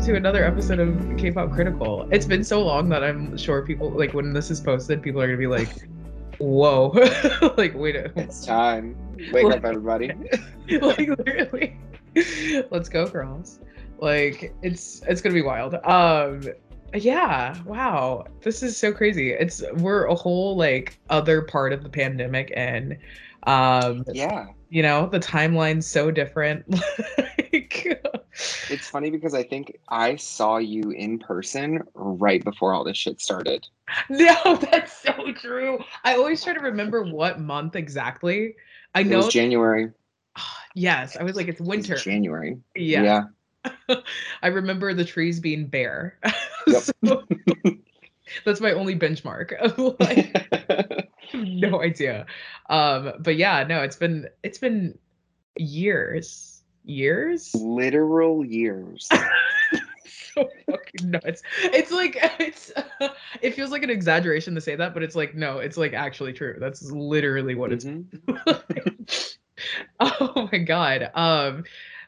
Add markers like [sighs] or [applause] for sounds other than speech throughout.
welcome to another episode of K-pop Critical. It's been so long that I'm sure people like when this is posted, people are gonna be like, "Whoa!" [laughs] like, wait, a, It's time. Wake up, everybody. [laughs] like literally, let's go, girls. Like, it's it's gonna be wild. Um, yeah, wow, this is so crazy. It's we're a whole like other part of the pandemic, and um, Yeah. you know, the timeline's so different. [laughs] like, It's funny because I think I saw you in person right before all this shit started. [laughs] No, that's so true. I always try to remember what month exactly. I It know. was January. [sighs] yes, I was like, it's It winter. January. Yeah. yeah. [laughs] I remember the trees being bare. [laughs] So, that's my only benchmark. like, no idea. Um, but yeah, no, it's been it's been years, years. Literal years. [laughs] so fucking nuts. It's like [laughs] it's [laughs] it feels like an exaggeration to say that, but it's like no, it's like actually true. That's literally what it's Mhm. oh my god. Um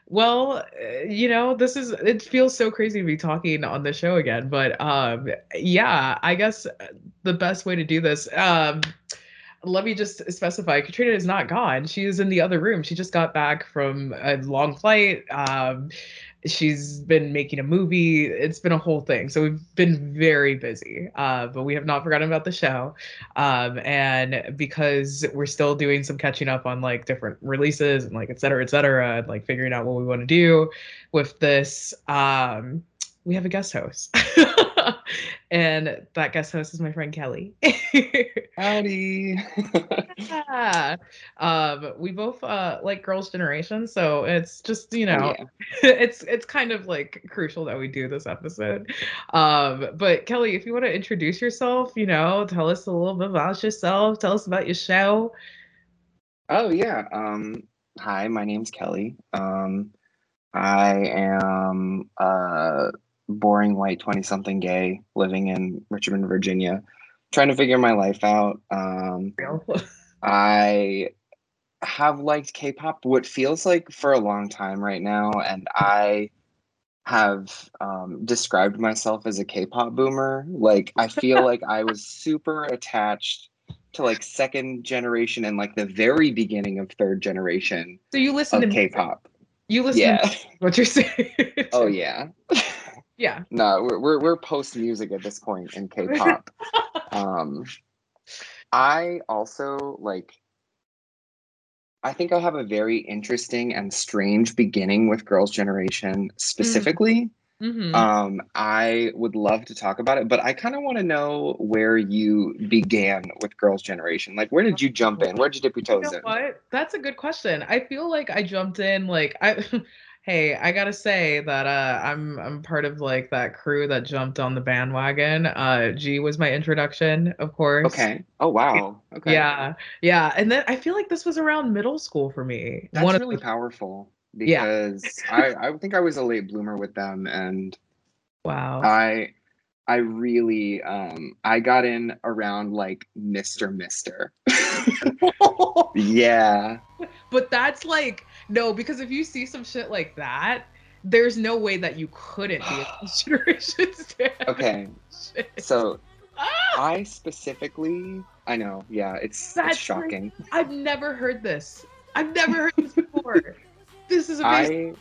well, uh, you know, this is it feels so crazy to be talking on the show again, but um yeah, I guess uh, the best way to do this um let me just specify Katrina is not gone. She is in the other room. She just got back from a long flight. Um she's been making a movie. It's been a whole thing. So we've been very busy. Uh but we have not forgotten about the show um and because we're still doing some catching up on like different releases and like et cetera et cetera and like figuring out what we want to do with this um we have a guest host [laughs] and that guest host is my friend kelly Howdy. [laughs] yeah. um we both uh like girls generation so it's just you know Oh, yeah. [laughs] it's it's kind of like crucial that we do this episode. Um, but Kelly, if you want to introduce yourself, you know, tell us a little bit about yourself, tell us about your show. Oh yeah. Um hi, my name's Kelly. Um I am a boring white 20 something gay living in Richmond, Virginia, trying to figure my life out. Um [laughs] I have liked K-pop what feels like for a long time right now, and I have um, described myself as a K-pop boomer. Like I feel [laughs] like I was super attached to like second generation and like the very beginning of third generation so you listen to. K-pop. You listen Yeah. to what you're saying. Oh [laughs] yeah. Yeah. No, we're we're, we're post music at this point in K-pop. [laughs] um i also like i think i have a very interesting and strange beginning with girls generation specifically Mhm. um i would love to talk about it but i kind of want to know where you began with girls generation like where did you jump in where did you dip your You toes know in what? That's a good question. I feel like I jumped in like I [laughs] hey, I gotta say that uh I'm I'm part of like that crew that jumped on the bandwagon. Uh Gee was my introduction, of course. okay oh wow okay Yeah, yeah. And then I feel like this was around middle school for me. that's One really the- powerful Yeah. because [laughs] i i think i was a late bloomer with them and wow. I I really um I got in around like Mr. Mister. [laughs] [laughs] yeah. but that's like no, because if you see some shit like that, there's no way that you couldn't be a [sighs] consideration [laughs] stan. Okay. Shit. So Ah! I specifically I know, yeah, it's That's it's shocking. I've never heard this. I've never heard this before. [laughs] this is amazing.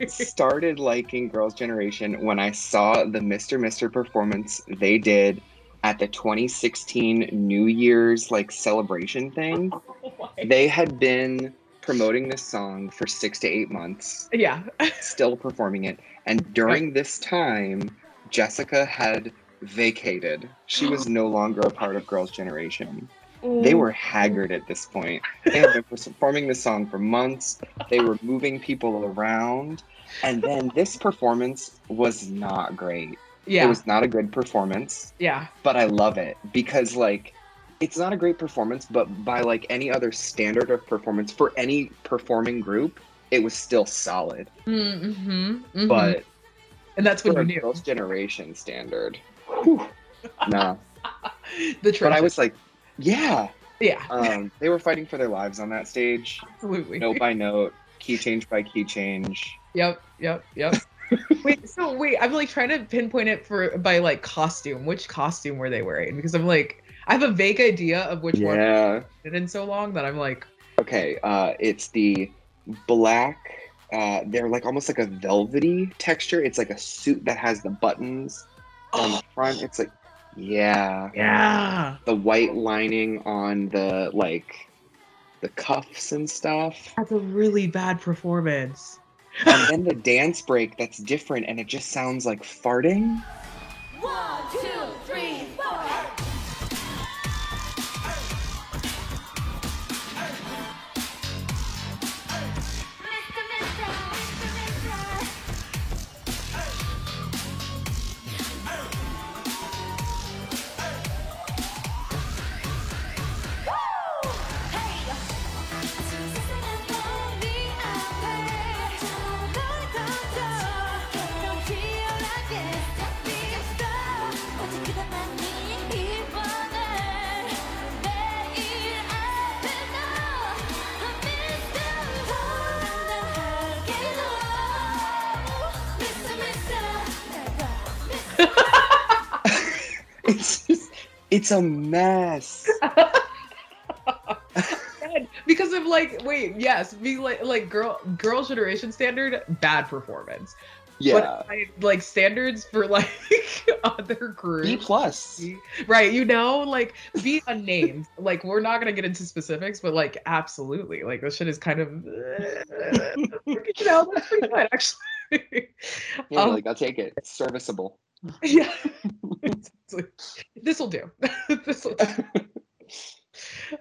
I started liking Girls' Generation when I saw the Mr. Mister performance they did at the 2016 New Year's like celebration thing. [laughs] Oh They had been promoting this song for 6 to 8 months. yeah. [laughs] still performing it. And during this time, Jessica had vacated. She was no longer a part of Girls' Generation. They were haggard at this point. They had been [laughs] performing this song for months. They were moving people around. And then this performance was not great. Yeah. It was not a good performance, yeah. but I love it because, like, it's not a great performance, but by like any other standard of performance for any performing group, it was still solid. Mm-hmm. hmm But and that's what you knew girls' generation standard. whew, [laughs] no, [laughs] the but I was like, yeah. yeah, [laughs] Um, they were fighting for their lives on that stage, absolutely. note by note, key change by key change. Yep. Yep. Yep. wait, so wait, I'm like trying to pinpoint it for by like costume. Which costume were they wearing? Because I'm like, I have a vague idea of which one yeah. did in so long that I'm like, Okay. Uh, it's the black. Uh, they're like almost like a velvety texture. It's like a suit that has the buttons on the front. It's like, yeah, yeah, the white lining on the like the cuffs and stuff. that's a really bad performance. and then the dance break that's different and it just sounds like farting. One, two, it's a mess. [laughs] because of like, wait, yes, be like like girl girl generation standard bad performance. Yeah. But I, like standards for [laughs] like other groups. B plus. Right, you know, like be unnamed. [laughs] like we're not gonna get into specifics, but like absolutely, like this shit is kind of, you know, that's pretty good actually. Yeah, Um, like I'll take it. It's serviceable. [laughs] yeah, [laughs] this will do. [laughs] this will.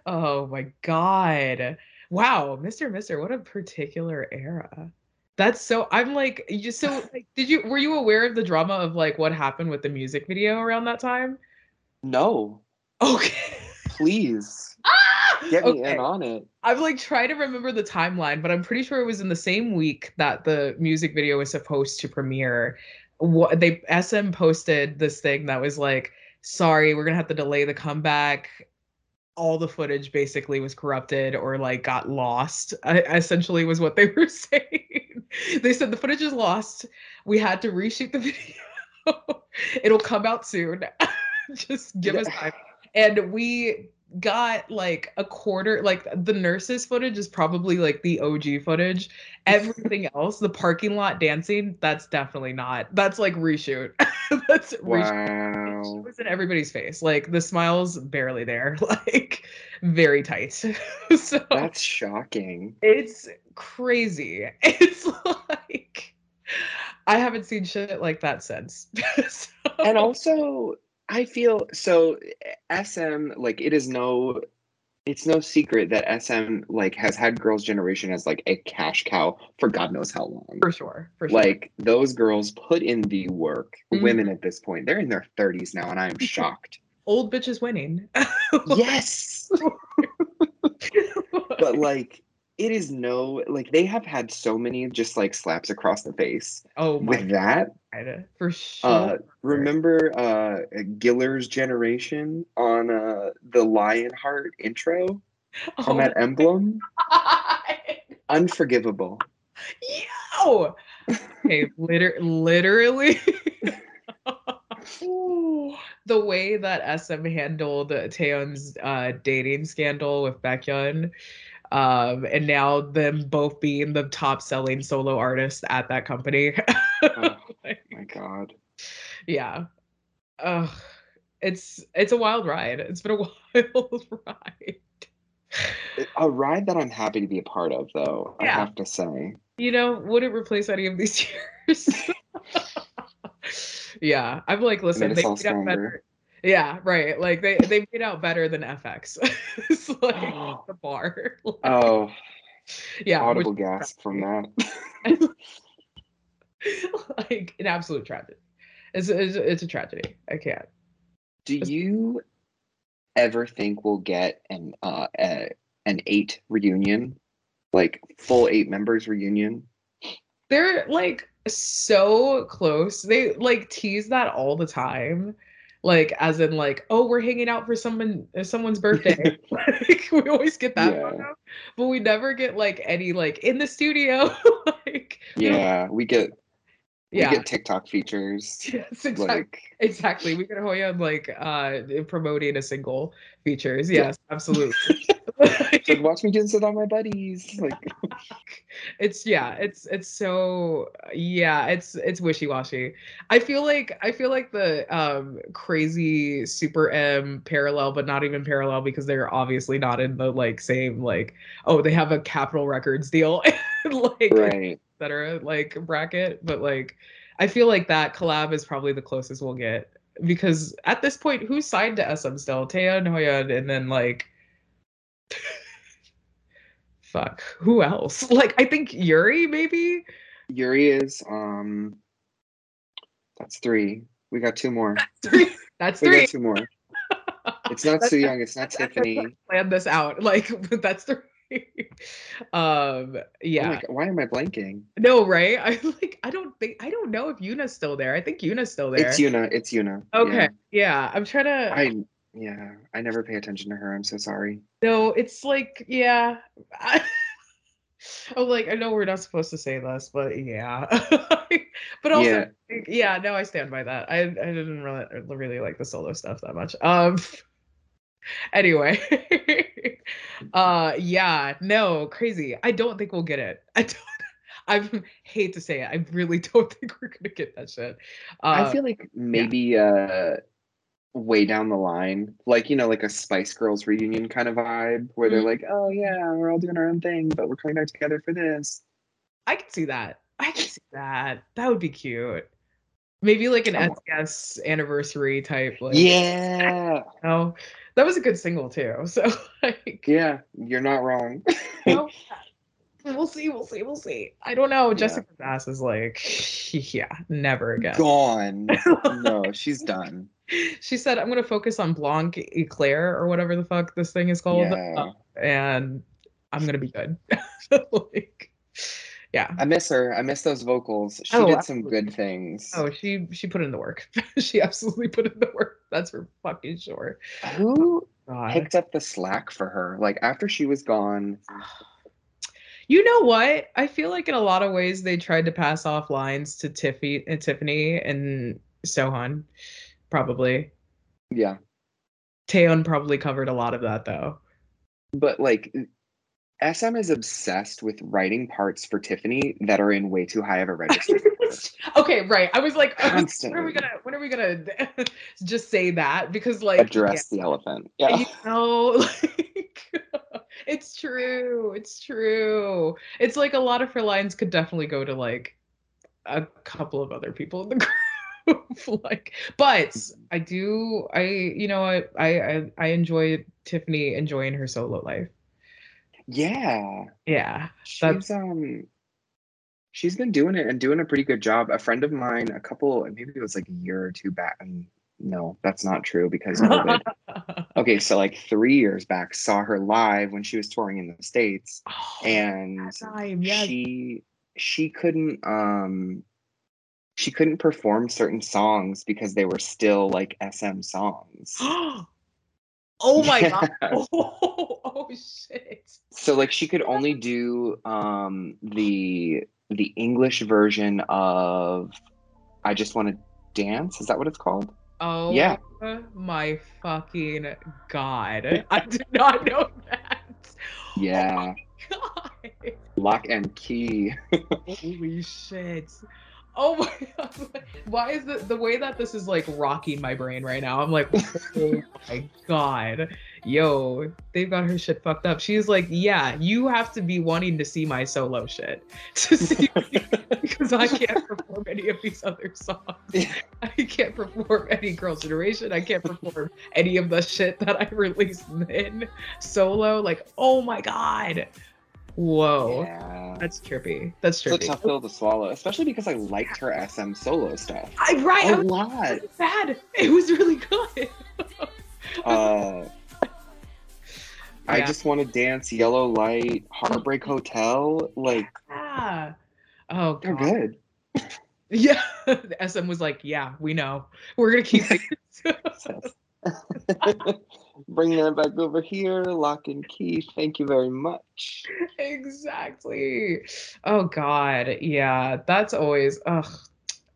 Oh my god! Wow, Mr. Mister, what a particular era. That's so. I'm like, you just so. Like, did you were you aware of the drama of like what happened with the music video around that time? No, Okay. please Ah! get me Okay. in on it. I'm like trying to remember the timeline, but I'm pretty sure it was in the same week that the music video was supposed to premiere. What they SM posted this thing that was like, "Sorry, we're gonna have to delay the comeback." All the footage basically was corrupted or like got lost. [laughs] Essentially, was what they [laughs] were saying. they said the footage is lost. We had to reshoot the [laughs] video. It'll come out soon. Just give us time and we got like a quarter like the nurses footage is probably like the OG footage. [laughs] Everything else the parking lot dancing that's definitely not that's like reshoot. [laughs] That's reshoot. Wow. it was in everybody's face. Like the smiles barely there. [laughs] Like very tight. So That's shocking. it's crazy. It's like I haven't seen shit like that since. So- And also, I feel so SM like it is no it's no secret that SM like has had Girls Generation as like a cash cow for God knows how long. for sure for sure Like those girls put in the work. Mhm. Women at this point, they're in their 30s now, and I am [laughs] shocked. old bitches winning [laughs] yes, [laughs] but like it is no like they have had so many just like slaps across the face oh my with that. god for sure Uh, remember uh Giller's generation on uh the Lionheart intro [laughs] oh on that emblem? my Unforgivable. Yo! Okay, [laughs] liter- literally. the way that SM handled Taeyeon's uh, dating scandal with Baekhyun, um, and now them both being the top selling solo artists at that company. [laughs] Oh, Like, my god. yeah. Ugh. It's it's a wild ride. It's been a [laughs] wild ride. A ride that I'm happy to be a part of though, I have to say. you know, wouldn't replace any of these [laughs] years. yeah, I'm like, listen, they made out better. Yeah, right. Like they they made out better than f(x). [laughs] it's like [gasps] the bar. [laughs] Like, Oh, yeah, audible gasp from that. [laughs] like an absolute tragedy. It's, it's it's a tragedy. I can't. Do you ever think we'll get an uh a, an eight reunion? Like full eight members reunion? They're like so close. They like tease that all the time. Like as in like, oh, we're hanging out for someone uh, someone's birthday. [laughs] [laughs] like we always get that Yeah. photo, but we never get like any like in the studio. [laughs] like Yeah, we get We Yeah. get TikTok features. Yes, exactly. Like Exactly. We get Hoya like uh promoting a single features. Yeah. Yes, absolutely. [laughs] it's like watch me dance with all my buddies. Like [laughs] it's yeah, it's it's so yeah, it's it's wishy-washy. I feel like I feel like the um crazy super M parallel, but not even parallel because they're obviously not in the like same like oh they have a Capitol Records deal [laughs] like right. Etc. like bracket, but like I feel like that collab is probably the closest we'll get because at this point, who's signed to SM still? Taya and and then like, [laughs] fuck, who else? [laughs] Like I think Yuri maybe. Yuri is um that's three. We got two more. Three. That's We three. got two more. [laughs] It's not That's- Soo Young, it's not that's Tiffany. Plan this out. Like that's three. [laughs] um Oh yeah God, why am I blanking? no right [laughs] i like i don't think i don't know if yuna's still there i think yuna's still there It's Yuna. It's Yuna. okay Yeah. yeah, i'm trying to I yeah, I never pay attention to her. I'm so sorry. No, it's like, yeah. I, [laughs] I'm like, I know we're not supposed to say this, but yeah. but also, Yeah. yeah. no, I stand by that. I I didn't really really like the solo stuff that much. Um. Anyway, [laughs] uh, yeah, no, crazy. I don't think we'll get it. [laughs] I don't. I hate to say it. I really [laughs] don't think we're gonna get that shit. Uh, I feel like maybe uh way down the line, like you know, like a Spice Girls reunion kind of vibe, where they're Mhm. like, "Oh yeah, we're all doing our own thing, but we're coming back together for this." I can see that. I can see that. That would be cute. Maybe like an want- SES anniversary type. Like, Yeah, Oh, that was a good single too. [laughs] So like, yeah, you're not wrong. [laughs] no, we'll see. We'll see. We'll see. I don't know. Yeah. Jessica's ass is like, [laughs] yeah, never again. Gone. no, she's done. she said, "I'm gonna focus on Blanc Eclair or whatever the fuck this thing is called, Yeah. and I'm gonna be good." like, yeah. I miss her. I miss those vocals. She Oh, did some good things. Oh, she she put in the work. [laughs] she absolutely put in the work. That's for fucking sure. Who oh, God. picked up the slack for her? Like after she was gone. [sighs] You know what? I feel like in a lot of ways they tried to pass off lines to Tiffy and Tiffany and Seohyun, probably. Yeah. Taeyeon probably covered a lot of that though. But like SM is obsessed with writing parts for Tiffany that are in way too high of a [laughs] register. okay, right. I was like, [laughs] when are we gonna when are we gonna [laughs] just say that? Because like Address the elephant. yeah, Yeah. you know, like it's true. It's true. It's like a lot of her lines could definitely go to like a couple of other people in the group. like, but mm-hmm. I do. I you know? I I, I enjoy Tiffany enjoying her solo life. Yeah. Yeah. She's um she's been doing it and doing a pretty good job. A friend of mine, a couple maybe it was like a year or two back. um, No, that's not true because COVID. [laughs] okay, so like three years back, saw her live when she was touring in the States. Oh, and yes. she she couldn't um she couldn't perform certain songs because they were still like SM songs. [gasps] [gasps] oh my god. Yeah. [laughs] Oh, [laughs] oh shit. So like she could only [laughs] do um the the English version of I just want to dance. Is that what it's called? Oh Yeah. my fucking god. I did not know that. Yeah. God. Lock and key. Holy shit. Oh my god. Why is the the way that this is like rocking my brain right now? I'm like, [laughs] oh my god. Yo, they've got her shit fucked up. She's like, yeah, you have to be wanting to see my solo shit [laughs] to see me [laughs] because I can't perform any of these other songs. I can't perform any Girls' Generation. I can't perform any of the shit that I released then solo. Like, oh my god. Whoa. Yeah. That's trippy. That's trippy. It's a tough pill to swallow, especially because I liked her SM solo stuff. I right. I A was lot. bad. It was really good. [laughs] Uh, I Yeah. just want to dance, Yellow Light, Heartbreak Hotel. Like Yeah. Oh they're good. [laughs] Yeah. The SM was like, yeah, we know. We're gonna keep [laughs] it. Bring that back over here, lock and key. Thank you very much. exactly. Oh god. Yeah. That's always ugh.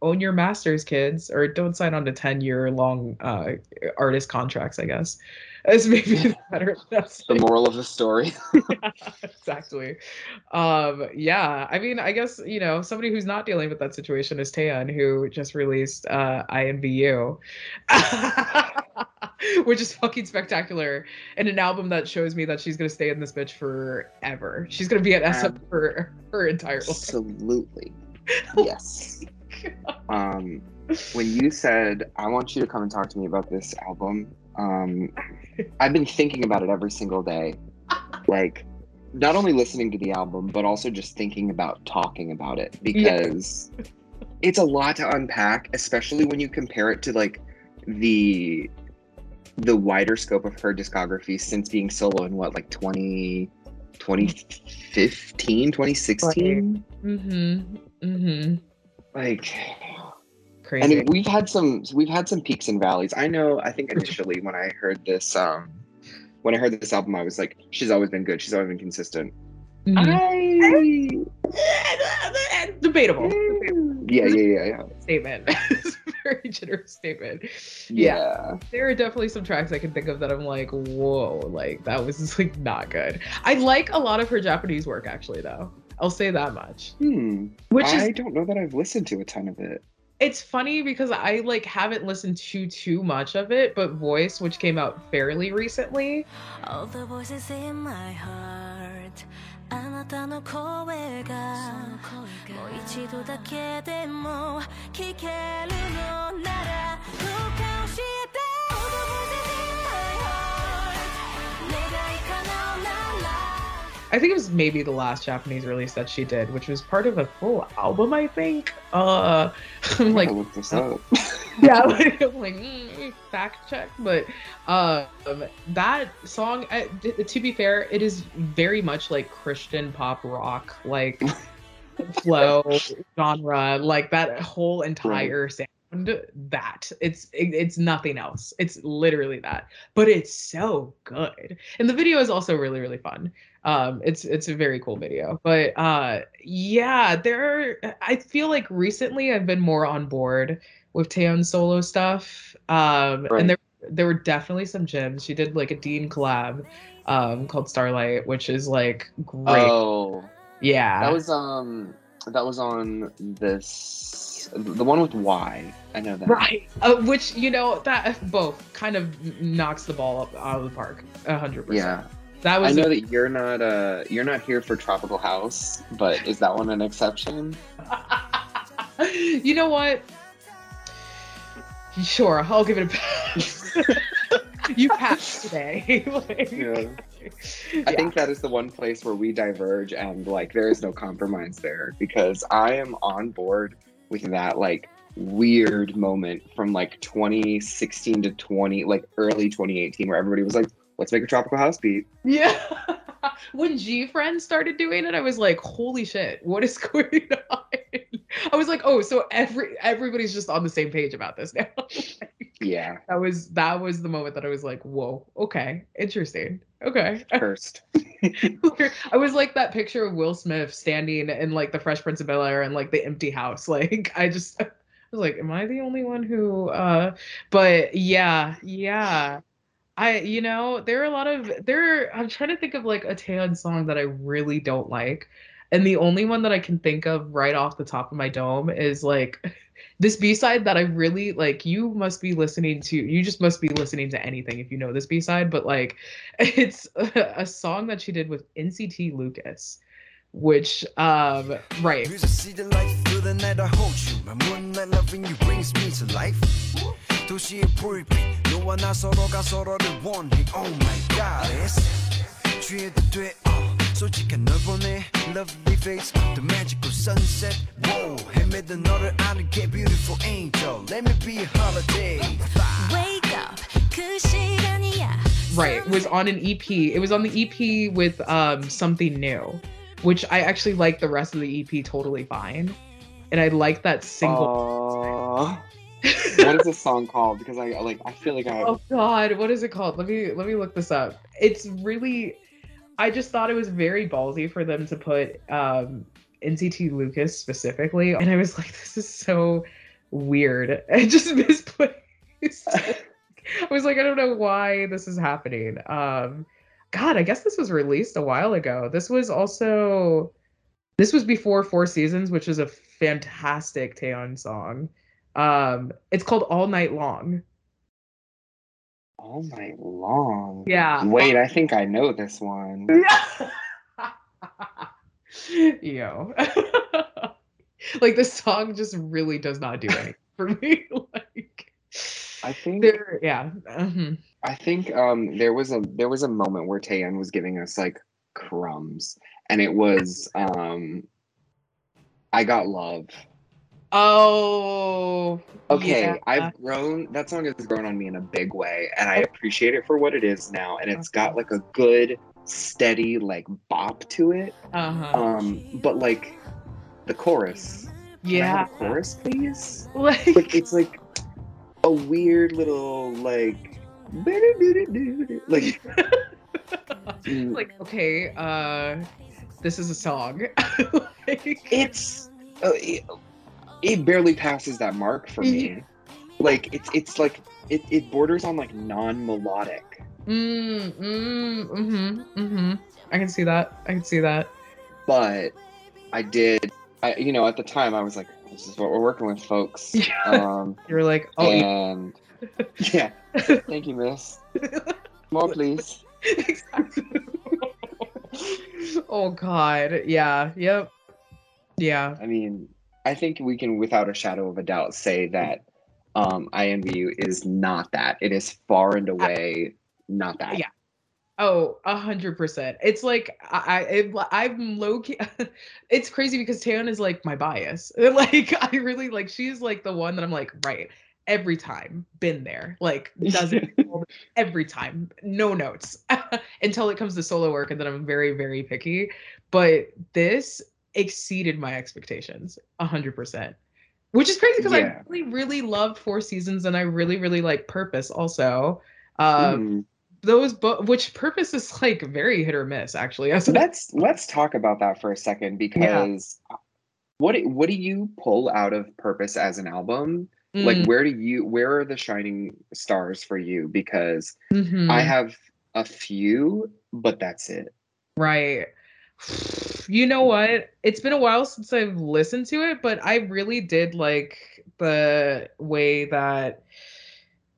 own your masters, kids, or don't sign on to ten year long uh, artist contracts. I guess is maybe the [laughs] better The message. moral of the story. yeah, [laughs] exactly. Um, yeah, I mean, I guess you know somebody who's not dealing with that situation is Taeyeon, who just released uh, INVU, [laughs] [laughs] which is fucking spectacular, and an album that shows me that she's gonna stay in this bitch forever. She's gonna be at SM Ab- for her entire life. Absolutely. [laughs] Yes. Um, when you said I want you to come and talk to me about this album, um, I've been thinking about it every single day. Like, not only listening to the album, but also just thinking about talking about it because it's a lot to unpack, especially when you compare it to like the the wider scope of her discography since being solo in what like 20 2015 2016 Mm-hmm. Mm-hmm. like Crazy. and we've had some we've had some peaks and valleys i know i think initially when i heard this um when i heard this album i was like she's always been good she's always been consistent Mhm. I... Debatable. yeah yeah yeah yeah Statement. [laughs] it's a very generous statement. yeah there are definitely some tracks I can think of that I'm like, whoa, like that was just, like not good. I like a lot of her Japanese work actually, though. I'll say that much. hmm Which i is don't know that i've listened to a ton of it it's funny because I like haven't listened to too much of it, but Voice, which came out fairly recently, All the voices in my heart あなたの声がもう一度だけでも聞けるのなら I think it was maybe the last Japanese release that she did, which was part of a full album, I think. Uh, [laughs] I'm like, I yeah, [laughs] [laughs] like, I'm like mm, fact check, but um, that song, uh, d- to be fair, it is very much like Christian pop rock, like flow genre, like that whole entire sound. That it's it, it's nothing else. It's literally that, but it's so good, and the video is also really really fun. Um, it's it's a very cool video, but uh, yeah, there. Are, I feel like recently I've been more on board with Taeyeon solo stuff. Um, Right. and there there were definitely some gems. She did like a Dean collab um called Starlight, which is like great. oh yeah. that was um that was on this the one with y i know that right. Uh, which you know that both kind of knocks the ball up out of the park. a hundred percent. yeah That I was know that you're not uh you're not here for Tropical House, but is that one an exception? [laughs] you know what? Sure, I'll give it a pass. [laughs] you passed today. Like, [laughs] Yeah. I yeah. think that is the one place where we diverge and like there is no compromise there because I am on board with that like weird moment from like 2016 to 20 like early 2018 where everybody was like let's make a tropical house beat Yeah. [laughs] when G Friends started doing it, I was like, holy shit, what is [laughs] going on? I was like, oh, so every everybody's just on the same page about this now. [laughs] yeah that was that was the moment that I was like, whoa, okay, interesting. Okay. first I was like that picture of Will Smith standing in like the Fresh Prince of Bel Air and like the empty house. Like I just I was like, am I the only one who uh but yeah, yeah. I you know, there are a lot of there I'm trying to think of like a Taeyeon song that I really don't like. And the only one that I can think of right off the top of my dome is like [laughs] this B-side that I really like you must be listening to you just must be listening to anything if you know this B-side, but like [laughs] it's a, [laughs] a song that she did with NCT Lucas, which um right. Music see the light through the night I hold you My moonlight loving you brings me to life 도시의 불빛 너와 나 서로가 서로를 원해 Oh my god it's 취해도 돼 uh, 솔직한 널 보내 Lovely face The magical sunset Whoa 헤매던 너를 아는 게 beautiful angel Let me be a holiday Wake up 그 시간이야 Right, was on an EP. It was on the EP with um something new, which I actually like the rest of the EP totally fine. And I like that single uh, what is this song called because I like I feel like I Oh god, what is it called? Let me let me look this up. It's really I just thought it was very ballsy for them to put um NCT Lucas specifically and I was like this is so weird [laughs] and just misplaced. I was like, I don't know why this is happening. Um, God, I guess this was released a while ago. This was also this was before Four Seasons, which is a fantastic Taeyeon song. Um, it's called All Night Long. All night long. Yeah. Wait, I think I know this one. [laughs] Yo. [laughs] like this song just really does not do anything for me. [laughs] like I think there yeah. mhm. I think um there was a there was a moment where Taeyeon was giving us like crumbs, and it was um I got love. Oh. Okay, yeah. I've grown. That song has grown on me in a big way, and I appreciate it for what it is now. And it's got like a good, steady like bop to it. Uh-huh. Um, but like the chorus. Yeah. a chorus, please. Like, Like it's like a weird little like. Like, [laughs] like okay, uh this is a song. [laughs] like, it's uh, it, barely passes that mark for me. Like it's it's like it, it borders on like non-melodic. mm, mm, mm-hmm, mm-hmm. I can see that. I can see that. But I did I you know at the time I was like this is what we're working with folks. Yeah. [laughs] Um You're like, oh yeah. and [laughs] yeah. Thank you, miss. [laughs] More please. exactly. oh god. Yeah. Yep. Yeah. I mean, I think we can without a shadow of a doubt say that um INVU is not that. It is far and away not that. Yeah. Oh, a hundred percent. It's like I, I I'm low key. [laughs] it's crazy because Taeyeon is like my bias. [laughs] Like I really like she's like the one that I'm like right every time been there. Like does it [laughs] every time. No notes until it comes to solo work, and then I'm very very picky. But this exceeded my expectations a hundred percent. Which is crazy because Yeah. I really, really loved Four Seasons and I really, really like Purpose also. Um, Mhm. those bo- which purpose is like very hit or miss actually [laughs] let's let's talk about that for a second because what do- what do you pull out of Purpose as an album? Like Mm, where do you where are the shining stars for you? Because mhm, I have a few, but that's it. right you know what? It's been a while since i've listened to it but i really did like the way that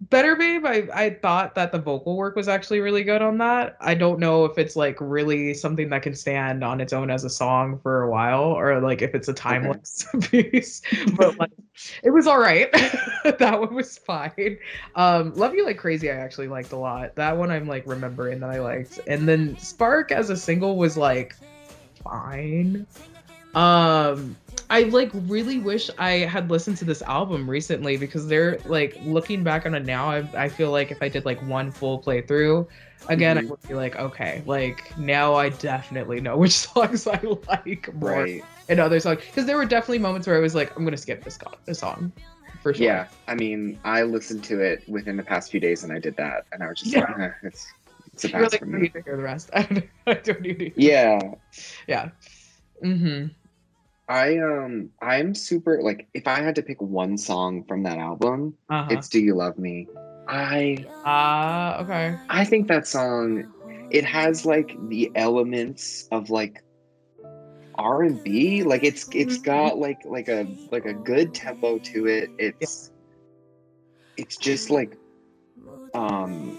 better babe I, I thought that the vocal work was actually really good on that. I don't know if it's like really something that can stand on its own as a song for a while or like if it's a timeless [laughs] piece but like it was all right. [laughs] That one was fine. Um love you like crazy i actually liked a lot. That one i'm like remembering that i liked. And then spark as a single was like fine um I like really wish I had listened to this album recently because they're like looking back on it now. I, I feel like if I did like one full playthrough again, I Mhm. would be like, okay, like now I definitely know which [laughs] songs I like more Right. and other songs because there were definitely moments where I was like, I'm gonna skip this, go- this song for sure. Yeah. I mean, I listened to it within the past few days and I did that and I was just Yeah. like, eh, it's You're pass like, for me. need to hear the rest. [laughs] I don't, I don't need to. Yeah. Yeah. Mm-hmm. I um I'm super like if I had to pick one song from that album, Uh-huh. it's Do You Love Me. I Ah, okay. I think that song it has like the elements of like R&B like it's it's got like like a like a good tempo to it it's it's just like um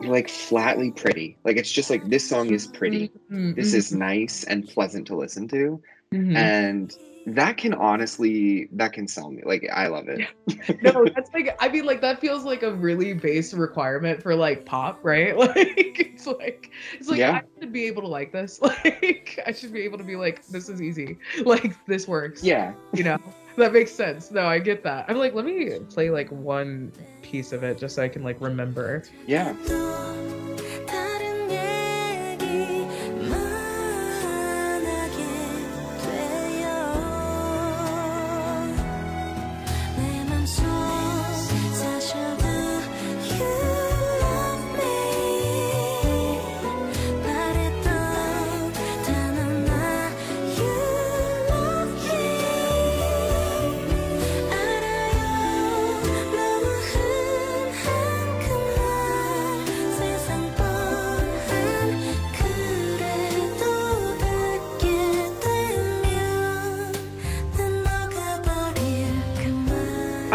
like flatly pretty. Like it's just like this song is pretty. Mhm, this is mhm, nice and pleasant to listen to. Mhm. and that can honestly that can sell me like i love it [laughs] no, that's like I mean like that feels like a really base requirement for like pop, right? [laughs] Like it's like it's like Yeah. I should be able to like this. [laughs] Like I should be able to be like this is easy. Like this works. yeah You know. That makes sense. No, I get that. I'm like let me play like one piece of it just so I can like remember. yeah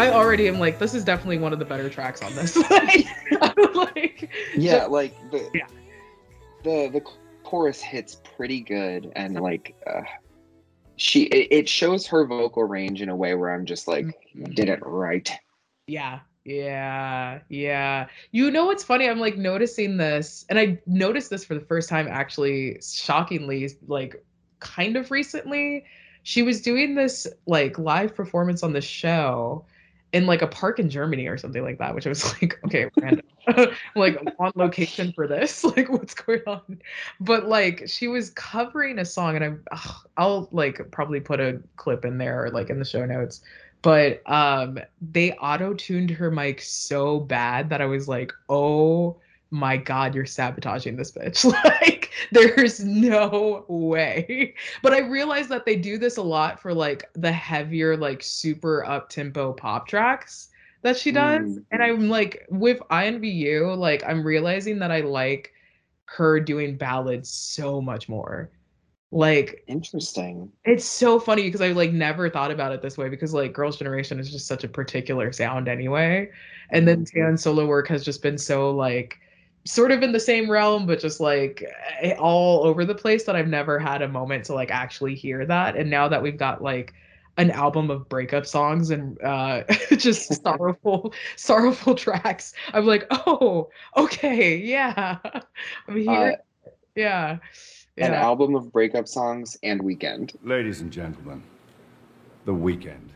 I already am like, this is definitely one of the better tracks on this. [laughs] like, [laughs] like, Yeah, like the Yeah. the the chorus hits pretty good, and like uh, she it, it shows her vocal range in a way where I'm just like, Mhm. did it right. Yeah. Yeah. Yeah. You know what's funny? I'm like noticing this, and I noticed this for the first time actually, shockingly, like kind of recently. She was doing this like live performance on the show in like a park in Germany or something like that, which I was [laughs] like, okay, random. [laughs] like on location for this. [laughs] Like, what's going on? But like, she was covering a song, and I'm, ugh, I'll like probably put a clip in there, like in the show notes but um they auto-tuned her mic so bad that I was like, "Oh my god, you're sabotaging this bitch." [laughs] like there's no way. But I realize that they do this a lot for like the heavier like super up-tempo pop tracks that she does. Mm. And I'm like with INVU, like I'm realizing that I like her doing ballads so much more. Like Interesting. it's so funny because I like never thought about it this way because like Girls' Generation is just such a particular sound anyway. And then Mhm. Tan's solo work has just been so like sort of in the same realm, but just like eh, all over the place that I've never had a moment to like actually hear that. And now that we've got like an album of breakup songs and uh [laughs] just [laughs] sorrowful sorrowful [laughs] tracks, I'm like, oh, okay, yeah. I'm here. Uh, yeah. An Yeah. album of breakup songs and Weekend. Ladies and gentlemen, the weekend.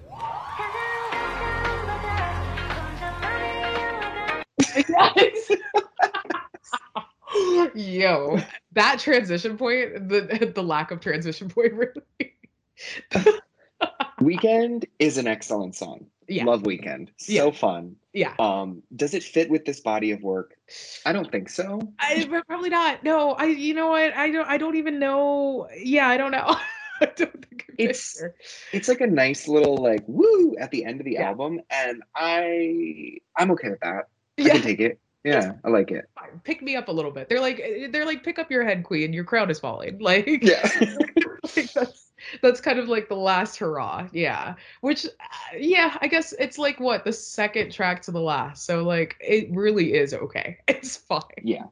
Yes. [laughs] Yo, that transition point, the the lack of transition point really. [laughs] Weekend is an excellent song. Yeah. Love Weekend. So Yeah. fun. Yeah. Um, does it fit with this body of work? I don't think so. I probably not. No, I you know what? I don't I don't even know. Yeah, I don't know. [laughs] I don't think it It's-. It's like a nice little like woo at the end of the Yeah. album, and I I'm okay with that. I Yeah. can take it. Yeah, I like it. Pick me up a little bit. They're like they're like pick up your head, queen. Your crown is falling. [laughs] Like Yeah. [laughs] like that's that's kind of like the last hurrah yeah which uh, yeah i guess it's like what the second track to the last so like it really is okay [laughs] it's fine yeah.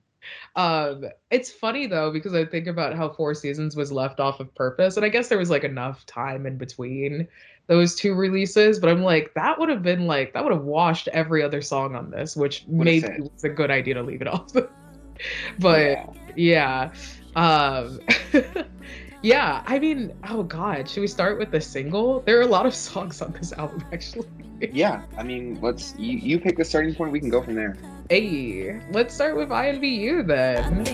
um it's funny though because i think about how four seasons was left off of purpose and i guess there was like enough time in between those two releases but i'm like that would have been like that would have washed every other song on this which Would've maybe fit. was a good idea to leave it [laughs] off but Yeah. yeah. Um [laughs] Yeah, I mean, oh god, should we start with the single? There are a lot of songs on this album [laughs] actually. Yeah, I mean, let's you, you pick the starting point. We can go from there. Hey, let's start with INVU I then.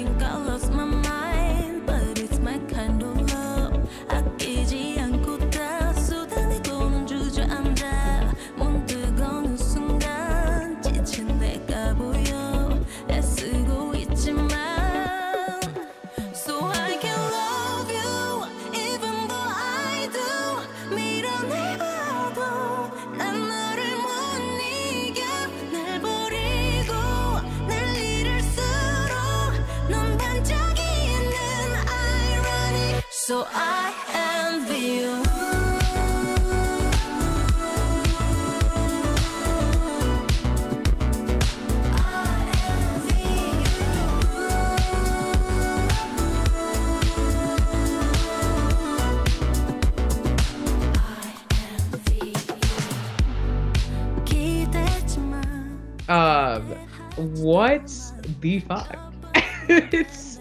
The fuck? [laughs] it's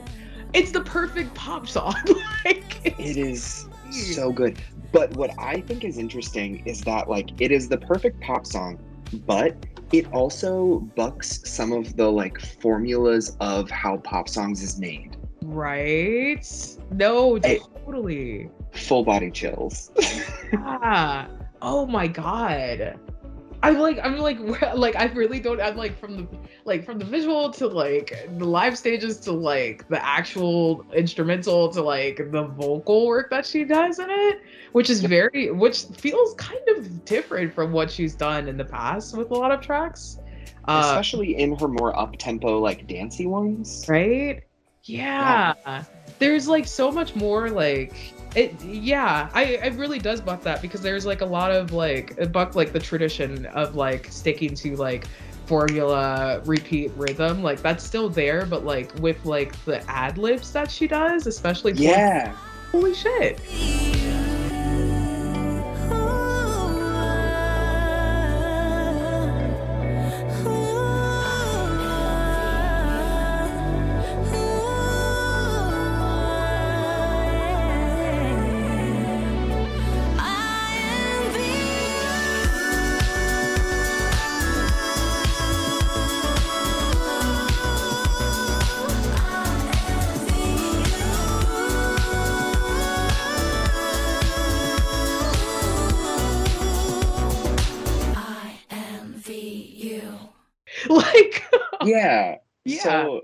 it's the perfect pop song. [laughs] like It is so good. But what I think is interesting is that like it is the perfect pop song, but it also bucks some of the like formulas of how pop songs is made. right? No, totally. Full body chills. [laughs] Yeah. Oh my god. I'm like I'm like [laughs] like I really don't I'm like from the like from the visual to like the live stages to like the actual instrumental to like the vocal work that she does in it, which is very which feels kind of different from what she's done in the past with a lot of tracks. Uh, Especially in her more up tempo, like dancey ones. right? Yeah. There's like so much more like it yeah, I it really does buck that because there's like a lot of like buck like the tradition of like sticking to like formula repeat rhythm like that's still there but like with like the ad libs that she does especially Yeah. holy shit Yeah. yeah So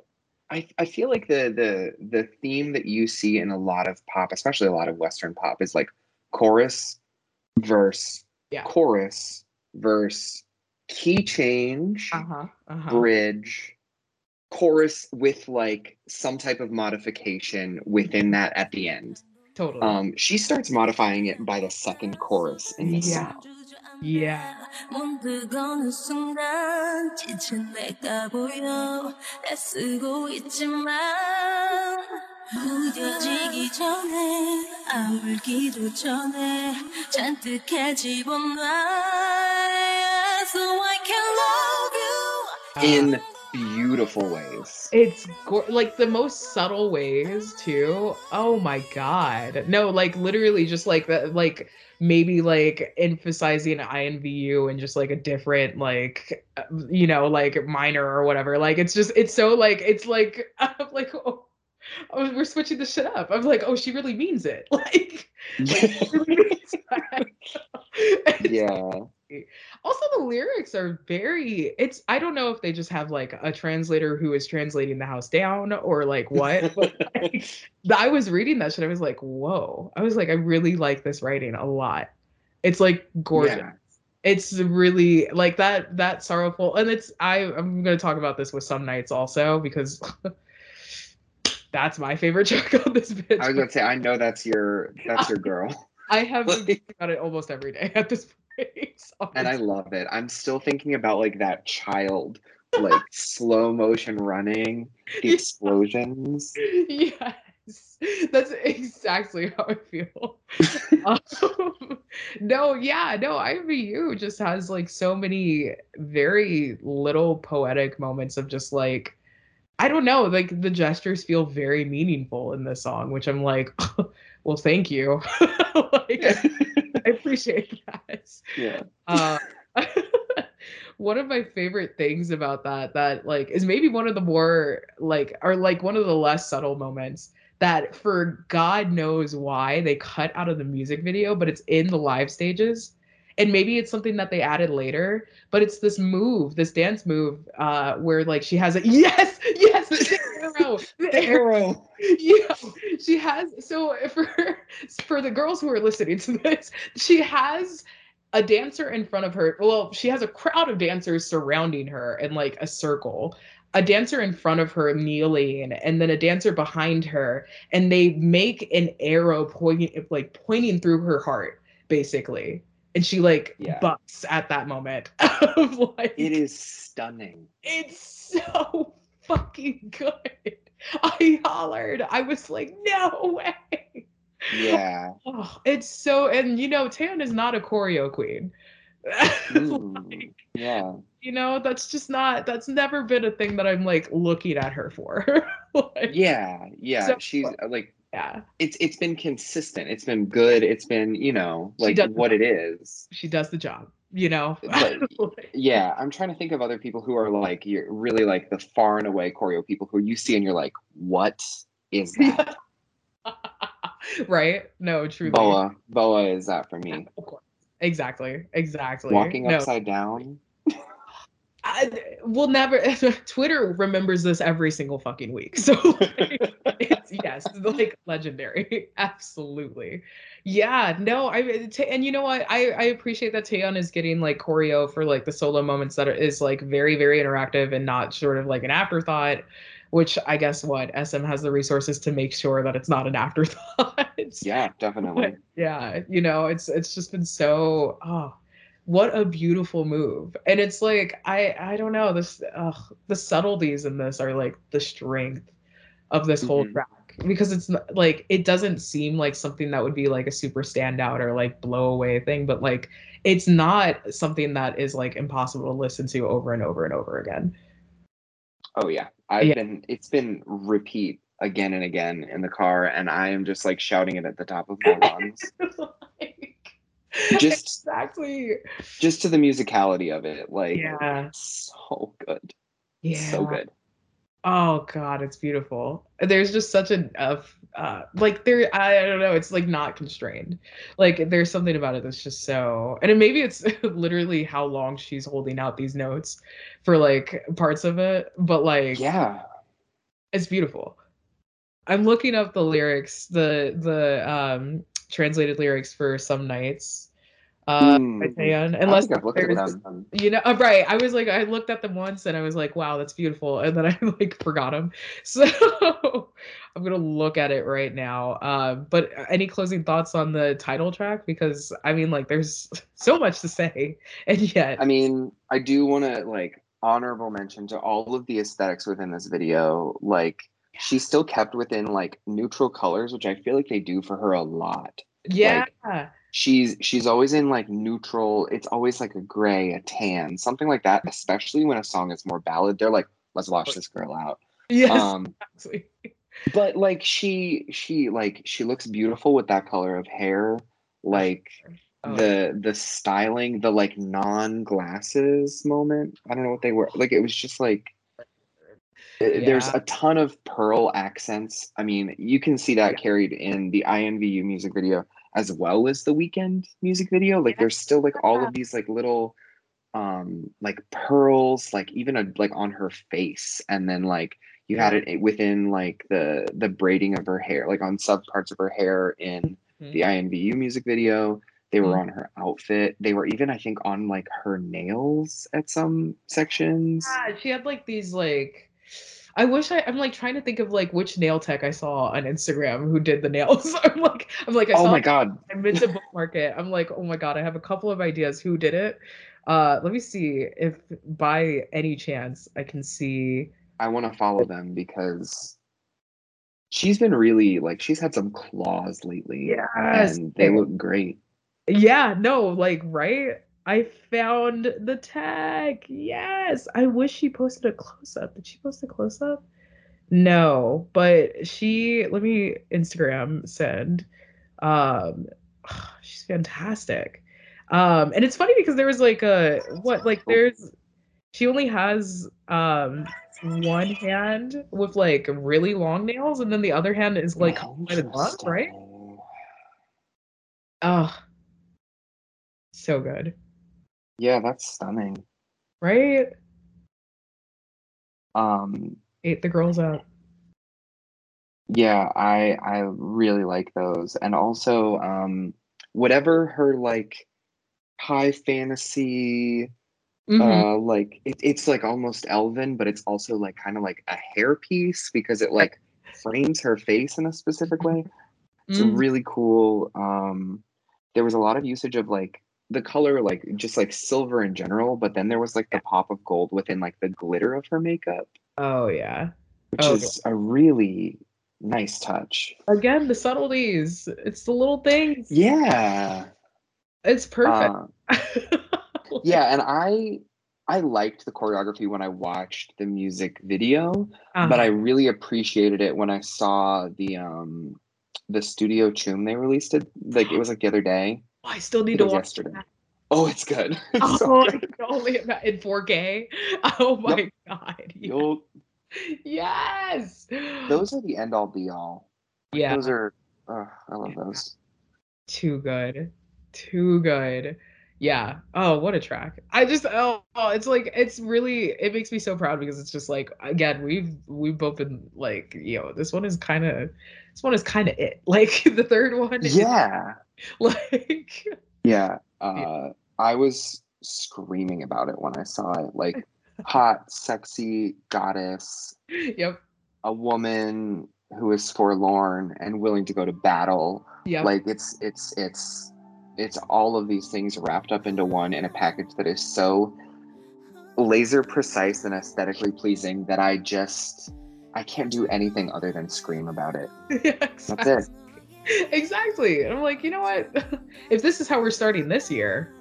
I, I feel like the the the theme that you see in a lot of pop, especially a lot of Western pop, is like chorus, verse, Yeah. chorus, verse, key change, uh-huh uh-huh bridge, chorus with like some type of modification within that at the end. totally Um, she starts modifying it by the second chorus in this Yeah. song Yeah. 문득 어느 순간 지친 내가 보여 애쓰고 있지만 무뎌지기 전에 아울기도 전에 잔뜩 해집은 나 So I can love you in beautiful ways. It's go- like the most subtle ways too. Oh my god. No, like literally just like that like maybe like emphasizing INVU and just like a different like you know like minor or whatever. Like it's just it's so like it's like [laughs] I'm like oh, oh we're switching the shit up. I'm like oh she really means it. [laughs] Like, like really means. [laughs] Yeah. Also the lyrics are very it's i don't know if they just have like a translator who is translating the house down or like what but [laughs] like, i was reading that shit i was like whoa i was like i really like this writing a lot it's like gorgeous Yeah. it's really like that that sorrowful and it's i i'm gonna talk about this with some nights also because [laughs] that's my favorite [laughs] track on this bitch I was gonna say, I know that's your that's your girl. i have like- thinking about it almost every day at this point [laughs] and I love it. I'm still thinking about like that child, like [laughs] slow motion running, the Yeah. explosions. yes that's exactly how i feel [laughs] um, no yeah no invu just has like so many very little poetic moments of just like i don't know like the gestures feel very meaningful in this song which i'm like well thank you. [laughs] Like [laughs] i appreciate that. Yeah. uh, [laughs] one of my favorite things about that that like is maybe one of the more like or like one of the less subtle moments that for god knows why they cut out of the music video but it's in the live stages. And maybe it's something that they added later but it's this move this dance move uh where like she has a yes yes [laughs] the arrow the arrow Arrow. yeah she has so [laughs] for for the girls who are listening to this she has a dancer in front of her well she has a crowd of dancers surrounding her in like a circle a dancer in front of her kneeling and then a dancer behind her and they make an arrow pointing like pointing through her heart basically and she like Yeah. bucks at that moment [laughs] of like It is stunning. it's so fucking good. [laughs] I hollered. I was like, no way. Yeah. [laughs] Oh, it's so, and you know, Taeng is not a choreo queen. [laughs] Like, yeah. you know, that's just not, that's never been a thing that I'm like looking at her for. Like, Yeah. Yeah. So- She's uh, like yeah. it's it's been consistent. It's been good. It's been, you know, like what it is. She does the job, you know? [laughs] But- Yeah, I'm trying to think of other people who are like you're really like the far and away choreo people who you see and you're like, what is that? [laughs] right? No, truly. Boa. Boa is that for me. Of course. Exactly. Exactly. Walking no. upside down. I, we'll never. [laughs] Twitter remembers this every single fucking week. So like, [laughs] it's yes, like legendary. [laughs] Absolutely. Yeah. No. I and you know what? I I appreciate that Taeyeon is getting like choreo for like the solo moments that is like very very interactive and not sort of like an afterthought. Which I guess what SM has the resources to make sure that it's not an afterthought. Yeah, definitely. But, yeah. You know, it's it's just been so. Oh what a beautiful move and it's like i i don't know this the subtleties in this are like the strength of this whole Mhm. track because it's like it doesn't seem like something that would be like a super standout or like blow away thing but like it's not something that is like impossible to listen to over and over and over again Oh yeah, I've Yeah. been. It's been repeat again and again in the car, and I am just like shouting it at the top of my lungs, [laughs] Like, [laughs] Just- exactly just to the musicality of it. Like, yeah so good, yeah so good. Oh God, it's beautiful. There's just such a, f- uh, like there. I don't know. It's like not constrained. Like there's something about it that's just so. And it, maybe it's [laughs] literally how long she's holding out these notes for like parts of it, but like Yeah, it's beautiful. I'm looking up the lyrics, the the um translated lyrics for some nights. Uh, Mm. I Unless think I've looked at there's them. you know uh, right i was like i looked at them once and i was like wow that's beautiful and then [laughs] i like forgot them so [laughs] i'm gonna look at it right now uh, but any closing thoughts on the title track because i mean like there's [laughs] so much to say and yet I mean, I do want to like honorable mention to all of the aesthetics within this video. Like, she still kept within like neutral colors, which I feel like they do for her a lot. yeah she's she's always in like neutral it's always like a gray a tan something like that especially when a song is more ballad they're like let's wash this girl out yes um exactly. but like she she like she looks beautiful with that color of hair like Oh, the the styling the like non glasses moment i don't know what they were like it was just like uh, there's a ton of pearl accents i mean you can see that Yeah. carried in the invu music video as well as the weekend music video like there's still like all of these like little um like pearls like even a, like on her face and then like you had it within like the the braiding of her hair like on sub parts of her hair in the invu music video. They were Mhm. on her outfit. They were even i think on like her nails at some sections. Yeah, she had like these like I wish I I'm like trying to think of like which nail tech I saw on Instagram who did the nails. [laughs] I'm like I'm like I oh saw my god I meant to bookmark it. I'm like, oh my god, I have a couple of ideas who did it. Uh let me see if by any chance I can see i want to follow them because she's been really like she's had some claws lately Yes. and they look great Yeah, no, like right? I found the tag. Yes. I wish she posted a close up. Did she post a close up? No, but she let me Instagram send. Um [sighs] she's fantastic. Um and it's funny because there was like a what like there's she only has um one hand with like really long nails and then the other hand is like right? Oh, so good, yeah that's stunning right? um Ate the girls out. Yeah, I I really like those. And also um whatever her like high fantasy Mhm. uh like it, it's like almost elven, but it's also like kind of like a hairpiece because it like frames her face in a specific way. It's Mhm. really cool. Um there was a lot of usage of like the color like just like silver in general, but then there was like the pop of gold within like the glitter of her makeup, Oh yeah. which Oh, is a really nice touch. Again, the subtleties. It's the little things. Yeah. It's perfect. [laughs] Uh, yeah, and I I liked the choreography when I watched the music video, but I Uh-huh. really appreciated it when I saw the um the studio tune they released it like it was like the other day. Oh, I still need to watch yesterday. that. Oh, it's good. [laughs] It's Oh, so [laughs] good. only in 4K. Oh my god. Yes. Yes. those are the end all be all. yeah. Those are uh, I love those. Too good. Too good. Yeah. Oh, what a track. I just oh, oh, it's like it's really it makes me so proud because it's just like again, we've we've both been like, you know, this one is kind of this one is kind of it. [laughs] Like the third one is Yeah. [laughs] like Yeah. Uh, I was screaming about it when I saw it. Like hot, sexy goddess, yep. a woman who is forlorn and willing to go to battle. Yep. Like it's it's it's it's all of these things wrapped up into one in a package that is so laser precise and aesthetically pleasing that I just I can't do anything other than scream about it. [laughs] yeah, That's it. Exactly. And I'm like, you know what? [laughs] if this is how we're starting this year,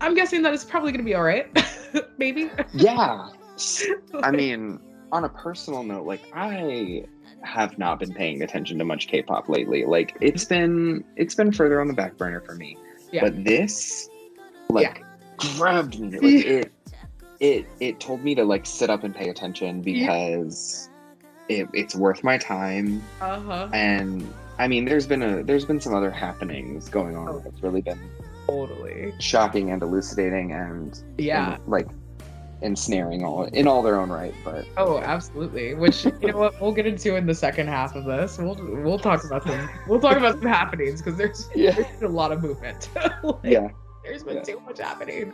I'm guessing that it's probably gonna be all right. [laughs] Maybe. Yeah. [laughs] I mean, on a personal note, like I have not been paying attention to much K-pop lately. Like it's been it's been further on the back burner for me. Yeah. But this like grabbed me. Like it it it told me to like sit up and pay attention because it, it's worth my time. uh huh. And I mean there's been a there's been some other happenings going on Oh. that's really been Totally. shocking and elucidating and Yeah. and, like ensnaring all in all their own right. But Oh, absolutely. Which you know what we'll get into in the second half of this. We'll we'll talk about some we'll talk about some happenings because there's, Yeah. there's a lot of movement. [laughs] Like, yeah. there's been Yeah. too much happening.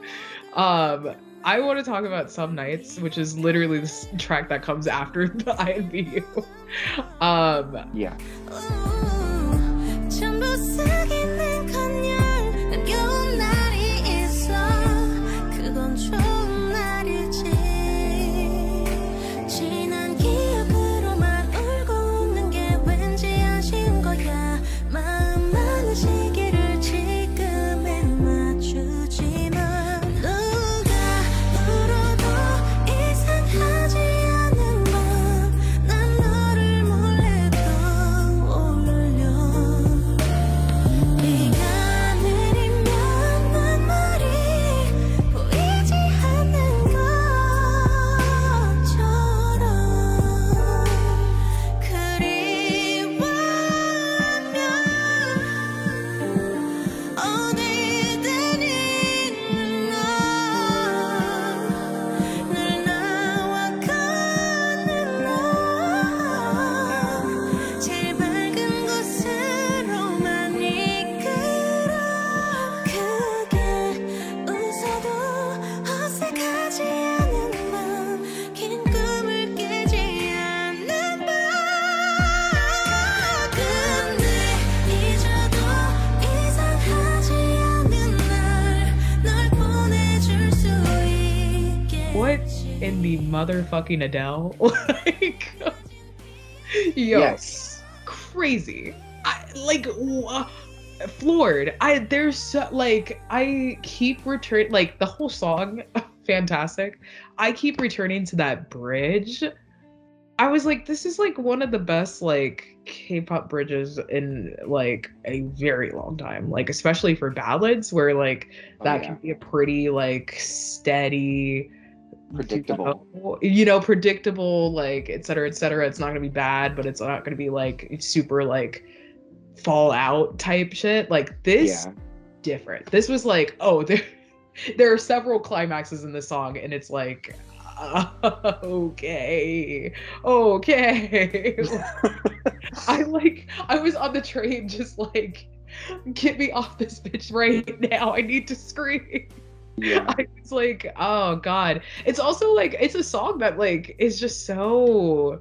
Um, I want to talk about Some Nights, which is literally this track that comes after [laughs] the INVU. Um, Yeah. In the motherfucking Adele? [laughs] like, yo, Yes. crazy. I, like, floored. I there's so, like I keep return like the whole song, [laughs] fantastic. I keep returning to that bridge. I was like, this is like one of the best like K-pop bridges in like a very long time. Like especially for ballads, where like Oh, that yeah. can be a pretty like steady Predictable. you know, predictable like et cetera et cetera. It's not gonna be bad but it's not gonna be like super like fallout type shit. Like this Yeah. different. This was like oh [laughs] there there are several climaxes in this song and it's like [laughs] okay okay. [laughs] I like i was on the train just like get me off this bitch right now. I need to scream Yeah. [laughs] I was like, oh god. It's also like it's a song that like is just so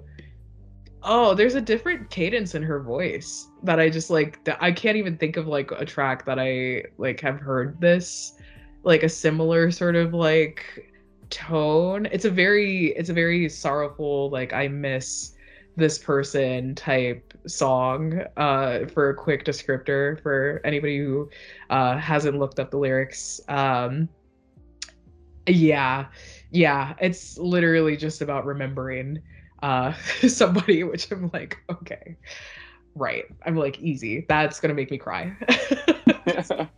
oh, there's a different cadence in her voice that I just like I can't even think of like a track that I like have heard this like a similar sort of like tone. It's a very it's a very sorrowful like I miss this person type song uh for a quick descriptor for anybody who uh hasn't looked up the lyrics um yeah. Yeah it's literally just about remembering uh [laughs] somebody which i'm like okay. Right. I'm like easy. That's gonna make me cry. [laughs]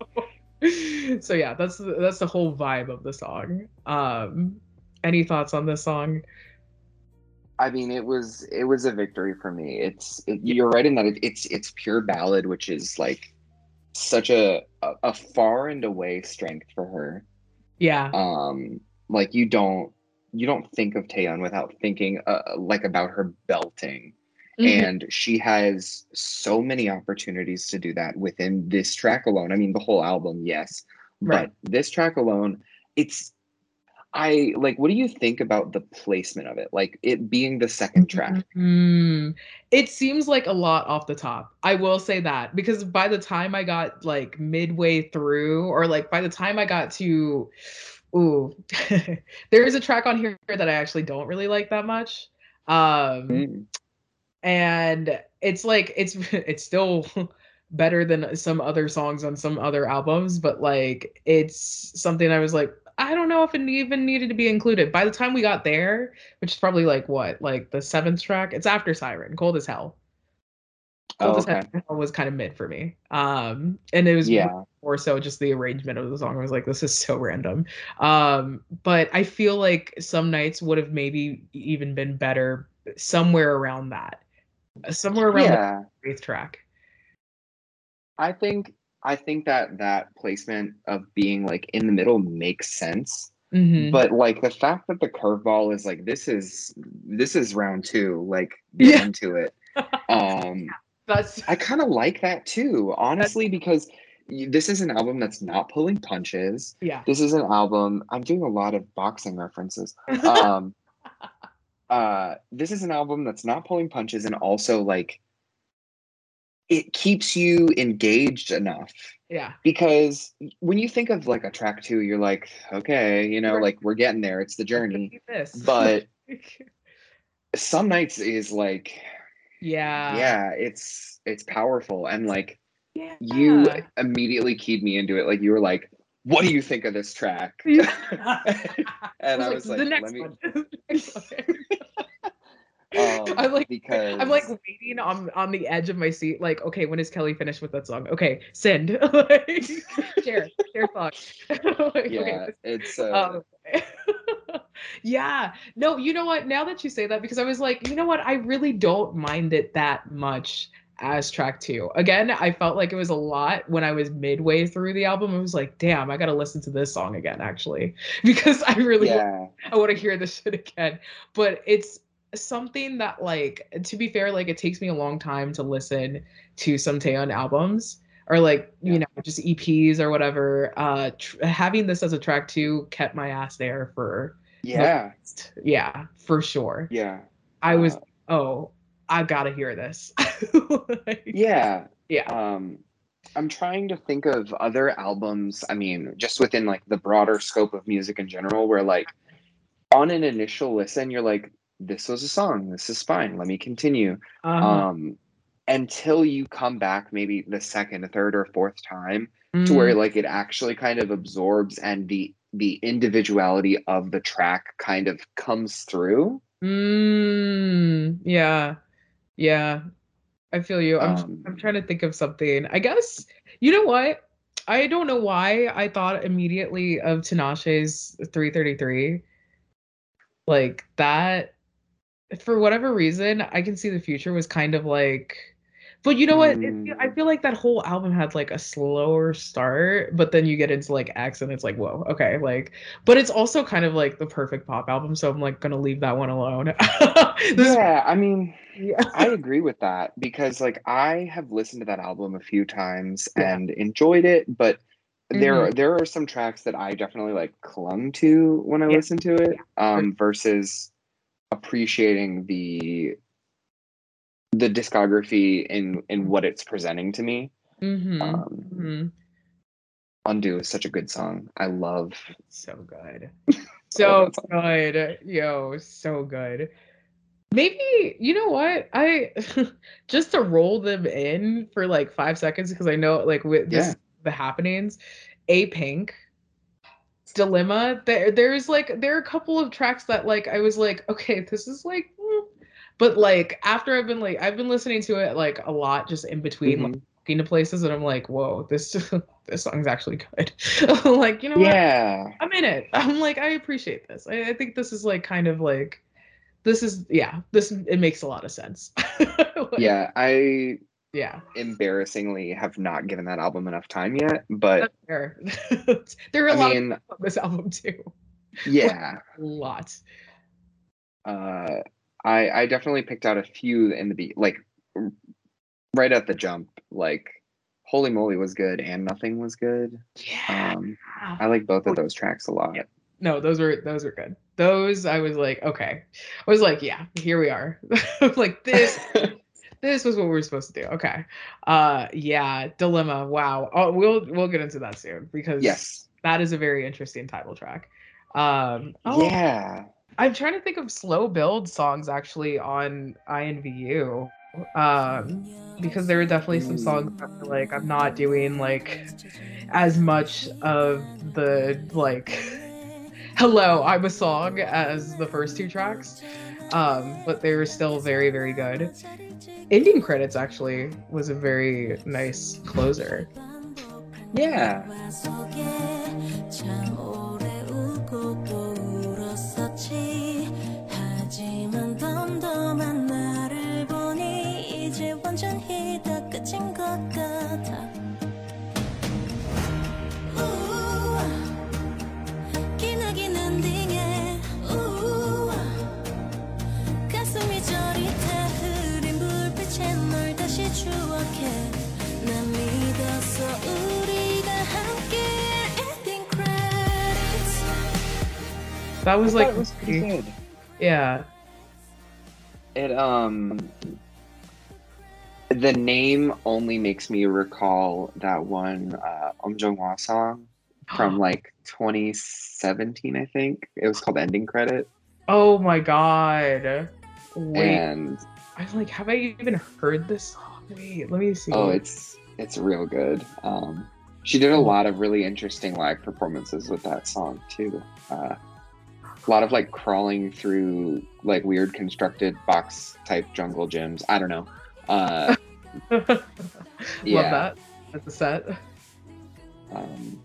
[laughs] So yeah that's that's the whole vibe of the song. Um any thoughts on this song? I mean, it was it was a victory for me. It's it, you're right in that it, it's it's pure ballad, which is like such a, a a far and away strength for her. Yeah. Um, like you don't you don't think of Taeyeon without thinking uh, like about her belting. Mhm. And she has so many opportunities to do that within this track alone. I mean, the whole album, yes, Right. but this track alone, it's I like. What do you think about the placement of it? Like it being the second track. Mm, it seems like a lot off the top. I will say that because by the time I got like midway through, or like by the time I got to, ooh, [laughs] there is a track on here that I actually don't really like that much. Um, Mm. and it's like it's [laughs] it's still better than some other songs on some other albums, but like it's something I was like, I don't know if it even needed to be included. By the time we got there, which is probably like what, like the seventh track, it's after Siren, Cold as Hell. Cold Oh, as okay. Hell was kind of mid for me. Um, and it was Yeah. more so just the arrangement of the song. I was like, this is so random. Um, but I feel like some nights would have maybe even been better somewhere around that. Somewhere around Yeah. the eighth track. I think I think that that placement of being like in the middle makes sense. Mhm. But like the fact that the curveball is like this is this is round two, like [laughs] get Yeah. into it. Um [laughs] That's I kind of like that too, honestly, because this is an album that's not pulling punches. yeah. This is an album. I'm doing a lot of boxing references. [laughs] Um, uh, this is an album that's not pulling punches, and also like it keeps you engaged enough yeah. because when you think of like a track two, you're like, okay, you know, Right. like we're getting there. It's the journey. But [laughs] some nights is like, yeah. yeah, it's it's powerful and like Yeah. you immediately keyed me into it. Like you were like, "What do you think of this track?" [laughs] [laughs] and I was like, the "Let next me." one. Um, I'm like, because I'm like waiting on on the edge of my seat, like, okay, when is Kelly finished with that song? Okay, send, [laughs] like, share, share song. [laughs] Like, yeah, okay, it's uh, Um, yeah. No, you know what? Now that you say that, because I was like, you know what? I really don't mind it that much as track two. Again, I felt like it was a lot when I was midway through the album. I was like, damn, I gotta listen to this song again, actually. [laughs] Because I really yeah, I want to hear this shit again. But it's something that like to be fair, like it takes me a long time to listen to some Taeyeon albums or like you know just EPs or whatever. Uh, tr- having this as a track two kept my ass there for yeah, yeah for sure. yeah, I was uh, oh I gotta hear this. [laughs] Like, yeah. yeah. Um, I'm trying to think of other albums. I mean, just within like the broader scope of music in general, where like on an initial listen, you're like, "This was a song. This is fine. Let me continue." Uh-huh. um until you come back maybe the second third or fourth time to where like it actually kind of absorbs and the the individuality of the track kind of comes through Mm, yeah. Yeah. I feel you. I'm Um, I'm trying to think of something. I guess you know what? I don't know why I thought immediately of Tinashe's 333. Like that for whatever reason, I can see the future was kind of like but you know what? It, I Mm. feel like that whole album had like a slower start, but then you get into like X and it's like, whoa, okay, like but it's also kind of like the perfect pop album, so I'm like gonna leave that one alone. [laughs] Yeah i mean yeah. i agree with that because like i have listened to that album a few times Yeah. and enjoyed it but there there are some tracks that i definitely like clung to when i Yeah. listened to it um versus appreciating the the discography in in what it's presenting to me Mm-hmm. um hmm undo is such a good song i love So good. [laughs] So good. Yo, so good. Maybe, you know what? I [laughs] just to roll them in for like five seconds because I know like with this Yeah. the happenings, Apink, Dilemma. There there's like there are a couple of tracks that like I was like, okay, this is like mm. but like after I've been like I've been listening to it like a lot just in between like Mhm. walking to places and I'm like, whoa, this [laughs] this song's actually good. [laughs] like, you know what? yeah I'm in it. [laughs] I'm like, I appreciate this. I, I think this is like kind of like, this is yeah, this it makes a lot of sense. Like, yeah i Yeah. embarrassingly have not given that album enough time yet. But [laughs] there are a I lot mean, of on this album too. yeah, [laughs] A lot. uh, I I definitely picked out a few in the beat, like right at the jump. Like Holy Moly was good, and Nothing was good. Yeah. Um, I like both of those tracks a lot. Yep. no, those were those were good. Those I was like, okay. I was like, yeah, here we are. [laughs] like this this was what we were supposed to do. Okay. Uh yeah, dilemma. Wow. Oh, we'll we'll get into that soon because yes. that is a very interesting title track. Um oh, Yeah. I'm trying to think of slow build songs actually on INVU. Um because there are definitely some songs that are like I'm not doing like as much of the like [laughs] hello I'm a song as the first two tracks. Um but they were still very very good. Ending credits actually was a very nice closer. Yeah. That was I like it was pretty good. yeah. It um the name only makes me recall that one uh Om Jong Hwa song from [gasps] like 2017, I think. It was called Ending Credit. Oh my god. Wait, And I was like, have I even heard this song? Wait, let me see. oh it's it's real good. Um she did a lot of really interesting live performances with that song too. Uh a lot of like crawling through like weird constructed box type jungle gyms. I don't know. Uh [laughs] Love yeah. that. That's a set. um,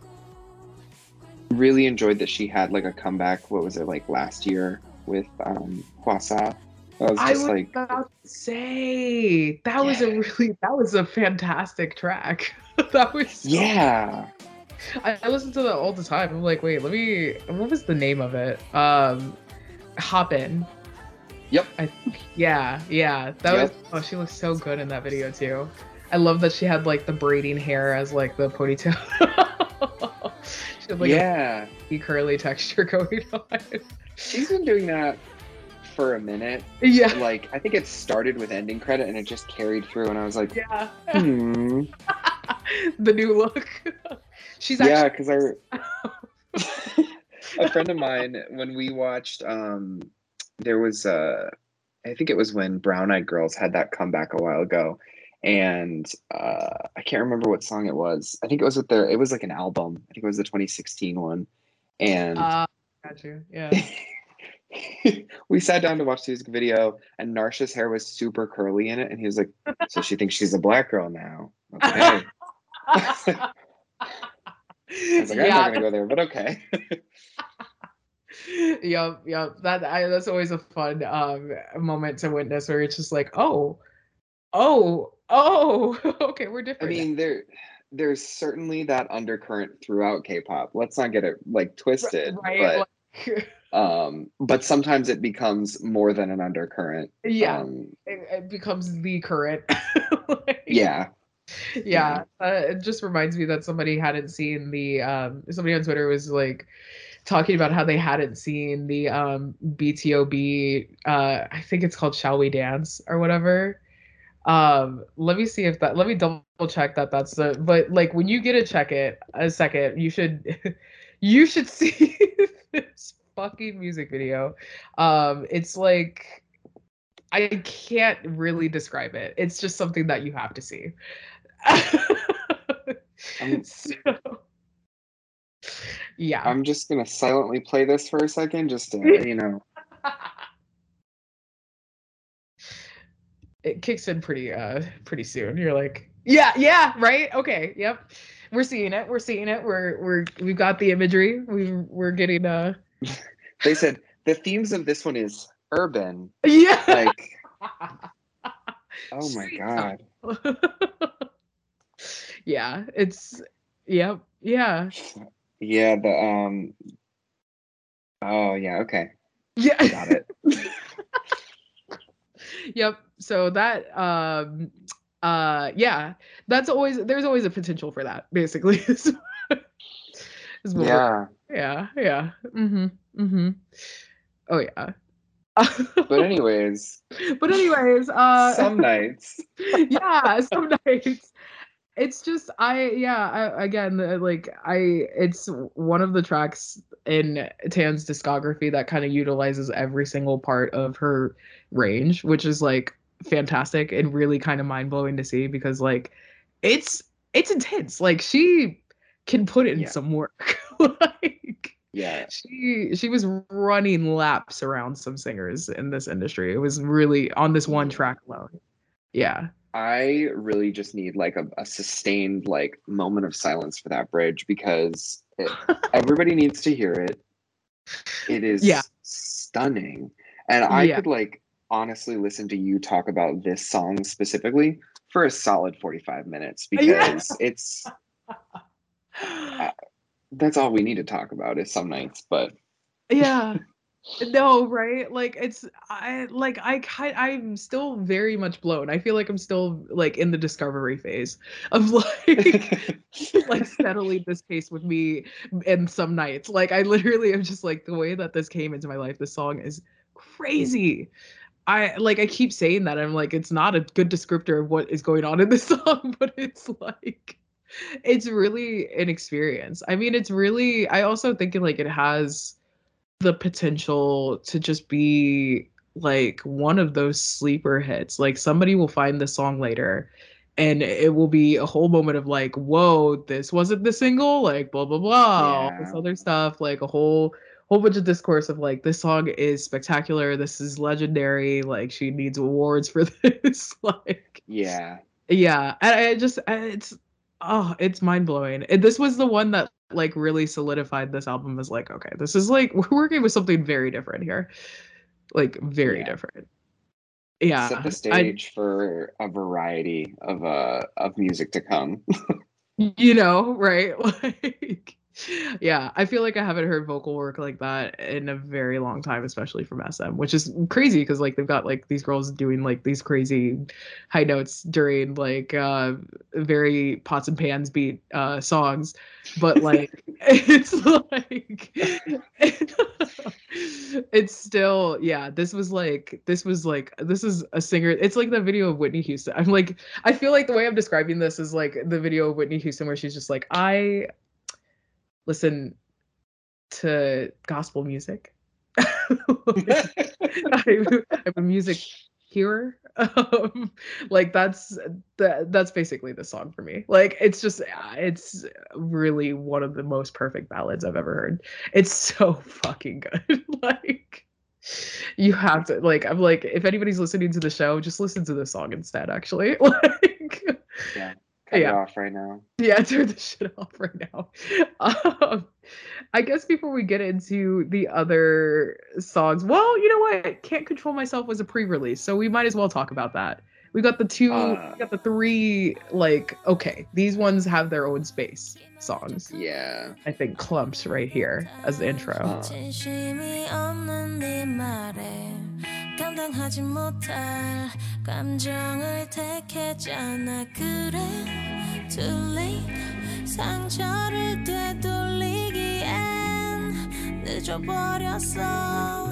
really enjoyed that she had like a comeback. What was it like last year with um, Hwasa? I was I just was like, about to say that was a really that was a fantastic track. [laughs] that was so- yeah, I, listen to that all the time. I'm like, wait, let me. What was the name of it? Um, Hop in. Yep. I. Yeah, yeah. That Yep. was. Oh, she looks so good in that video too. I love that she had like the braiding hair as like the ponytail. [laughs] she had like yeah. a curly texture [laughs] going on. She's been doing that for a minute. yeah, Like I think it started with ending credit and it just carried through. And I was like, yeah. hmm. [laughs] the new look. She's yeah, because I [laughs] [laughs] a friend of mine when we watched um there was uh I think it was when Brown Eyed Girls had that comeback a while ago and uh I can't remember what song it was. I think it was with their it was like an album. I think it was the 2016 one. And Uh, got you. Yeah. [laughs] we sat down to watch the music video and Narsha's hair was super curly in it and he was like, So she thinks she's a black girl now. Okay. I was like, I'm not gonna go there, but okay. [laughs] yep, yep. That I, that's always a fun um moment to witness where it's just like, oh, oh, oh, [laughs] okay, we're different. I mean, there there's certainly that undercurrent throughout K-pop. Let's not get it like twisted, right? but like, [laughs] um, but sometimes it becomes more than an undercurrent. yeah, Um, it, it becomes the current. Like, yeah. Yeah. Uh, it just reminds me that somebody hadn't seen the um somebody on Twitter was like talking about how they hadn't seen the um BTOB uh I think it's called Shall We Dance or whatever. Um let me see if that let me double check that that's the but like when you get to check it a second you should [laughs] you should see [laughs] this fucking music video. Um it's like I can't really describe it. It's just something that you have to see. I'm- [laughs] so, yeah. I'm just gonna silently play this for a second, just to you know. [laughs] it kicks in pretty uh pretty soon. You're like, yeah, yeah, right? Okay, yep. We're seeing it. We're seeing it. We're we're we've got the imagery. We we're getting uh [laughs] They said the themes of this one is urban, yeah. like Oh my god. Yeah, it's yep, yeah. Yeah, the um Oh yeah, okay. Yeah. Got it. [laughs] yep. So that um uh yeah, that's always there's always a potential for that, basically. [laughs] yeah. yeah, yeah. Mm-hmm. Mm-hmm. Oh yeah. But [laughs] anyways, but anyways, uh some nights. yeah, some nights. It's just I yeah I, again like I it's one of the tracks in Taeng's discography that kind of utilizes every single part of her range, which is like fantastic and really kind of mind blowing to see because like it's it's intense. Like she can put in Yeah. some work. [laughs] like Yeah. she she was running laps around some singers in this industry. It was really on this one track alone. Yeah. I really just need like a, a sustained like moment of silence for that bridge because it, [laughs] everybody needs to hear it. It is Yeah. stunning. And I Yeah. could like honestly listen to you talk about this song specifically for a solid 45 minutes [laughs] Yeah. because it's [laughs] uh, that's all we need to talk about is some nights, but yeah. No, right? Like it's I like I I'm still very much blown. I feel like I'm still like in the discovery phase of [laughs] like like steadily this pace with me and some nights. Like I literally am just like the way that this came into my life. This song is crazy. I like I keep saying that I'm like it's not a good descriptor of what is going on in this [laughs] song, but it's like it's really an experience. I mean, it's really I also think like it has the potential to just be like one of those sleeper hits. Like somebody will find the song later and it will be a whole moment of like, whoa, this wasn't the single, like blah blah blah, all this other stuff, like a whole whole bunch of discourse of like this song is spectacular, this is legendary, like she needs awards for [laughs] this. [laughs] like yeah. yeah, and I just I- it's oh, it's mind blowing. This was the one that like really solidified this album as like okay, this is like [laughs] we're working with something very different here, like very Yeah. different. Yeah, Set the I- stage for a variety of uh of music to come. [laughs] you know, right? [laughs] Like, yeah, I feel like I haven't heard vocal work like that in a very long time, especially from SM, which is crazy because like they've got like these girls doing like these crazy high notes during like uh very pots and pans beat uh songs, but like [laughs] it's like [laughs] it's still yeah this was like this was like this is a singer it's like the video of whitney houston i'm like I feel like the way I'm describing this is like the video of Whitney Houston where she's just like, I listen to gospel music. I'm, [laughs] [laughs] I'm a music hearer. [laughs] Um, like that's that that's basically the song for me. Like it's just it's really one of the most perfect ballads I've ever heard. It's so fucking good. like you have to like I'm like if anybody's listening to the show, just listen to this song instead actually. Like yeah. Oh, cut yeah. it off right now. [laughs] Yeah, turn the shit [laughs] off right now. Um, I guess before we get into the other songs, well, you know what? Can't Control Myself was a pre-release, so we might as well talk about that. We got the two, uh, we got the three. Like, okay, these ones have their own space songs. Yeah, I think clumps right here as the intro. Uh. 감당하지 못할 감정을 택했잖아. 그래 too late 상처를 되돌리기엔 늦어버렸어.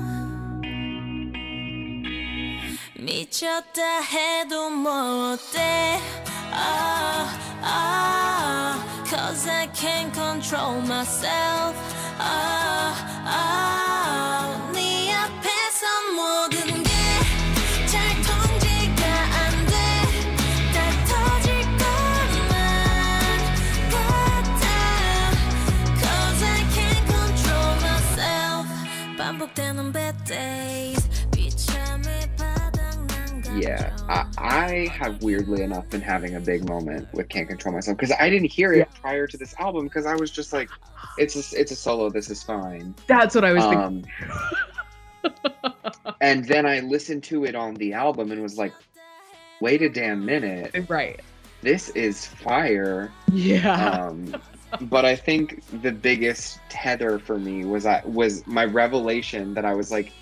미쳤다 해도 뭐 어때? 아, 아, Cause I can't control myself. 아, 아, 네 앞에서 모든 반복되는 bad days 비참해 바닥난 Yeah, I, 감정 I have weirdly enough been having a big moment with "Can't Control Myself" because I didn't hear it prior to this album because I was just like, "It's a, it's a solo. This is fine." That's what I was thinking. Um, and then I listened to it on the album and was like, wait a damn minute, Right. this is fire. Yeah. Um, but I think the biggest tether for me was I was my revelation that I was like,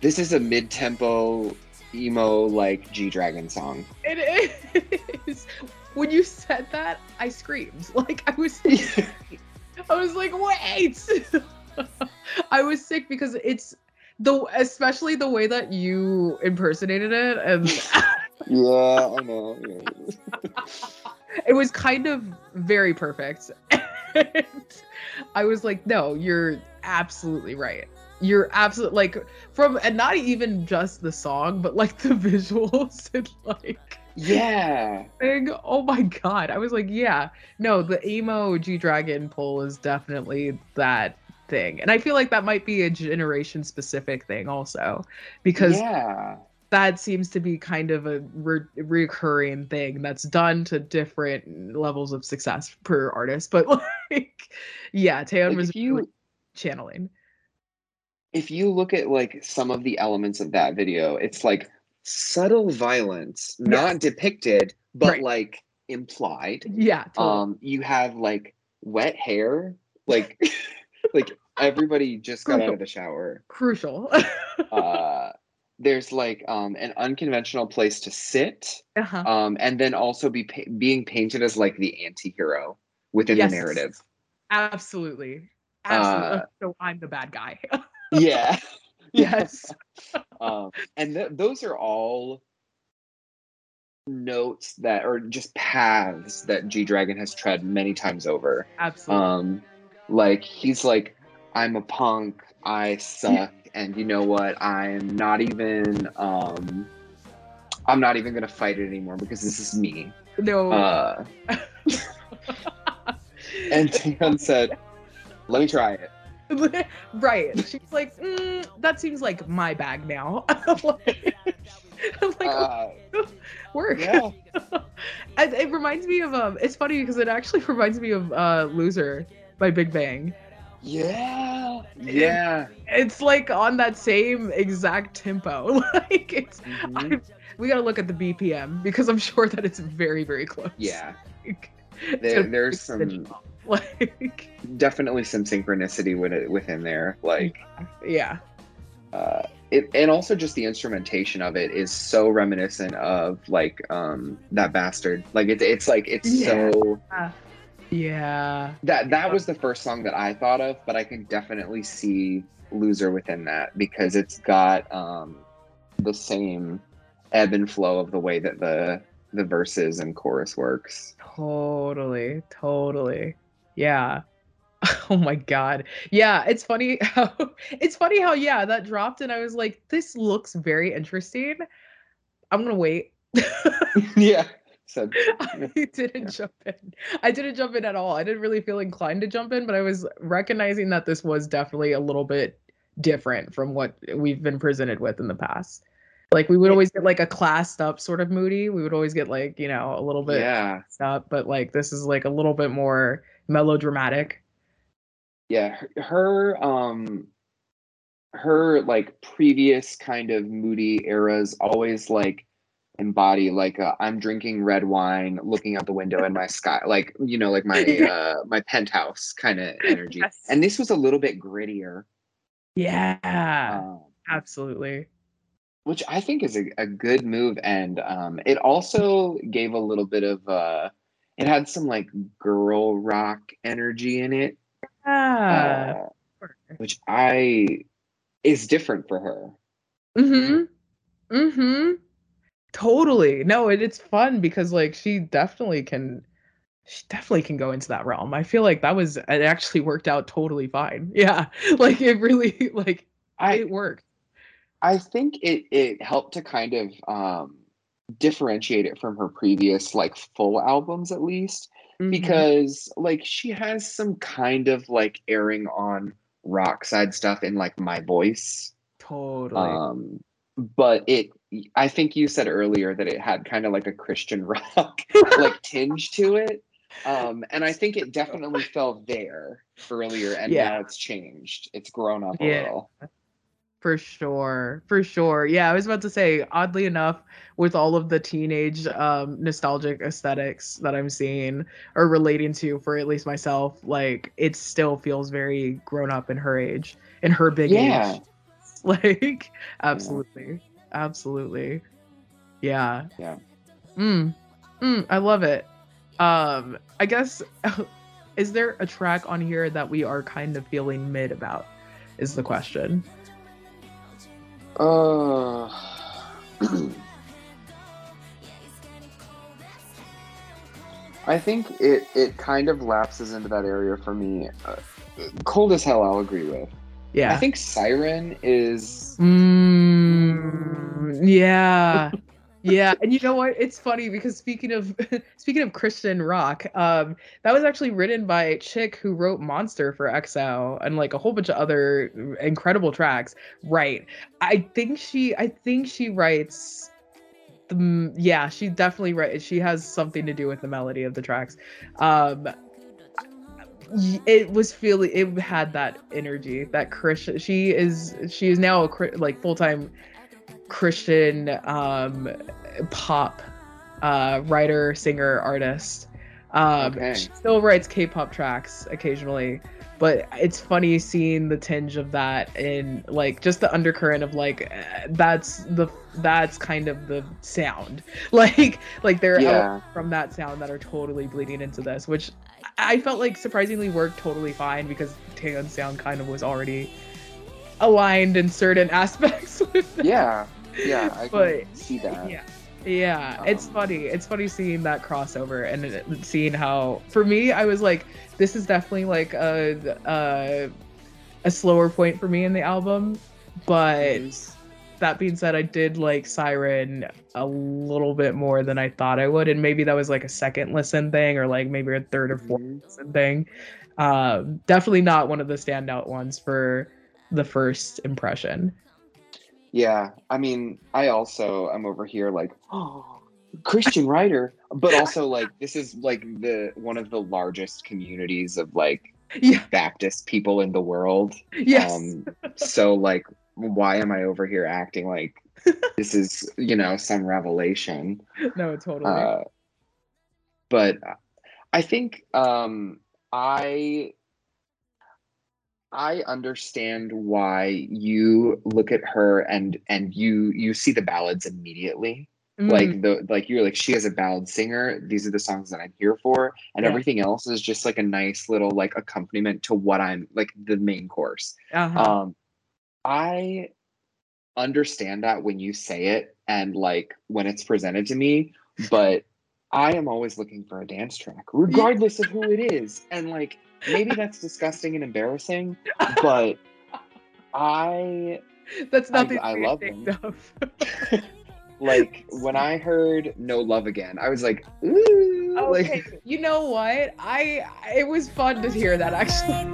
this is a mid tempo emo like G Dragon song. it is. When you said that, I screamed. [laughs] Like I was I was like, wait. [laughs] I was sick because it's the especially the way that you impersonated it and [laughs] yeah, I know. yeah. It was kind of very perfect. And I was like, no, you're absolutely right. You're absolutely like from and not even just the song, but like the [laughs] visuals and like Yeah. thing. Oh my god. I was like, yeah. No, the emo G Dragon pull is definitely that thing. And I feel like that might be a generation specific thing also because yeah. That seems to be kind of a re- recurring thing that's done to different levels of success per artist. But [laughs] like, yeah, Taeyeon Like, was you really channeling. if you look at like some of the elements of that video, it's like subtle violence, not depicted, but Right. like implied. Yeah, totally. Um, you have like wet hair, like [laughs] like everybody just got out of the shower. crucial. [laughs] Uh, there's like um an unconventional place to sit, uh-huh. um, and then also be pa- being painted as like the anti-hero within Yes. the narrative. Absolutely. Absolutely. uh, so I'm the bad guy. [laughs] Yeah. [laughs] yes. [laughs] um, and th- those are all notes that or just paths that G Dragon has tread many times over. Absolutely. Um, like he's like, I'm a punk, I suck, and you know what? I'm not even um, I'm not even gonna fight it anymore because this is me. no. Uh, and Taeyeon said, "Let me try it." [laughs] right. She's like, mm, that seems like my bag now. [laughs] I'm like, [laughs] I'm like, Uh, work. yeah. it, it reminds me of um. It's funny because it actually reminds me of uh, "Loser" by Big Bang. Yeah. Yeah. It's like on that same exact tempo. [laughs] like it's. Mhm. I, we gotta look at the BPM because I'm sure that it's very very close. Yeah. Like, There, there's some. [laughs] Like definitely some synchronicity with it within there. Like yeah. uh it and also just the instrumentation of it is so reminiscent of like um that bastard. Like it's it's like it's Yeah. so Yeah. that that was the first song that I thought of, but I can definitely see loser within that because it's got um the same ebb and flow of the way that the the verses and chorus works. Totally, totally. Yeah. [laughs] Oh my god. Yeah, it's funny [laughs] how it's funny how yeah, that dropped and I was like this looks very interesting. I'm going to wait. [laughs] yeah. So [laughs] I [laughs] didn't jump in. I didn't jump in at all. I didn't really feel inclined to jump in, but I was recognizing that this was definitely a little bit different from what we've been presented with in the past. Like we would always get like a classed up sort of moody. We would always get like, you know, a little bit yeah. up, but like this is like a little bit more melodramatic. yeah her um her like previous kind of moody eras always like embody like uh, i'm drinking red wine looking out the window in my [laughs] sky like you know like my uh my penthouse kind of energy Yes. and this was a little bit grittier Yeah, um, absolutely. which i think is a, a good move and um it also gave a little bit of uh it had some like girl rock energy in it Yeah. uh, which I is different for her. Mm-hmm. Mm-hmm. Totally. No, it, it's fun because like she definitely can she definitely can go into that realm. I feel like that was it actually worked out totally fine. [laughs] Yeah. Like it really [laughs] like I it worked. I think it it helped to kind of um differentiate it from her previous like full albums at least Mhm. because like she has some kind of like airing on rock side stuff in like my voice totally. um but it I think you said earlier that it had kind of like a Christian [laughs] rock like tinge to it um and I think it definitely [laughs] fell there earlier and Yeah. now it's changed it's grown up a Yeah. little For sure. For sure. Yeah, I was about to say, oddly enough, with all of the teenage um nostalgic aesthetics that I'm seeing or relating to for at least myself, like it still feels very grown up in her age, in her big Yeah. age. [laughs] Like absolutely. Absolutely. Yeah. Yeah. Mm. Mm, I love it. Um, I guess [laughs] is there a track on here that we are kind of feeling mid about? Is the question. Uh, [clears throat] I think it it kind of lapses into that area for me. Uh, cold as hell, I'll agree with. Yeah. I think Siren is. Mm, yeah. yeah. And you know what? It's funny because speaking of [laughs] speaking of Christian rock, um, that was actually written by a chick who wrote Monster for EXO and like a whole bunch of other incredible tracks. Right. I think she I think she writes the yeah, she definitely writes she has something to do with the melody of the tracks. Um it was feeling it had that energy that christian she is she is now a like full-time christian um pop uh writer singer artist um Okay. she still writes k-pop tracks occasionally but it's funny seeing the tinge of that in like just the undercurrent of like eh, that's the that's kind of the sound [laughs] like like there are Yeah. from that sound that are totally bleeding into this which I felt like surprisingly worked totally fine because Taeyeon's sound kind of was already aligned in certain [laughs] aspects with. Yeah, yeah, [laughs] I can But- see that. Yeah. Yeah, it's Um, funny. It's funny seeing that crossover and it- seeing how for me I was like this is definitely like a a, a slower point for me in the album, but that being said, I did like Siren a little bit more than I thought I would, and maybe that was like a second listen thing, or like maybe a third or fourth Mhm. listen thing. Um, definitely not one of the standout ones for the first impression. Yeah, I mean, I also I'm over here like, [gasps] oh, Christian writer, but also like this is like the one of the largest communities of like Yeah. Baptist people in the world. Yes. Um, so like, why am I over here acting like [laughs] this is you know some revelation? no, totally. Uh, but I think um, I I understand why you look at her and and you you see the ballads immediately. Mm, Like the like you're like she is a ballad singer. These are the songs that I'm here for, and Yeah. everything else is just like a nice little like accompaniment to what I'm like the main course. uh-huh. Um, I understand that when you say it and like when it's presented to me, but I am always looking for a dance track, regardless of who it is. And like maybe that's disgusting and embarrassing, [laughs] but I That's I- nothing I to love ashamed them. of. like [laughs] when I heard No Love Again, I was like, ooh, [laughs] okay, like you know what? I it was fun to hear that actually.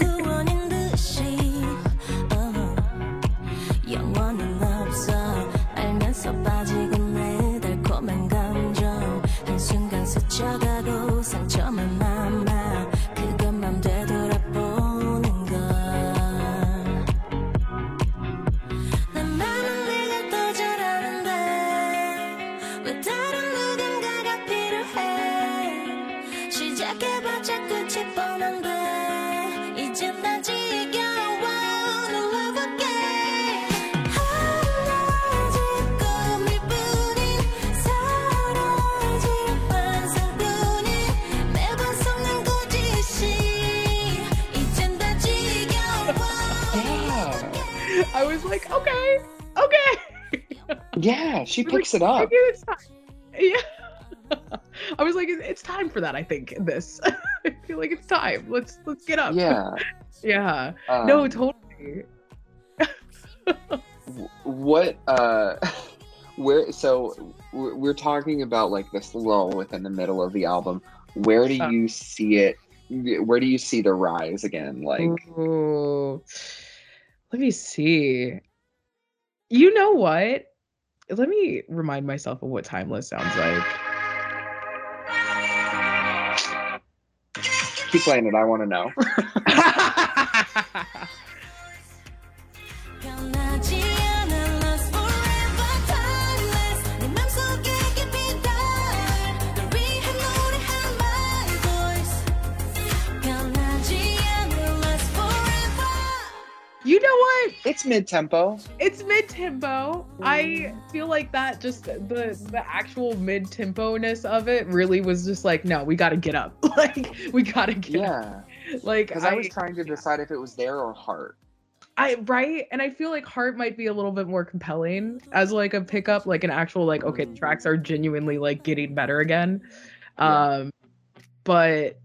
Okay, okay. yeah, she [laughs] picks it up. maybe it's time. Yeah. [laughs] I was like, it's time for that. I think in this. [laughs] I feel like it's time. Let's let's get up. Yeah. Yeah. no, um, totally. what uh where so we're we're talking about like this lull within the middle of the album where do Uh. you see it where do you see the rise again like Ooh. Let me see. You know what? Let me remind myself of what timeless sounds like. keep playing it i want to know [laughs] it's mid tempo. it's mid tempo. I feel like that just the the actual mid tempo ness of it really was just like, no, we got to get up. [laughs] like we got to get up. Yeah, Like because I was trying to decide if it was there or heart. I right, and I feel like Heart might be a little bit more compelling as like a pickup, like an actual like okay, the tracks are genuinely like getting better again. Yeah. Um, but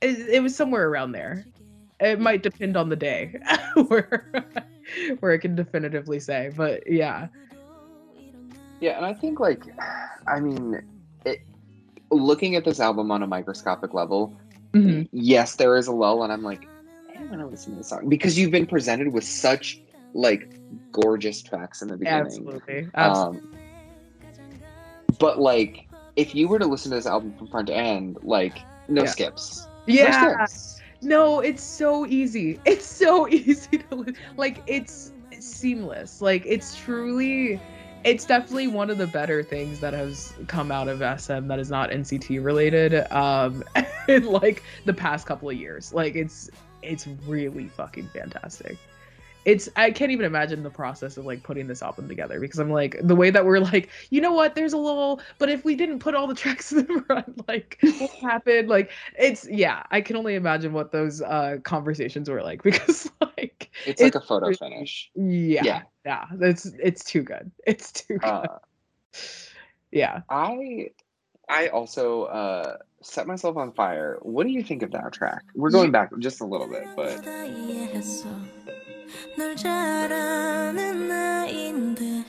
it, it was somewhere around there. It might depend on the day [laughs] [laughs] where I can definitively say, but yeah, Yeah, and I think like, [sighs] I mean, it. Looking at this album on a microscopic level, Mhm. yes, there is a lull, and I'm like, I don't want to listen to this song because you've been presented with such like gorgeous tracks in the beginning. absolutely, absolutely. Um, but like, if you were to listen to this album from front to end, like, no Yeah. skips. yeah. No skips. No, it's so easy. [laughs] It's so easy to like. It's seamless. Like it's truly. It's definitely one of the better things that has come out of SM that is not NCT related. Um, [laughs] in like the past couple of years. Like it's it's really fucking fantastic it's I can't even imagine the process of like putting this album together because I'm like the way that we're like, you know what, there's a lull, but if we didn't put all the [laughs] tracks in the front, like what [laughs] happened? Like it's yeah, I can only imagine what those uh conversations were like [laughs] because like it's, it's like a photo finish. Yeah. Yeah. Yeah. It's too good. It's too uh, good. Uh, yeah. I I also uh set myself on fire. What do you think of that track? We're going back just a little bit, but 널 잘 아는 나인데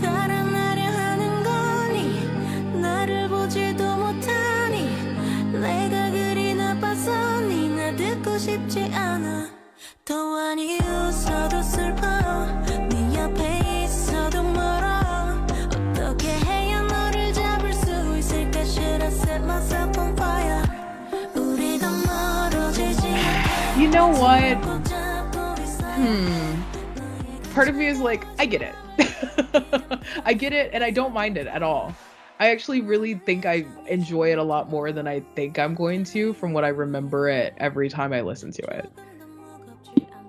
달아나려 하는 거니? 나를 보지도 못하니? 내가 그리 나빠서 니나 듣고 싶지 않아. 더 많이 웃어도 슬퍼. 네 옆에 있어도 멀어. 어떻게 해야 너를 잡을 수 있을까? Should I set myself on fire? you know what hmm. Part of me is like i get it. [laughs] I get it and i don't mind it at all. I actually really think i enjoy it a lot more than i think i'm going to from what i remember it every time i listen to it.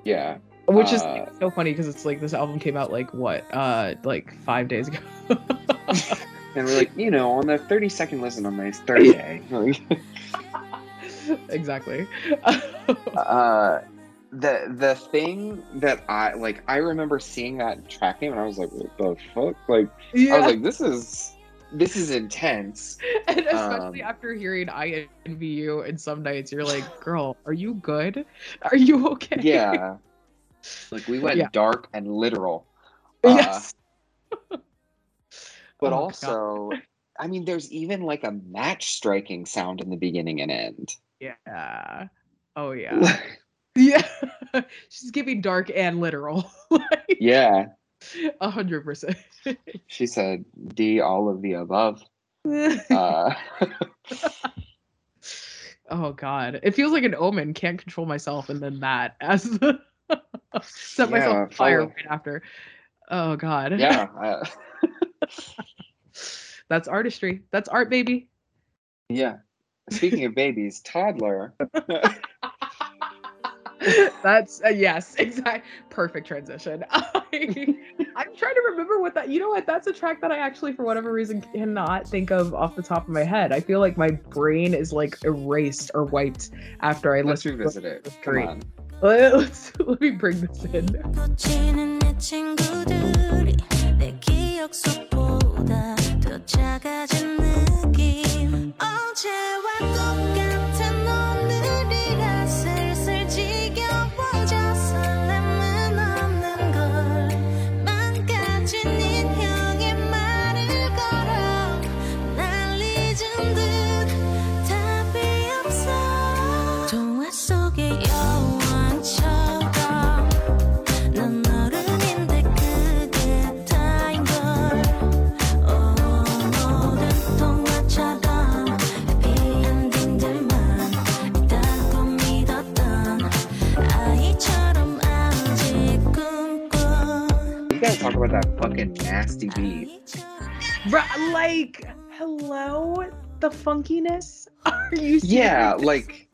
Yeah. which is Uh, so funny because it's like this album came out like what uh like five days ago. [laughs] And we're like, you know, on the 30 second listen on this Thursday. [laughs] exactly. Uh the the thing that I like I remember seeing that track name and I was like, what the fuck? Like yeah I was like, this is this is intense. [laughs] and especially um, after hearing i envy you and some nights you're like girl are you good are you okay Yeah. [laughs] like we went Yeah. dark and literal. Uh, yes [laughs] but Oh, God. also I mean there's even like a match striking sound in the beginning and end. yeah oh yeah yeah [laughs] she's giving dark and literal [laughs] like yeah. a hundred percent [laughs] She said D all of the above. Uh oh god it feels like an omen can't control myself and then that as the set myself on fire follow- right after oh god yeah. uh, that's artistry that's art baby yeah. Speaking of babies, toddler. [laughs] that's uh, yes [laughs] exact perfect transition [laughs] I, i'm trying to remember what that you know what that's a track that i actually for whatever reason cannot think of off the top of my head i feel like my brain is like erased or wiped after i Let's listen revisit it. Come Great. on. let's let me bring this in talk about that fucking nasty beat. Ra- like hello the funkiness [laughs] are you serious? Yeah, like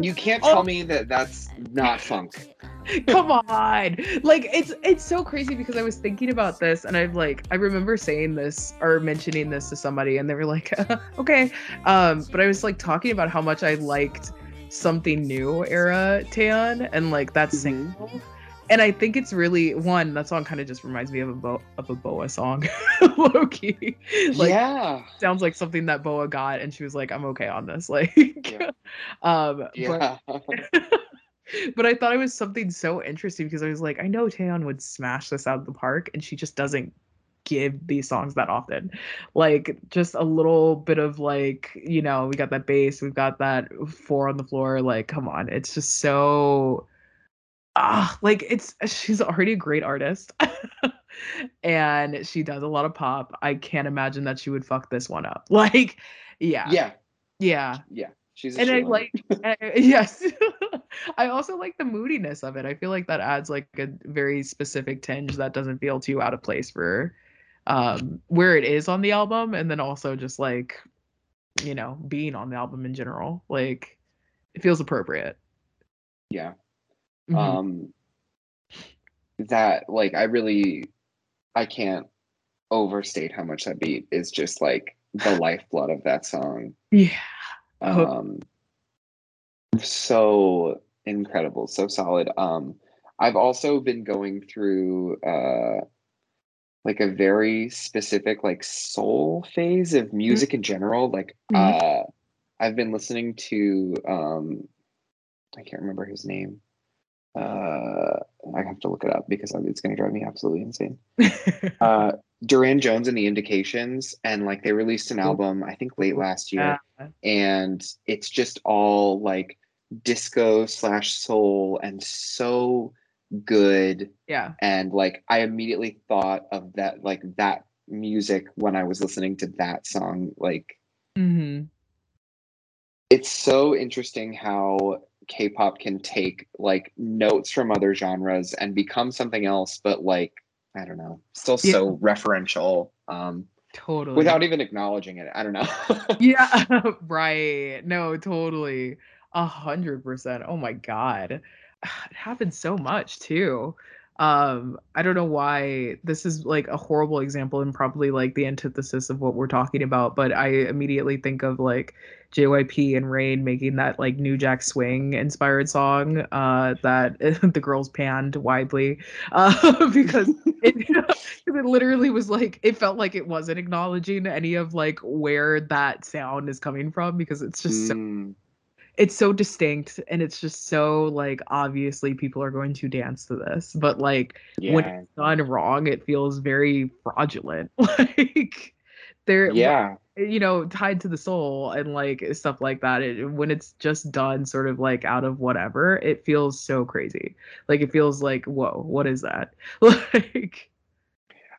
You can't Oh. tell me that that's not funk. [laughs] Come on. Like it's it's so crazy because I was thinking about this and I've like I remember saying this or mentioning this to somebody and they were like, [laughs] "Okay." Um but I was like talking about how much I liked something new era Taeng and like that Mhm. single. And I think it's really one that song kind of just reminds me of a Bo- of a BoA song. [laughs] Low key. Like yeah. sounds like something that BoA got and she was like, "I'm okay on this." [laughs] Like Yeah. um but [laughs] but I thought it was something so interesting because I was like, I know Taeyeon would smash this out of the park, and she just doesn't give these songs that often. Like just a little bit of like, you know, we got that bass, we've got that four on the floor. Like, come on, it's just so ah, like it's she's already a great artist. [laughs] and she does a lot of pop. I can't imagine that she would fuck this one up. [laughs] Like, yeah. yeah. Yeah Yeah. She's and I like uh, [laughs] yes I also like the moodiness of it. I feel like that adds like a very specific tinge that doesn't feel too out of place for um where it is on the album and then also just like you know being on the album in general like it feels appropriate Yeah. Mhm. um that like i really i can't overstate how much that beat is just like the [laughs] lifeblood of that song. Yeah. Um so incredible so solid. Um i've also been going through uh like a very specific like soul phase of music in general like Mhm. uh i've been listening to um i can't remember his name uh i have to look it up because it's going to drive me absolutely insane. [laughs] Uh Durand Jones and the Indications and like they released an album i think late last year. And it's just all like disco slash soul and so good. Yeah. And like i immediately thought of that like that music when i was listening to that song like mm-hmm. it's so interesting how k-pop can take like notes from other genres and become something else but like i don't know still so referential um totally. without even acknowledging it i don't know. [laughs] Yeah [laughs] right. No totally. A hundred percent. Oh my god. [sighs] It happens so much too. Um i don't know why this is like a horrible example and probably like the antithesis of what we're talking about but i immediately think of like jyp and rain making that like new jack swing inspired song uh that [laughs] the girls panned widely [laughs] uh because [laughs] it, it literally was like it felt like it wasn't acknowledging any of like where that sound is coming from because it's just so Mm, it's so distinct and it's just so like obviously people are going to dance to this but like when it's done wrong it feels very fraudulent. Like there yeah you know tied to the soul and like stuff like that it, when it's just done sort of like out of whatever it feels so crazy. Like it feels like whoa what is that? [laughs] Like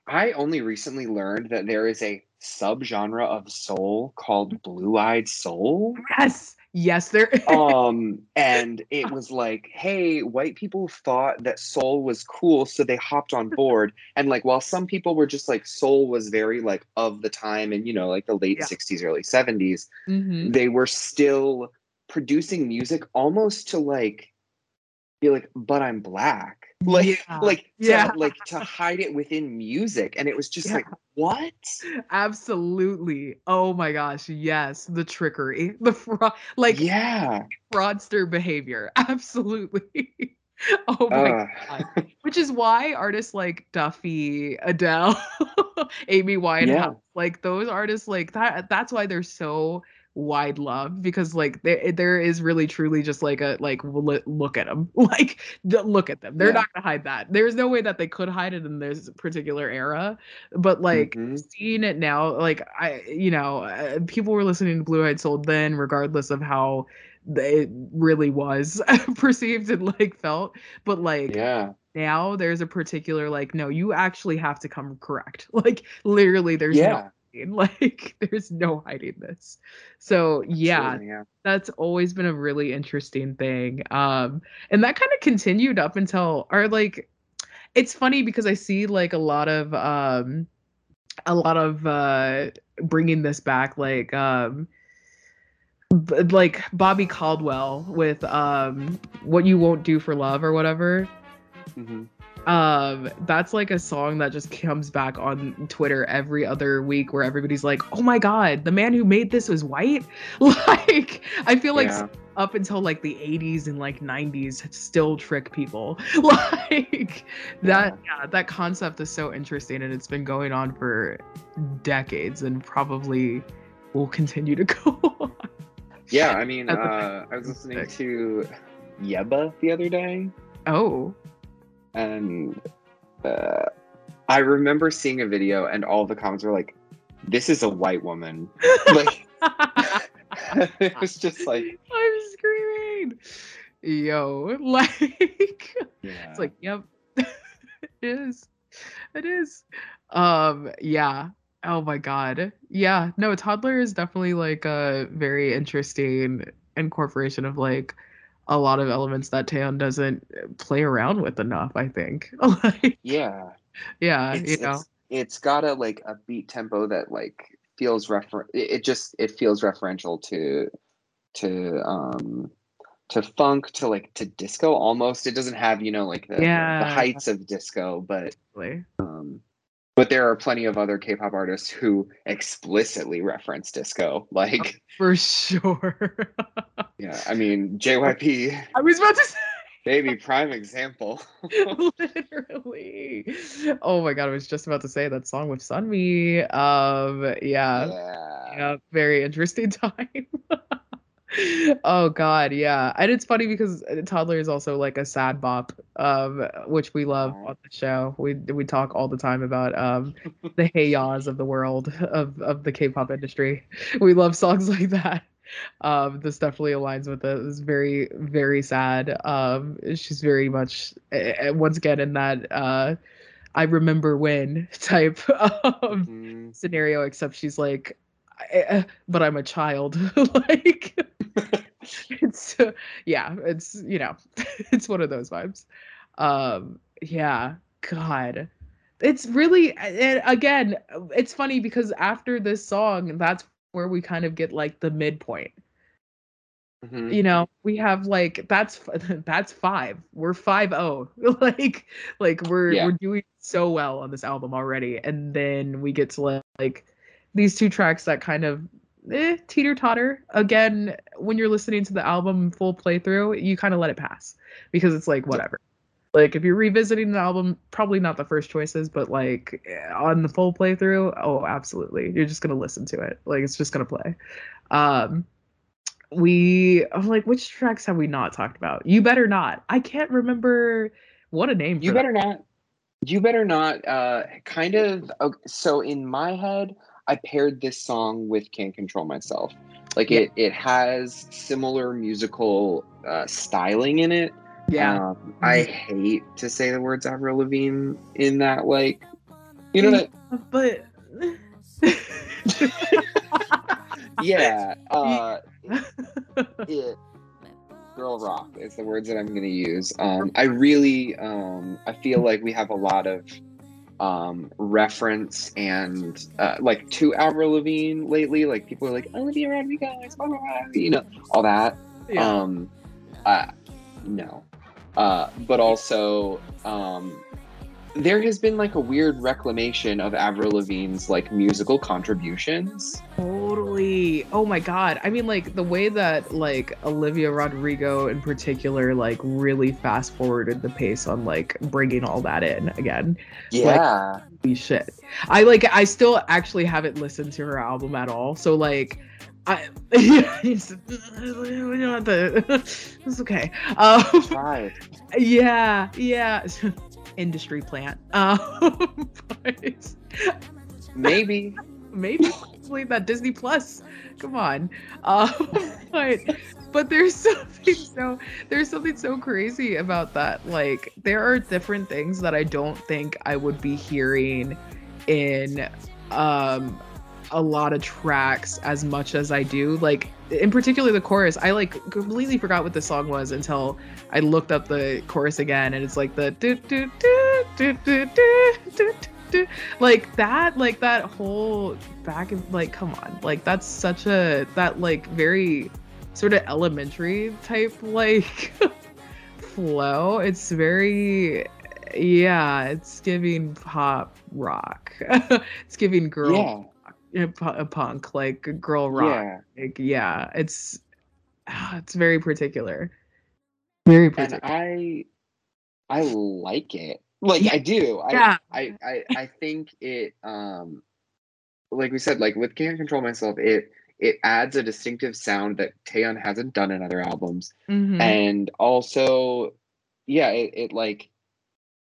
I only recently learned that there is a subgenre of soul called blue-eyed soul. yes yes there [laughs] Um, and it was like, hey, white people thought that soul was cool, so they hopped on board. And like, while some people were just like, soul was very like of the time, and you know, like the late Yeah. '60s, early '70s, Mhm. they were still producing music almost to like be like, but I'm black. Like, Yeah. like, to, Yeah. like to hide it within music, and it was just Yeah. like, what? Absolutely. Oh my gosh. Yes. The trickery, [laughs] the fraud, like yeah. fraudster behavior. [laughs] Absolutely. oh my Uh, god. Which is why artists like Duffy, Adele, [laughs] Amy Winehouse, Yeah. like those artists, like that. That's why they're so wide love because like there there is really truly just like a like look- at them [laughs] like look at them they're Yeah. not gonna hide that there's no way that they could hide it in this particular era but like Mhm. seeing it now like i you know uh, people were listening to blue eyed soul then regardless of how it really was [laughs] perceived and like felt but like yeah. now there's a particular like no you actually have to come correct [laughs] like literally there's no Yeah. Hiding. [laughs] like there's no hiding this so yeah yeah. that's always been a really interesting thing um and that kind of continued up until or like it's funny because i see like a lot of um a lot of uh bringing this back like um b- like Bobby Caldwell with um "What You Won't Do for Love" or whatever. Mhm. Um, that's like a song that just comes back on Twitter every other week, where everybody's like, "Oh my god, the man who made this was white." [laughs] Like, I feel like Yeah. up until like the 80s and like 90s still trick people. [laughs] Like that yeah. that concept is so interesting and it's been going on for decades and probably will continue to [laughs] go on. Yeah, I mean, uh, I was listening to Yebba the other day, oh and uh, I remember seeing a video, and all the comments were like, "This is a white woman." [laughs] like, [laughs] it was just like, i'm screaming yo [laughs] like yeah, It's like, yep, it is. It is. Um, yeah. Oh my god. Yeah. No, toddler is definitely like a very interesting incorporation of like a lot of elements that Taeyeon doesn't play around with enough, I think. [laughs] like, yeah. yeah, it's, you know. it's, it's got a like a beat tempo that like feels refer it, just it feels referential to to um to funk to like to disco almost it doesn't have you know like the, the heights of disco but um but there are plenty of other k-pop artists who explicitly reference disco like [laughs] For sure. yeah i mean jyp I was about to say baby prime example [laughs] literally. Oh my god, I was just about to say that song with Sunmi. Um, yeah, yeah yeah, very interesting [laughs] time. Oh god, yeah. And it's funny because Toddler is also like a sad bop, um, which we love on the show. We we talk all the time about um the hey yaws of the world of of the K-pop industry. We love songs [laughs] like that. Um, this definitely aligns with it. It's very, very sad. Um, she's very much uh, once again in that uh I remember when [laughs] type of Mhm. scenario, except she's like, but I'm a child. [laughs] like, [laughs] it's uh, yeah, it's you know, [laughs] it's one of those vibes. Um, yeah, God, it's really and again, it's funny because after this song, that's where we kind of get like the midpoint. Mhm. You know, we have like that's [laughs] that's five. We're five oh. like like we're Yeah. we're doing so well on this album already, and then we get to like, like these two tracks that kind of eh, teeter totter. Again, when you're listening to the album full playthrough, you kind of let it pass because it's like whatever. Like if you're revisiting the album, probably not the first choices, but like on the full playthrough, oh absolutely, you're just gonna listen to it. Like it's just gonna play. Um, we I'm like, which tracks have we not talked about? You better not. I can't remember what a name. You for that. better not. You better not. Uh, kind of. ok- So in my head, I paired this song with "Can't Control Myself." Like Yeah. it, it has similar musical uh, styling in it. Yeah. Mm-hmm. Um, I hate to say the words Avril Lavigne in that. Like, you know that. [laughs] but [laughs] Yeah. [laughs] Uh, it. Girl rock is the words that I'm going to use. Um, I really, um, I feel like we have a lot of um, reference and uh, like to Avril Lavigne lately. Like people are like Olivia Rodrigo, blah, blah, blah, you know, all that. yeah. Um, uh, no, uh, but also um, there has been like a weird reclamation of Avril Lavigne's like musical contributions. Totally. Oh my god. I mean like the way that like Olivia Rodrigo in particular like really fast forwarded the pace on like bringing all that in again. Yeah. Holy shit. I like I still actually haven't listened to her album at all. So like I it's, [laughs] it's okay. Um, [laughs] yeah, yeah. [laughs] Industry plant. [laughs] Um, Maybe. [laughs] maybe possibly that Disney Plus. Come on. Uh, [laughs] but but there's something so there's something so crazy about that. Like there are different things that I don't think I would be hearing in um a lot of tracks as much as I do. Like in particular the chorus, I like completely forgot what the song was until I looked up the chorus again and it's like the do do do do do do do do. Like that like that whole back and like come on. Like that's such a that like very sort of elementary type like [laughs] flow. It's very yeah it's giving pop rock. [laughs] It's giving girl punk like girl rock. Yeah. Like, yeah, it's ah, it's very particular. Very And particular. I I like it. Like I do. I, Yeah. I, I I think it um like we said, like with Can't Control Myself, it it adds a distinctive sound that Taeyeon hasn't done in other albums. Mhm. and also yeah it, it like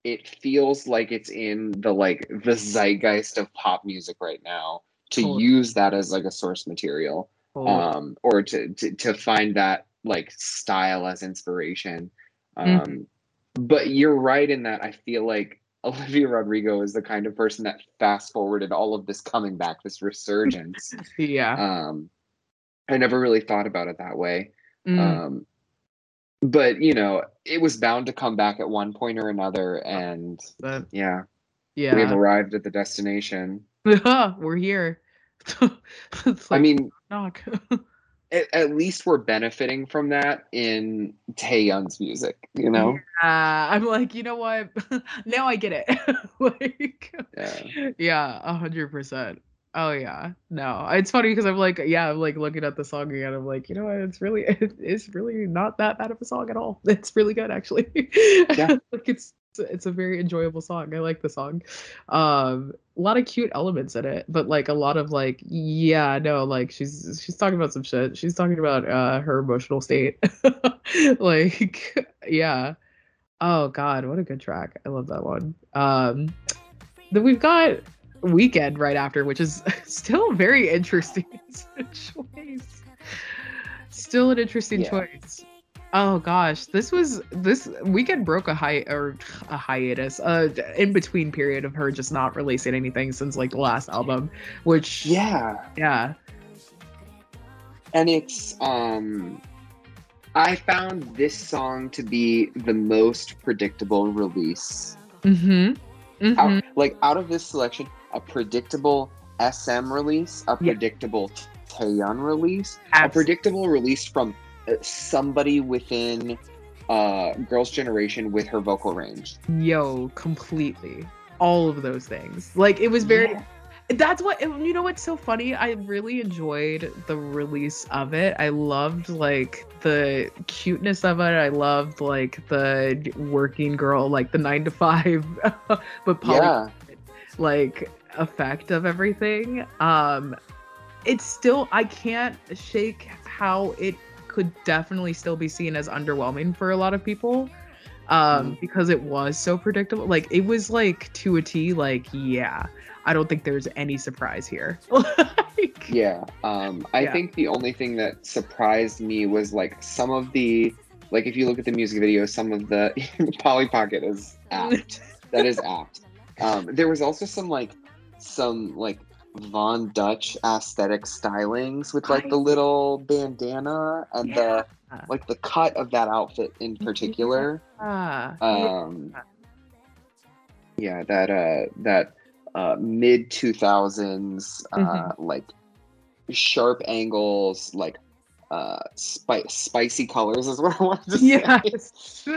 it feels like it's in the like the zeitgeist of pop music right now to Totally. use that as like a source material Totally. um or to to, to find that like style as inspiration um Mhm. but you're right in that i feel like [laughs] olivia rodrigo is the kind of person that fast forwarded all of this coming back this resurgence [laughs] yeah. um i never really thought about it that way Mm. um, but you know, it was bound to come back at one point or another, and But, yeah, yeah. we have arrived at the destination. [laughs] We're here. It's I mean, knock. at, at least we're benefiting from that in Taeyeon's music. You know, Uh, I'm like, you know what? [laughs] now I get it. [laughs] like, Yeah. yeah, a hundred percent. Oh yeah, no, it's funny because I'm like, yeah, I'm like looking at the song again. I'm like, you know what? It's really, [laughs] it's really not that bad of a song at all. It's really good actually. Yeah. like it's it's a very enjoyable song. I like the song. Um, a lot of cute elements in it, but like a lot of like, yeah, no, like she's she's talking about some shit. She's talking about uh her emotional state. [laughs] like, yeah. Oh God, what a good track. I love that one. Um, then we've got Weekend right after, which is [laughs] still very interesting [laughs] choice. Still an interesting Yeah. choice. Oh gosh, this was this weekend broke a high or a hiatus, uh, in between period of her just not releasing anything since like the last album, which yeah, yeah, and it's um, I found this song to be the most predictable release. mm-hmm, mm-hmm. Out, like out of this selection, a predictable SM release, a Yeah. predictable Taeyeon release, a predictable release from somebody within uh girls generation with her vocal range yo, completely, all of those things. Like it was very. Yeah. That's what you know. What's so funny? I really enjoyed the release of it. I loved like the cuteness of it. I loved like the working girl, like the nine to five, [laughs] but poly yeah like effect of everything. Um, it's still I can't shake how it could definitely still be seen as underwhelming for a lot of people. Um, because it was so predictable. Like it was like to a T, like, yeah, I don't think there's any surprise here. [laughs] like, yeah um i Yeah. think the only thing that surprised me was like some of the like if you look at the music video some of the [laughs] polly pocket is [laughs] apt that is apt um there was also some like some like von dutch aesthetic stylings with like I- the little bandana and Yeah. the like the cut of that outfit in particular Ah, um yeah that uh that uh mid 2000s uh Mm-hmm. like sharp angles like uh spi- spicy colors is what i wanted to say yes.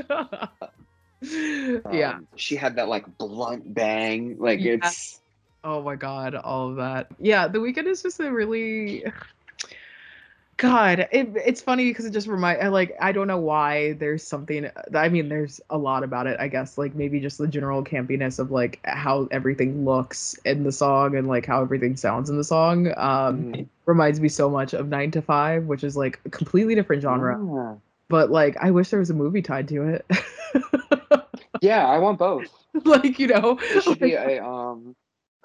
[laughs] yeah. Um, she had that like blunt bang like Yeah. it's Oh my god, all of that. Yeah, the weekend is just a really God, it, it's funny because it just remind I, like I don't know why there's something I mean there's a lot about it I guess like maybe just the general campiness of like how everything looks in the song and like how everything sounds in the song um Mhm. reminds me so much of 9 to 5 which is like a completely different genre yeah. but like I wish there was a movie tied to it [laughs] yeah i want both like you know it should be [laughs] a um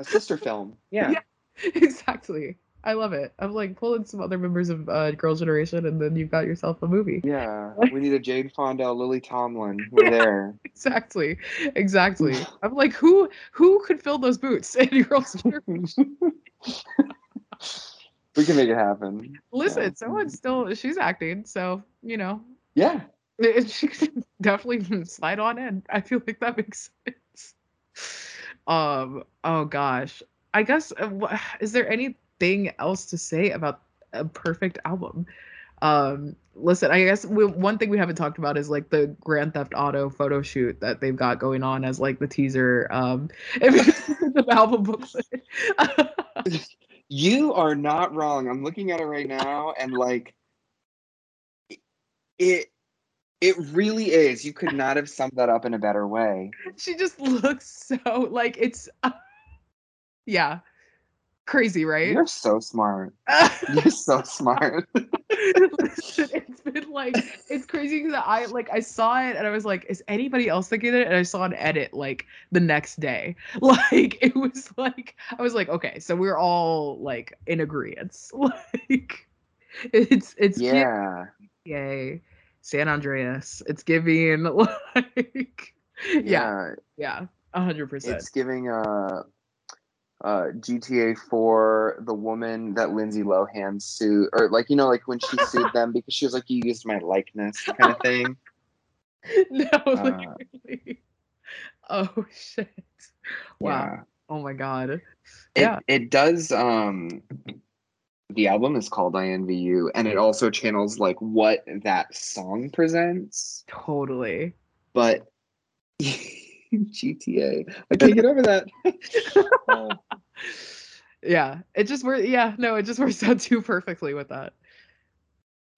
a sister film yeah, Yeah. [laughs] exactly. I love it. I'm like pulling some other members of uh, Girl Generation, and then you've got yourself a movie. yeah [laughs] we need a Jane fonda lily tomlin we're there Exactly, exactly. [laughs] I'm like, who who could fill those boots in Girls Generation? we can make it happen Listen, Yeah. someone's still she's acting, so you know yeah it- she could definitely slide on in. I feel like that makes sense. Um. Oh gosh. I guess. Uh, [sighs] is there anything else to say about a perfect album? Um, listen, I guess we, one thing we haven't talked about is like the Grand Theft Auto photo shoot that they've got going on as like the teaser. Um, [laughs] the album booklet. [laughs] [laughs] You are not wrong. I'm looking at it right now and like it it really is. You could not have summed that up in a better way. she just looks so like it's, [laughs] yeah, crazy, right? You're so smart. [laughs] You're so smart. [laughs] Listen, it's been like it's crazy because I like I saw it and I was like, is anybody else thinking it? And I saw an edit like the next day. Like it was like I was like, okay, so we're all like in agreement. Like it's it's yeah. yay. San Andreas. It's giving [laughs] like yeah, Yeah. a hundred percent. It's giving uh uh GTA 4 the woman that Lindsay Lohan sued or like you know like when she sued [laughs] them because she was like you used my likeness kind of thing. [laughs] No, Uh, literally. Oh shit. Wow. Yeah. Oh my god. It, Yeah. it does um the album is called INVU and it also channels like what that song presents Totally. but [laughs] GTA I can't get over that. [laughs] Yeah. It just works yeah, no, it just works out too perfectly with that.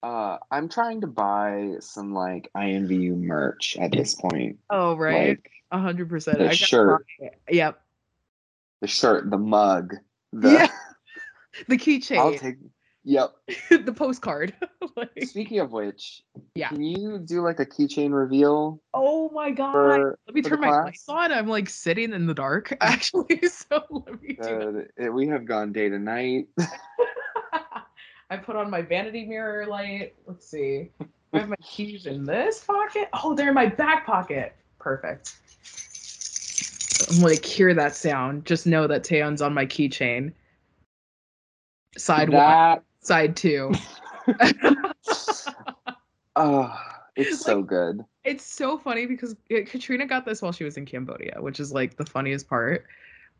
uh I'm trying to buy some like INVU merch at this point. Oh right. A hundred percent. the I shirt. Yep. the shirt, the mug, the Yeah. [laughs] The keychain. I'll take yep. [laughs] the postcard. [laughs] like, Speaking of which, Yeah. can you do like a keychain reveal oh my god. for let me turn my class? lights on. I'm like sitting in the dark actually. So let me do. Uh, we have gone day to night. I put on my vanity mirror light. Let's see. I have my keys in this pocket. Oh, they're in my back pocket. Perfect. I'm gonna hear that sound. Just know that Taeyeon's on my keychain. Side one, side two. [laughs] oh, it's so good. it's so funny because it, Katrina got this while she was in Cambodia, which is like the funniest part.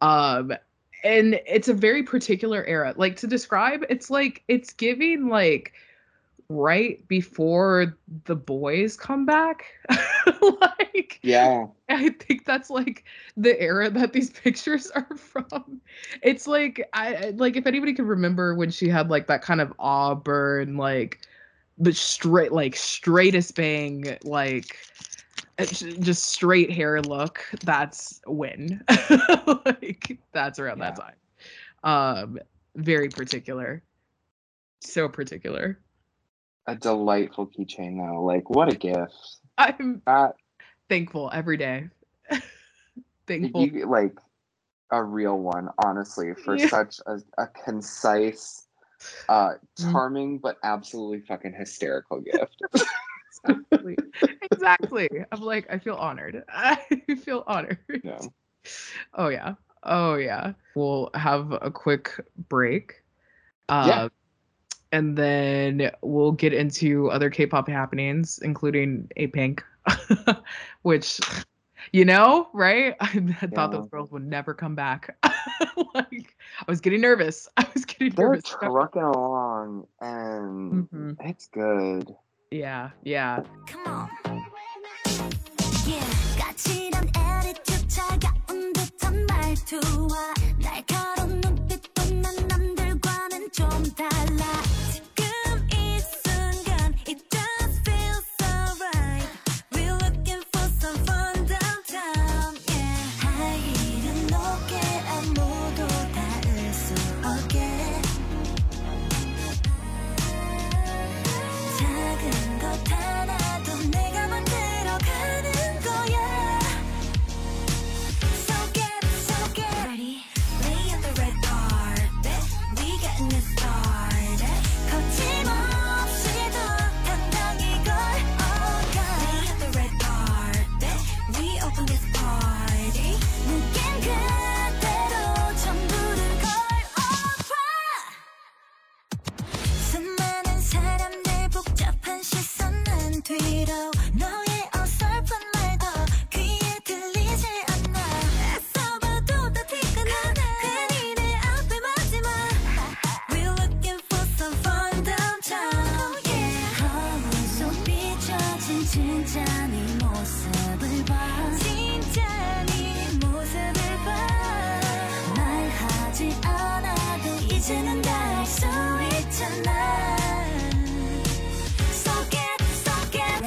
Um, and it's a very particular era. Like to describe, it's like it's giving like right before the boys come back. [laughs] like Yeah. I think that's like the era that these [laughs] pictures are from. It's like I like if anybody can remember when she had like that kind of auburn like the straight like straightest bang like just straight hair look that's when [laughs] like that's around that time um very particular so particular A delightful keychain though. Like what a gift. i'm That thankful every day [laughs] thankful you like a real one, honestly, for Yeah. such a, a concise, uh Mm. charming but absolutely fucking hysterical gift. [laughs] exactly. exactly. I'm like, I feel honored. [laughs] I feel honored. Yeah. Oh yeah. Oh yeah. We'll have a quick break. Uh, Yeah. And then we'll get into other K-pop happenings, including Apink, [laughs] which, you know, right? [laughs] I had thought those girls would never come back. [laughs] like, I was getting nervous. I was getting They're nervous. trucking along and Mhm. it's good. Yeah, yeah cuéntala. 시선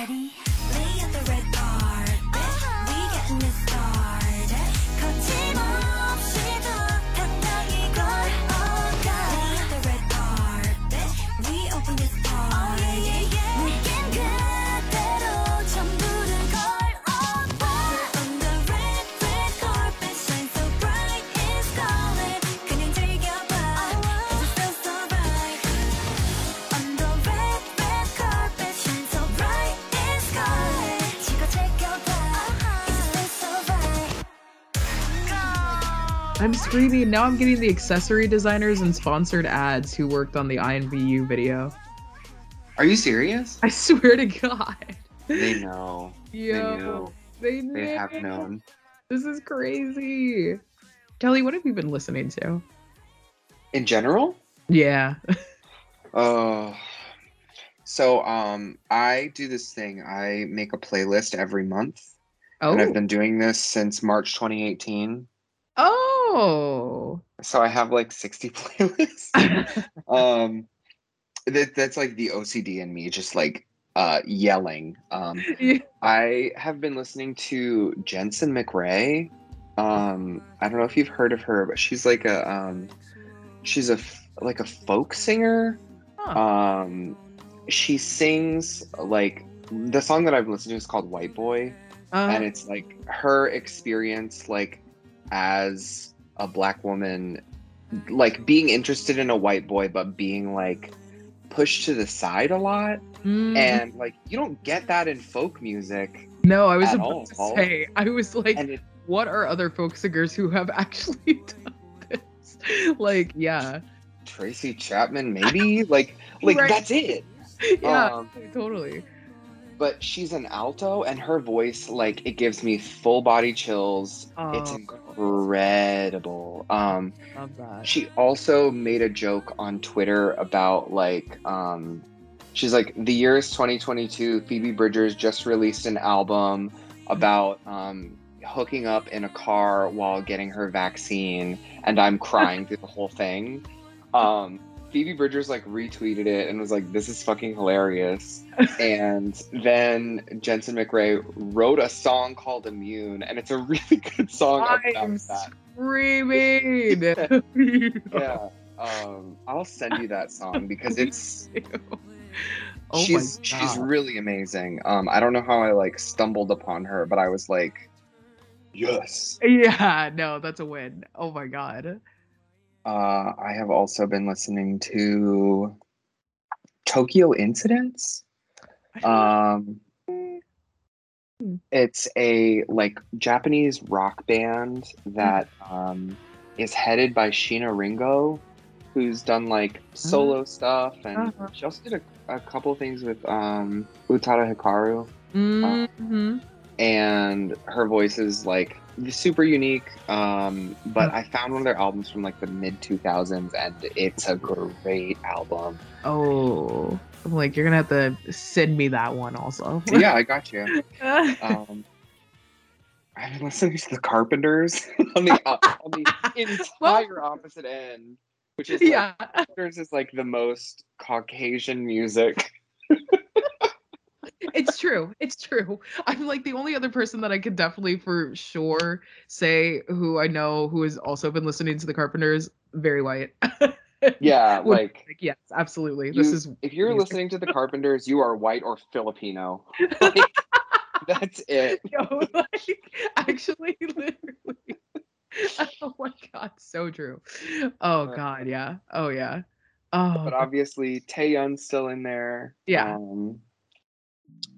ready Now I'm getting the accessory designers and sponsored ads who worked on the INVU video. Are you serious? I swear to God. They know. Yo, they, They, they have known. This is crazy. Kelly, what have you been listening to? In general? Yeah. [laughs] Oh. So um I do this thing. I make a playlist every month. Oh. And I've been doing this since March 2018. Oh. So I have like 60 [laughs] playlists. [laughs] um that, that's like the OCD in me just like uh yelling. Um Yeah. I have been listening to Jensen McRae. Um, I don't know if you've heard of her, but she's like a um, she's a f- like a folk singer. Huh. Um, she sings like the song that I've listened to is called White Boy, Uh, and it's like her experience like as a black woman, like being interested in a white boy, but being like pushed to the side a lot mm, and like you don't get that in folk music no, I was about to all. say, I was like, it, what are other folk singers who have [laughs] actually done this? Like, yeah. tracy chapman maybe like like Right. that's it [laughs] Yeah, Um, totally. But she's an alto and her voice like it gives me full body chills. It's Oh. incredible. Um she also made a joke on twitter about like um she's like the year is 2022 phoebe bridgers just released an album about um hooking up in a car while getting her vaccine and i'm crying through the whole thing. Um phoebe bridgers like retweeted it and was like this is fucking hilarious. [laughs] And then jensen mcrae wrote a song called immune and it's a really [laughs] good song. I'm that. screaming. [laughs] yeah. Um i'll send you that song because it's oh she's she's really amazing. Um i don't know how i like stumbled upon her but i was like yes. Yeah, no, that's a win. Oh my god. Uh i have also been listening to tokyo incidents. Um it's a like japanese rock band that um is headed by Sheena Ringo, who's done like solo stuff, and Uh-huh. she also did a, a couple things with um, Utada Hikaru. hmm And her voice is like super unique. Um, but I found one of their albums from like the mid 2000s, and it's a great album. Oh, I'm like you're gonna have to send me that one also. yeah, I got you. [laughs] Um, I've been listening to the Carpenters [laughs] on the on the [laughs] entire opposite end, which is like, yeah. Carpenters is like the most Caucasian music. It's true. It's true. I'm like the only other person that I could definitely for sure say who I know who has also been listening to the Carpenters. Very white. Yeah, [laughs] like Like, yes, absolutely. this is if you're music. listening to the Carpenters, you are white or Filipino. [laughs] [laughs] Like, that's it. Yo, like, actually, literally. oh my god, so true. Oh Uh, god, yeah. Oh yeah. Oh, But obviously, Taeyeon's still in there. Yeah. Um,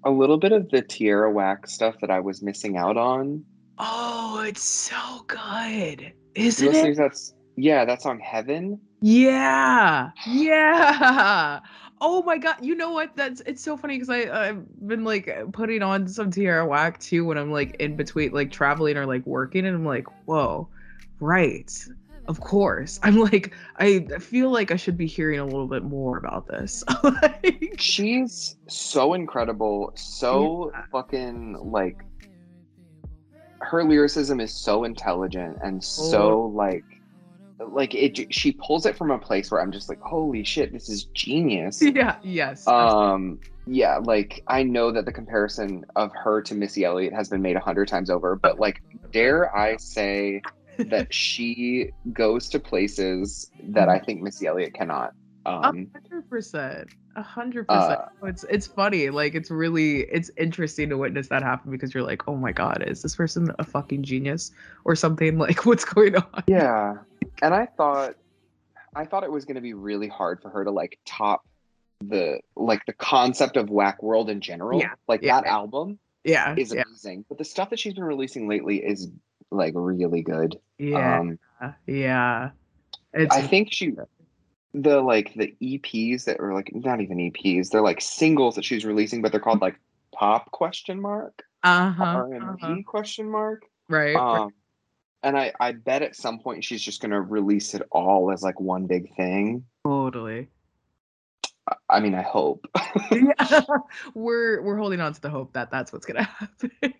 a little bit of the Tierra Whack stuff that I was missing out on. oh, it's so good, isn't it? that's yeah, that song Heaven. Yeah, yeah. Oh my god, you know what? That's it's so funny because I I've been like putting on some Tierra Whack too when I'm like in between like traveling or like working, and I'm like, whoa, right. Of course. I'm like, I feel like I should be hearing a little bit more about this. [laughs] like, She's so incredible, so Yeah. fucking like her lyricism is so intelligent and so like like it she pulls it from a place where I'm just like, holy shit, this is genius. [laughs] yeah, yes. Um yeah, like I know that the comparison of her to Missy Elliott has been made a hundred times over, but like dare I say that she goes to places that I think Missy Elliott cannot. A Um hundred percent. A hundred Uh, percent. It's it's funny. Like it's really it's interesting to witness that happen because you're like, oh my god, is this person a fucking genius or something? [laughs] Like, what's going on? Yeah. And I thought I thought it was going to be really hard for her to like top the like the concept of Whack World in general. Yeah, Like yeah. that album Yeah, is yeah, amazing. But the stuff that she's been releasing lately is like really good. yeah, Um yeah. It's I think she the like the EPs that are like not even EPs, they're like singles that she's releasing, but they're called like pop question mark uh huh, R and uh-huh. B question mark. right. right. Um, and I, I bet at some point she's just gonna release it all as like one big thing. Totally. I- I mean, I hope. [laughs] yeah. [laughs] we're we're holding on to the hope that that's what's gonna [laughs] happen.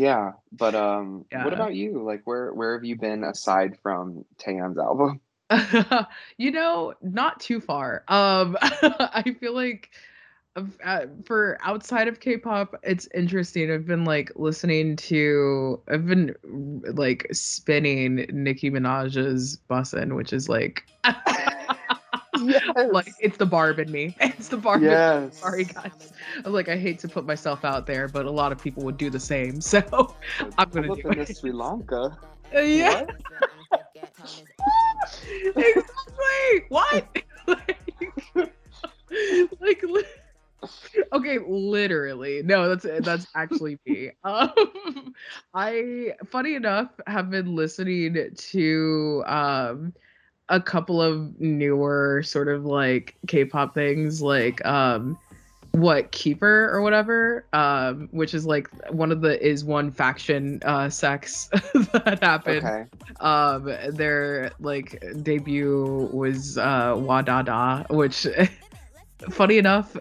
Yeah, but um, Yeah. what about you? Like, where where have you been aside from Taeyeon's album? [laughs] you know, not too far. Um, [laughs] I feel like uh, for outside of K-pop, it's interesting. I've been like listening to, I've been like spinning Nicki Minaj's "Bussin'," which is like, [laughs] yes. like it's the barb in me. [laughs] It's the barb. in me. yes. Sorry guys. I'm like I hate to put myself out there, but a lot of people would do the same. [laughs] So I'm gonna do it. Sri Lanka. [laughs] Yeah. exactly. What? like, like okay, literally. No, that's that's actually me. Um, I, funny enough, have been listening to um a couple of newer sort of like K-pop things, like um what keeper or whatever um which is like one of the IZ*ONE faction uh sex [laughs] that happened Okay. um their like debut was uh wadada which [laughs] funny enough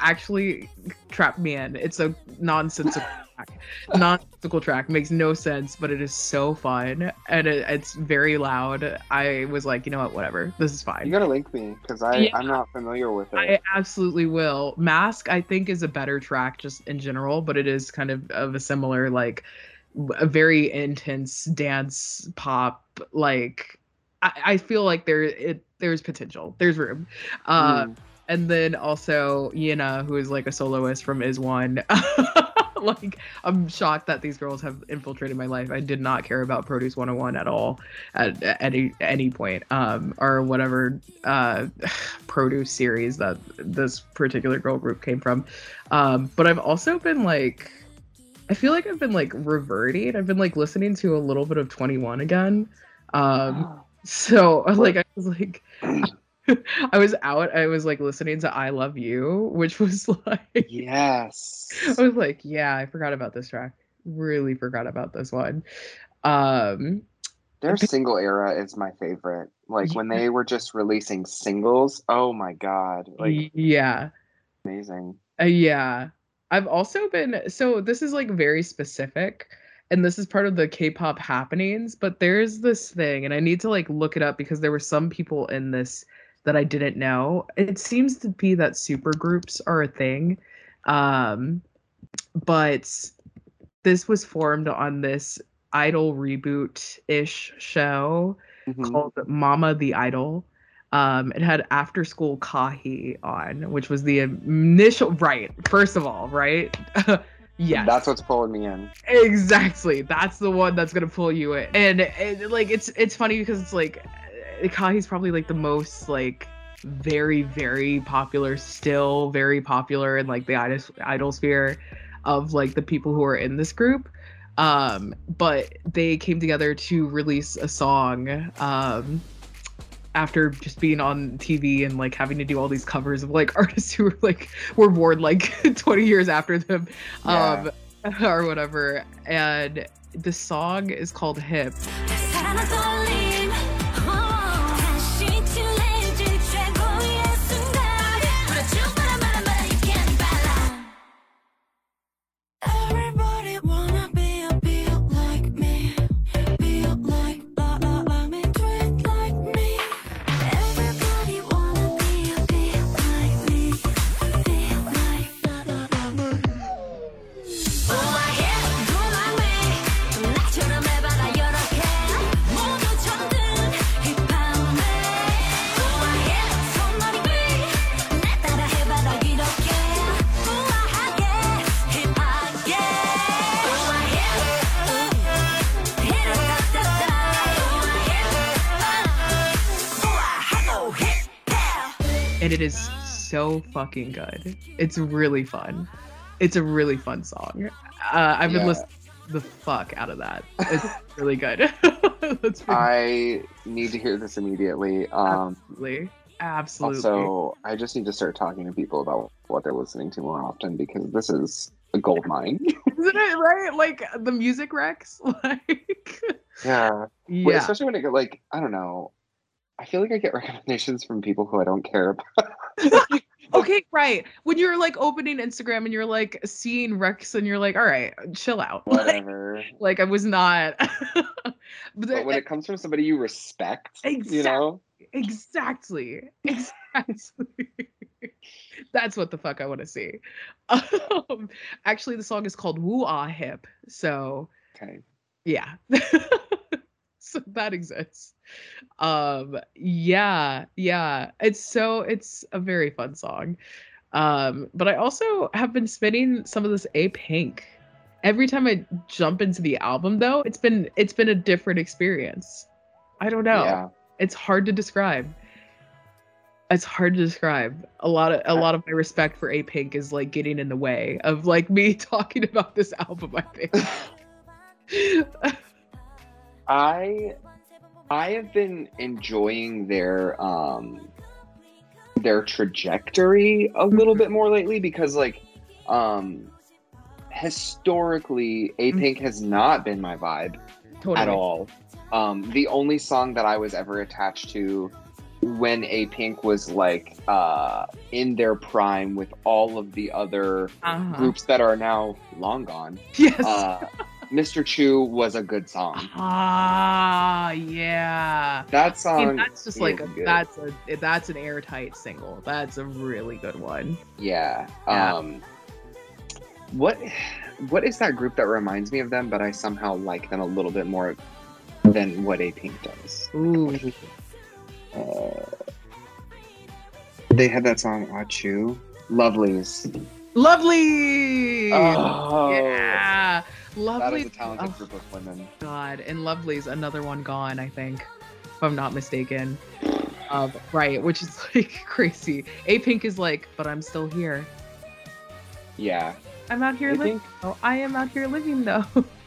actually trapped me in it's a nonsensical track nonsensical track makes no sense but it is so fun and it, it's very loud i was like you know what whatever this is fine You gotta link me because I Yeah. I'm not familiar with it. I absolutely will. Mask, I think, is a better track just in general, but it is kind of of a similar, like, a very intense dance pop. Like, I, I feel like there it there's potential, there's room. Uh, Mm. and then also Yena, who is like a soloist from IZ*ONE. [laughs] [laughs] like, I'm shocked that these girls have infiltrated my life. I did not care about Produce 101 at all at, at any any point, um, or whatever uh, [sighs] produce series that this particular girl group came from. Um, but I've also been like, I feel like I've been like reverting. I've been like listening to a little bit of 2NE1 again. Um, so [laughs] like I was like [clears throat] [laughs] I was out, I was like listening to I Love You, which was [laughs] like yes. I was like, yeah, I forgot about this track. Really forgot about this one. Um Their single era is my favorite. Like when they were just releasing singles. Oh my god! Like yeah. amazing. Uh, yeah. I've also been so this is like very specific and this is part of the K-pop happenings, but there's this thing and I need to like look it up because there were some people in this that I didn't know. It seems to be that supergroups are a thing. Um but this was formed on this idol reboot-ish show Mhm. called Mama the Idol. Um, it had After School Kahi on, which was the initial right. First of all, right? [laughs] yes, That's what's pulling me in. exactly. That's the one that's gonna pull you in. And, and like it's it's funny because it's like uh, Kahi's probably like the most like very very popular, still very popular in like the idol idol sphere of like the people who are in this group. Um but they came together to release a song um after just being on TV and like having to do all these covers of like [laughs] artists who were like were born like [laughs] 20 years after them um [laughs] or whatever. And the song is called hip so fucking good. It's really fun. It's a really fun song. Uh, I've been Yeah. listening the fuck out of that. [laughs] It's really good. [laughs] That's I need to hear this immediately. Um, absolutely, absolutely. also, I just need to start talking to people about what they're listening to more often because this is a gold mine. [laughs] Isn't it right? Like the music wrecks. like yeah. Yeah. Especially when it like, I don't know. I feel like I get [laughs] recommendations from people who I don't care about. [laughs] Okay, right. When you're like opening Instagram and you're like seeing Rex and you're like, all right, chill out. [laughs] Whatever. like I was not. but but when it comes from somebody you respect, you know, Exactly. Exactly. That's what the fuck I want to see. Um, actually, the song is called Woo Ah Hip. So, okay. yeah. [laughs] so that exists. Um, yeah, yeah. It's so, it's a very fun song. Um, but I also have been spinning some of this Apink. Every time I jump into the album though, it's been it's been a different experience. I don't know Yeah. it's hard to describe it's hard to describe a lot of a lot of my respect for Apink is like getting in the way of like me [laughs] talking about this album i think [laughs] I I have been enjoying their um their trajectory a little bit more lately because like um historically Apink has not been my vibe totally at all. Um the only song that I was ever attached to when Apink was like uh in their prime with all of the other uh-huh. groups that are now long gone. yes Uh Mr. Chu was a good song. ah yeah That I song mean, that's just like a, good. that's a that's an airtight single that's a really good one Yeah. Yeah. Um what what is that group that reminds me of them, but I somehow like them a little bit more than what Apink does? ooh [laughs] Uh, they had that song Ah-Choo. Lovelyz. Lovely Oh, yeah lovely is a talented oh, group of women. God, and Lovelyz another one gone, I think, if I'm not mistaken. Um, right, which is [laughs] like crazy. Apink is like, but I'm still here. Yeah. I'm out here I living. think though. I am out here living though.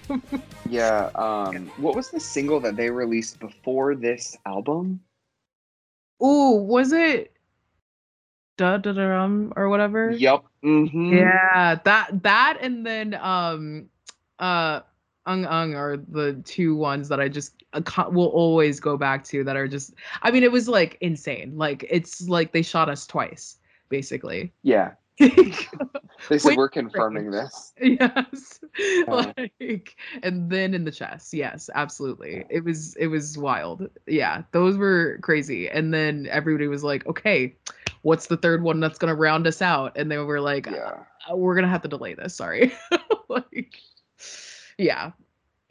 [laughs] yeah, um what was the single that they released before this album? Ooh, was it da da da um or whatever? Yep. Mm-hmm. Yeah, that that and then um uh Ung Ung are the two ones that I just uh, will always go back to that are just I mean it was like insane. Like it's like they shot us twice basically. Yeah. [laughs] They said we're confirming this. [laughs] yes. Uh. like and then in the chest. Yes, absolutely. It was it was wild. Yeah, those were crazy. And then everybody was like, "Okay, what's the third one that's going to round us out?" And they were like, Yeah. uh, we're gonna have to delay this. Sorry. [laughs] like, yeah,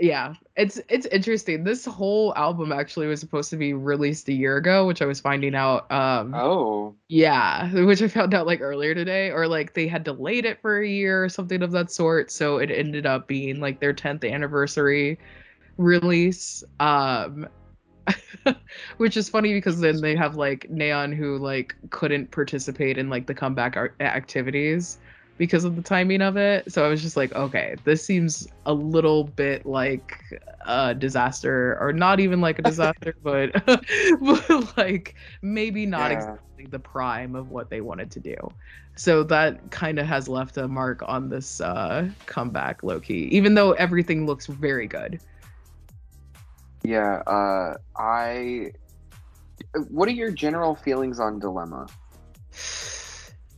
yeah. It's it's interesting. This whole album actually was supposed to be released a year ago, which I was finding out. Um, Oh. yeah, [laughs] which I found out like earlier today, or like they had delayed it for a year or something of that sort. So it ended up being like their 10th anniversary release. Um, [laughs] which is funny because then they have like Naeun who like couldn't participate in like the comeback ar- activities because of the timing of it. So I was just like, okay, this seems a little bit like a disaster, or not even like a [laughs] disaster, but, [laughs] but like maybe not Yeah. exactly the prime of what they wanted to do. So that kind of has left a mark on this uh, comeback, low key, even though everything looks very good. Yeah, uh, I. What are your general feelings on Dilemma?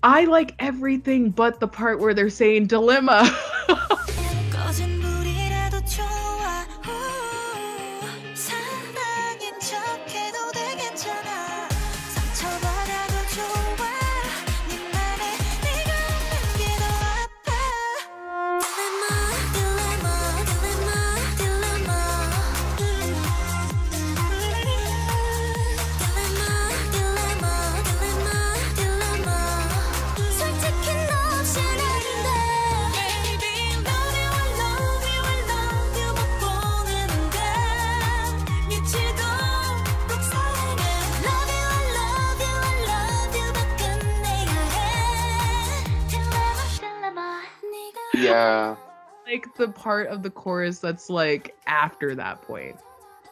I like everything but the part where they're saying dilemma. [laughs] the part of the chorus that's like after that point.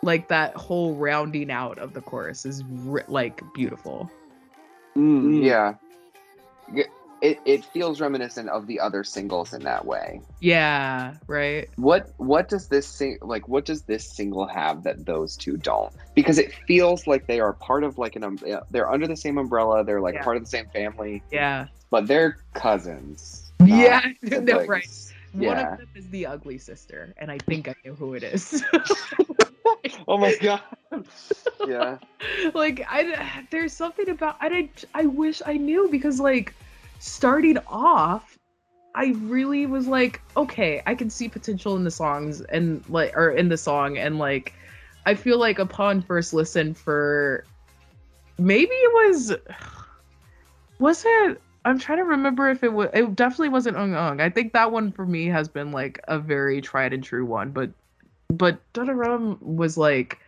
Like that whole rounding out of the chorus is ri- like beautiful. Mm, yeah. It it feels reminiscent of the other singles in that way. Yeah, right. What what does this sing like what does this single have that those two don't? Because it feels like they are part of like an um, they're under the same umbrella, they're like Yeah. part of the same family, Yeah. but they're cousins. Yeah, [laughs] not no, right. Siblings. One of them is the ugly sister, and I think I know who it is. [laughs] Oh my [laughs] god. yeah. like I there's something about I did I wish I knew because like starting off I really was like okay I can see potential in the songs and like or in the song and like I feel like upon first listen for maybe it was [sighs] was it I'm trying to remember if it was it definitely wasn't Ung Ung. I think that one for me has been like a very tried and true one, but but Dadarum was like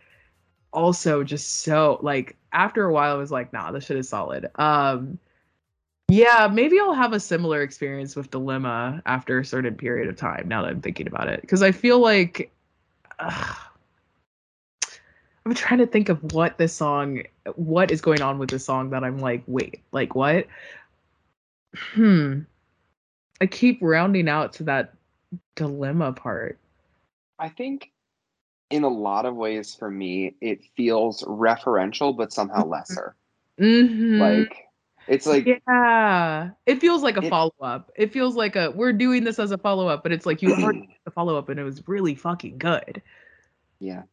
also just so like after a while I was like, nah, this shit is solid. Um yeah, maybe I'll have a similar experience with Dilemma after a certain period of time now that I'm thinking about it. Because I feel like I'm trying to think of what this song what is going on with this song that I'm like, wait, like what? Hmm. I keep rounding out to that dilemma part. I think in a lot of ways for me it feels referential but somehow lesser. Mm-hmm. Like it's like yeah, it feels like a follow up. It feels like a we're doing this as a follow up, but it's like you already did the follow up and it was really fucking good. yeah.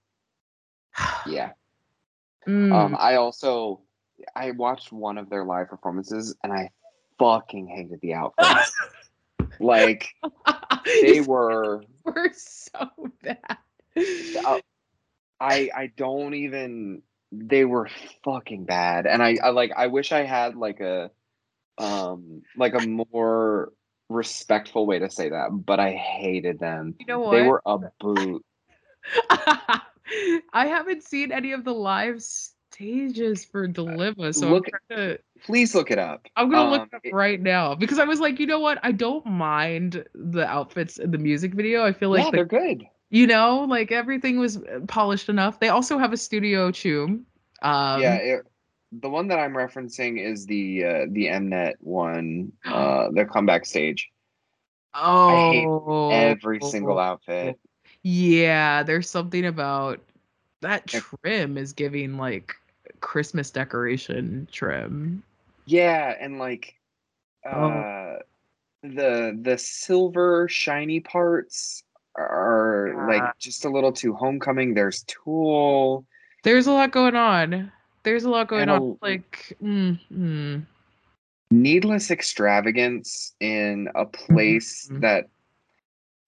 [sighs] Yeah. Mm. Um, I also I watched one of their live performances and I fucking hated the outfits. [laughs] like they were [laughs] were so bad. uh, I I don't even they were fucking bad. And I, I like I wish I had like a um like a more respectful way to say that, but I hated them. You know what? They were a boot. [laughs] I haven't seen any of the live stages for Dilemma, so look- to Please look it up. I'm gonna Um, look it up it- right now because I was like, you know what? I don't mind the outfits in the music video. I feel like yeah, the- they're good. you know, like everything was uh, polished enough. They also have a Studio Choom. Um, yeah, it, the one that I'm referencing is the uh, the Mnet one, uh, the comeback stage. Oh, Every single outfit. Yeah, there's something about that trim is giving like Christmas decoration trim. Yeah, and like Oh. uh the the silver shiny parts are Yeah. like just a little too homecoming. There's Tool. There's a lot going on. There's a lot going And a- on. Like, mm, mm. needless extravagance in a place Mhm. that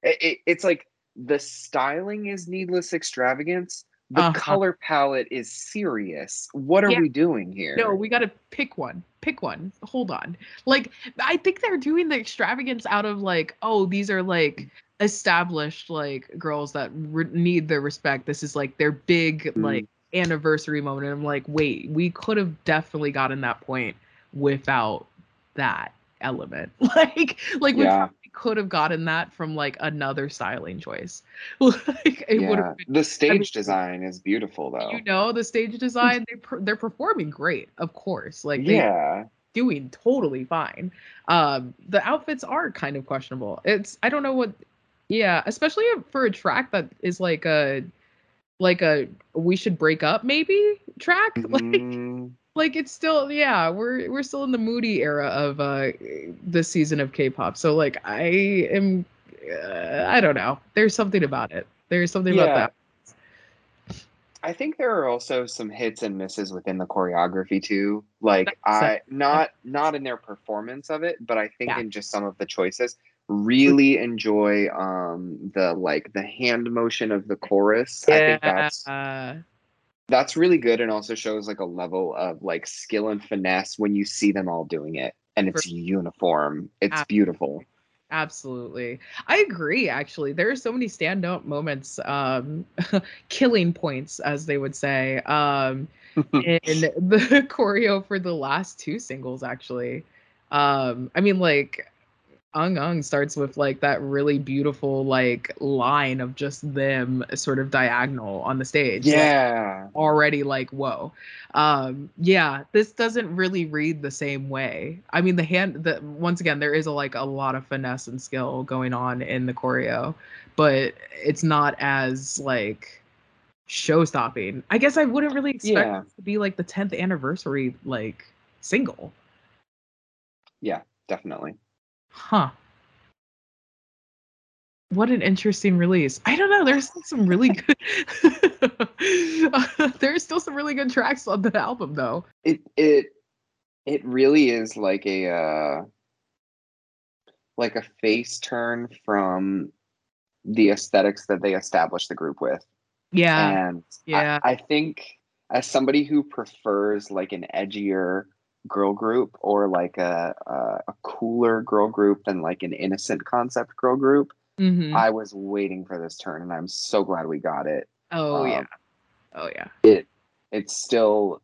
it, it- it's like the styling is needless extravagance the Uh-huh. color palette is serious what are Yeah. we doing here No, we got to pick one. Pick one. Hold on. Like, I think they're doing the extravagance out of like, oh, these are like established like girls that re- need their respect. This is like their big Mm. like anniversary moment. And I'm like, wait, we could have definitely gotten that point without that element. [laughs] Like, like we Yeah. Could have gotten that from like another styling choice. [laughs] like, it would yeah have been the stage design is beautiful though you know the stage design they per- they're performing great of course like they yeah doing totally fine um the outfits are kind of questionable it's i don't know what yeah especially for a track that is like a like a we should break up maybe track [laughs] like Mhm. Like it's still yeah we're we're still in the moody era of uh this season of k-pop so like i am uh, i don't know there's something about it there's something about that I think there are also some hits and misses within the choreography too. Like I not [laughs] not in their performance of it, but I think Yeah. in just some of the choices. Really enjoy um the like the hand motion of the chorus. I think that's uh, that's really good and also shows like a level of like skill and finesse when you see them all doing it and it's For- uniform. It's Ab- beautiful. Absolutely. I agree actually. There are so many standout moments um [laughs] killing points as they would say um [laughs] in the [laughs] choreo for the last two singles actually. Um I mean like Ung Ung starts with like that really beautiful like line of just them sort of diagonal on the stage. Like, Yeah. already like whoa um yeah this doesn't really read the same way i mean the hand the once again there is a like a lot of finesse and skill going on in the choreo but it's not as like show stopping i guess i wouldn't really expect Yeah. to be like the 10th anniversary like single Yeah, Definitely. Huh what an interesting release i don't know there's still some really good [laughs] there's still some really good tracks on the album though It it it really is like a uh like a face turn from the aesthetics that they established the group with. yeah and I- yeah. I, think as somebody who prefers like an edgier girl group or like a, a a cooler girl group than like an innocent concept girl group Mhm. i was waiting for this turn and i'm so glad we got it oh um, yeah. Oh yeah. it it's still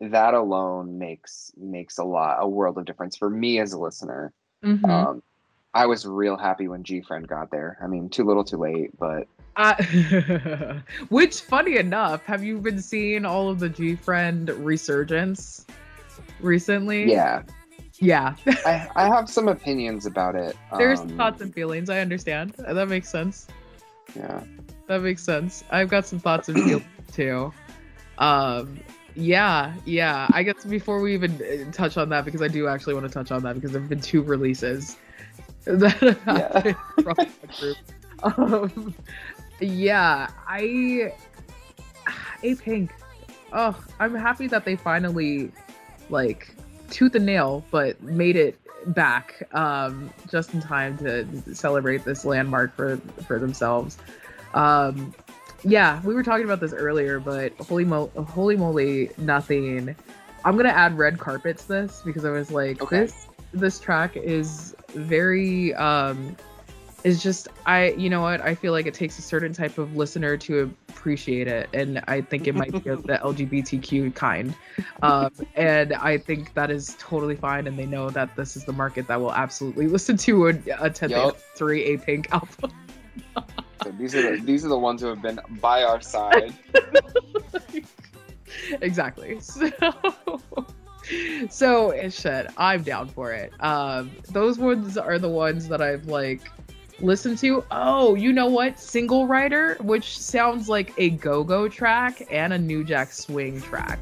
that alone makes makes a lot a world of difference for me as a listener Mhm. um i was real happy when GFRIEND got there i mean too little too late but I- [laughs] which, funny enough, have you been seeing all of the GFRIEND resurgence recently? yeah Yeah. i [laughs] i have some opinions about it There's um, thoughts and feelings. I understand. That makes sense. yeah That makes sense. I've got some thoughts and feelings [clears throat] too. Um, yeah, yeah. I guess before we even uh, touch on that, because I do actually want to touch on that because there've been two releases [laughs] that have Yeah. from that group. Um, yeah, I [sighs] Apink. Oh, I'm happy that they finally like tooth and nail, but made it back um, just in time to celebrate this landmark for for themselves. Um, yeah, we were talking about this earlier, but holy mo- holy moly, nothing. I'm gonna add red carpets to this because I was like, Okay. this this track is very um is just I you know what I feel like it takes a certain type of listener to appreciate it, and I think it might be of the LGBTQ kind, um, [laughs] and I think that is totally fine, and they know that this is the market that will absolutely listen to a, a 10th Yup. anniversary Apink album. [laughs] So these are the, these are the ones who have been by our side. [laughs] exactly. So, so eh, shit, I'm down for it. Um, those ones are the ones that I've like listened to. Oh, you know what? Single Rider, which sounds like a go-go track and a New Jack Swing track.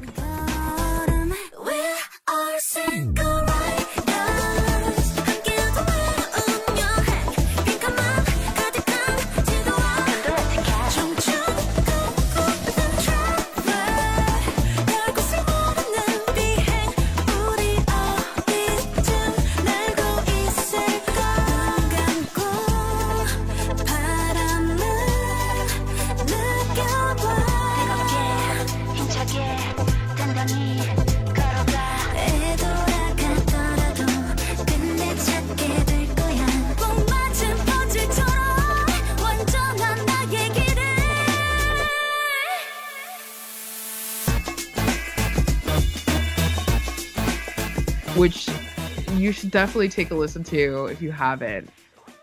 Definitely take a listen to if you haven't.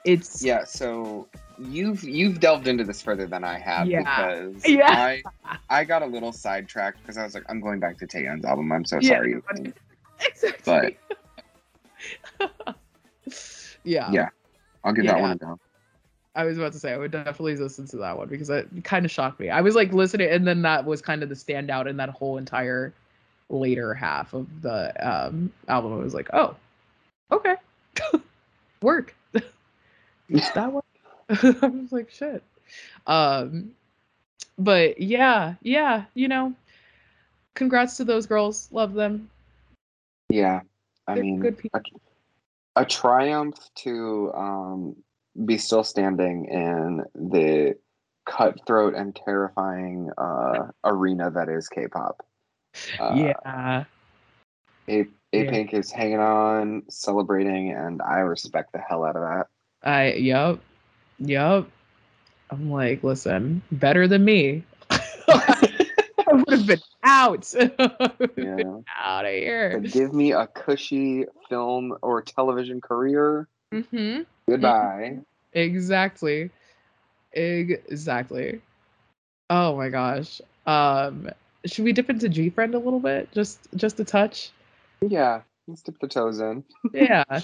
It's Yeah, so you've you've delved into this further than I have Yeah. because [laughs] Yeah. I I got a little sidetracked because I was like, I'm going back to Taeyeon's album. I'm so Yeah, sorry. no, [laughs] exactly. [laughs] yeah. Yeah. I'll give that one a go. I was about to say I would definitely listen to that one because it kind of shocked me. I was like listening, and then that was kind of the standout in that whole entire later half of the um, album. I was like, oh, okay, [laughs] work. [laughs] that one. [laughs] I was like, shit. Um, but yeah, yeah, you know, congrats to those girls. Love them. Yeah. I They're mean good people. a, a triumph to um be still standing in the cutthroat and terrifying uh arena that is K-pop. Uh, yeah. A Yeah. Pink is hanging on, celebrating, and I respect the hell out of that. I yep. Yep. I'm like, listen, better than me. [laughs] I would have been out. [laughs] Yeah. out of here. But give me a cushy film or television career. Mm-hmm. Goodbye. Exactly. Exactly. Oh my gosh. Um, should we dip into GFRIEND a little bit? Just just a touch. Yeah, let's dip the toes in. Yeah. [laughs]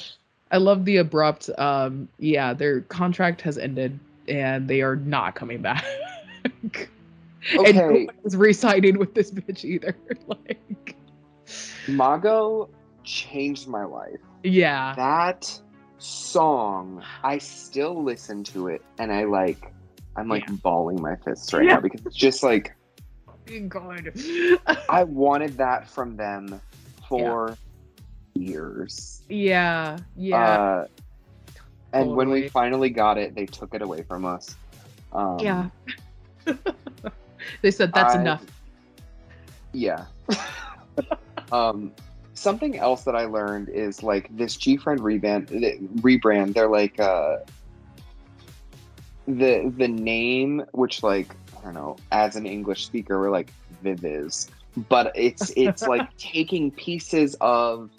I love the abrupt um yeah, their contract has ended and they are not coming back. [laughs] And no Okay, one is re-signing with this bitch either. [laughs] like Mago changed my life. yeah. That song, I still listen to it and I like, I'm like balling my fists right Yeah. now because it's just like, God. I wanted that from them for years. yeah. Yeah. Uh, and when we finally got it, they took it away from us. Um, yeah. [laughs] they said that's I- enough. Yeah. [laughs] um, something else that I learned is like this GFRIEND rebrand. Rebrand. They're like uh, the the name, which like I don't know, as an English speaker, we're like Viviz, but it's it's like [laughs] taking pieces of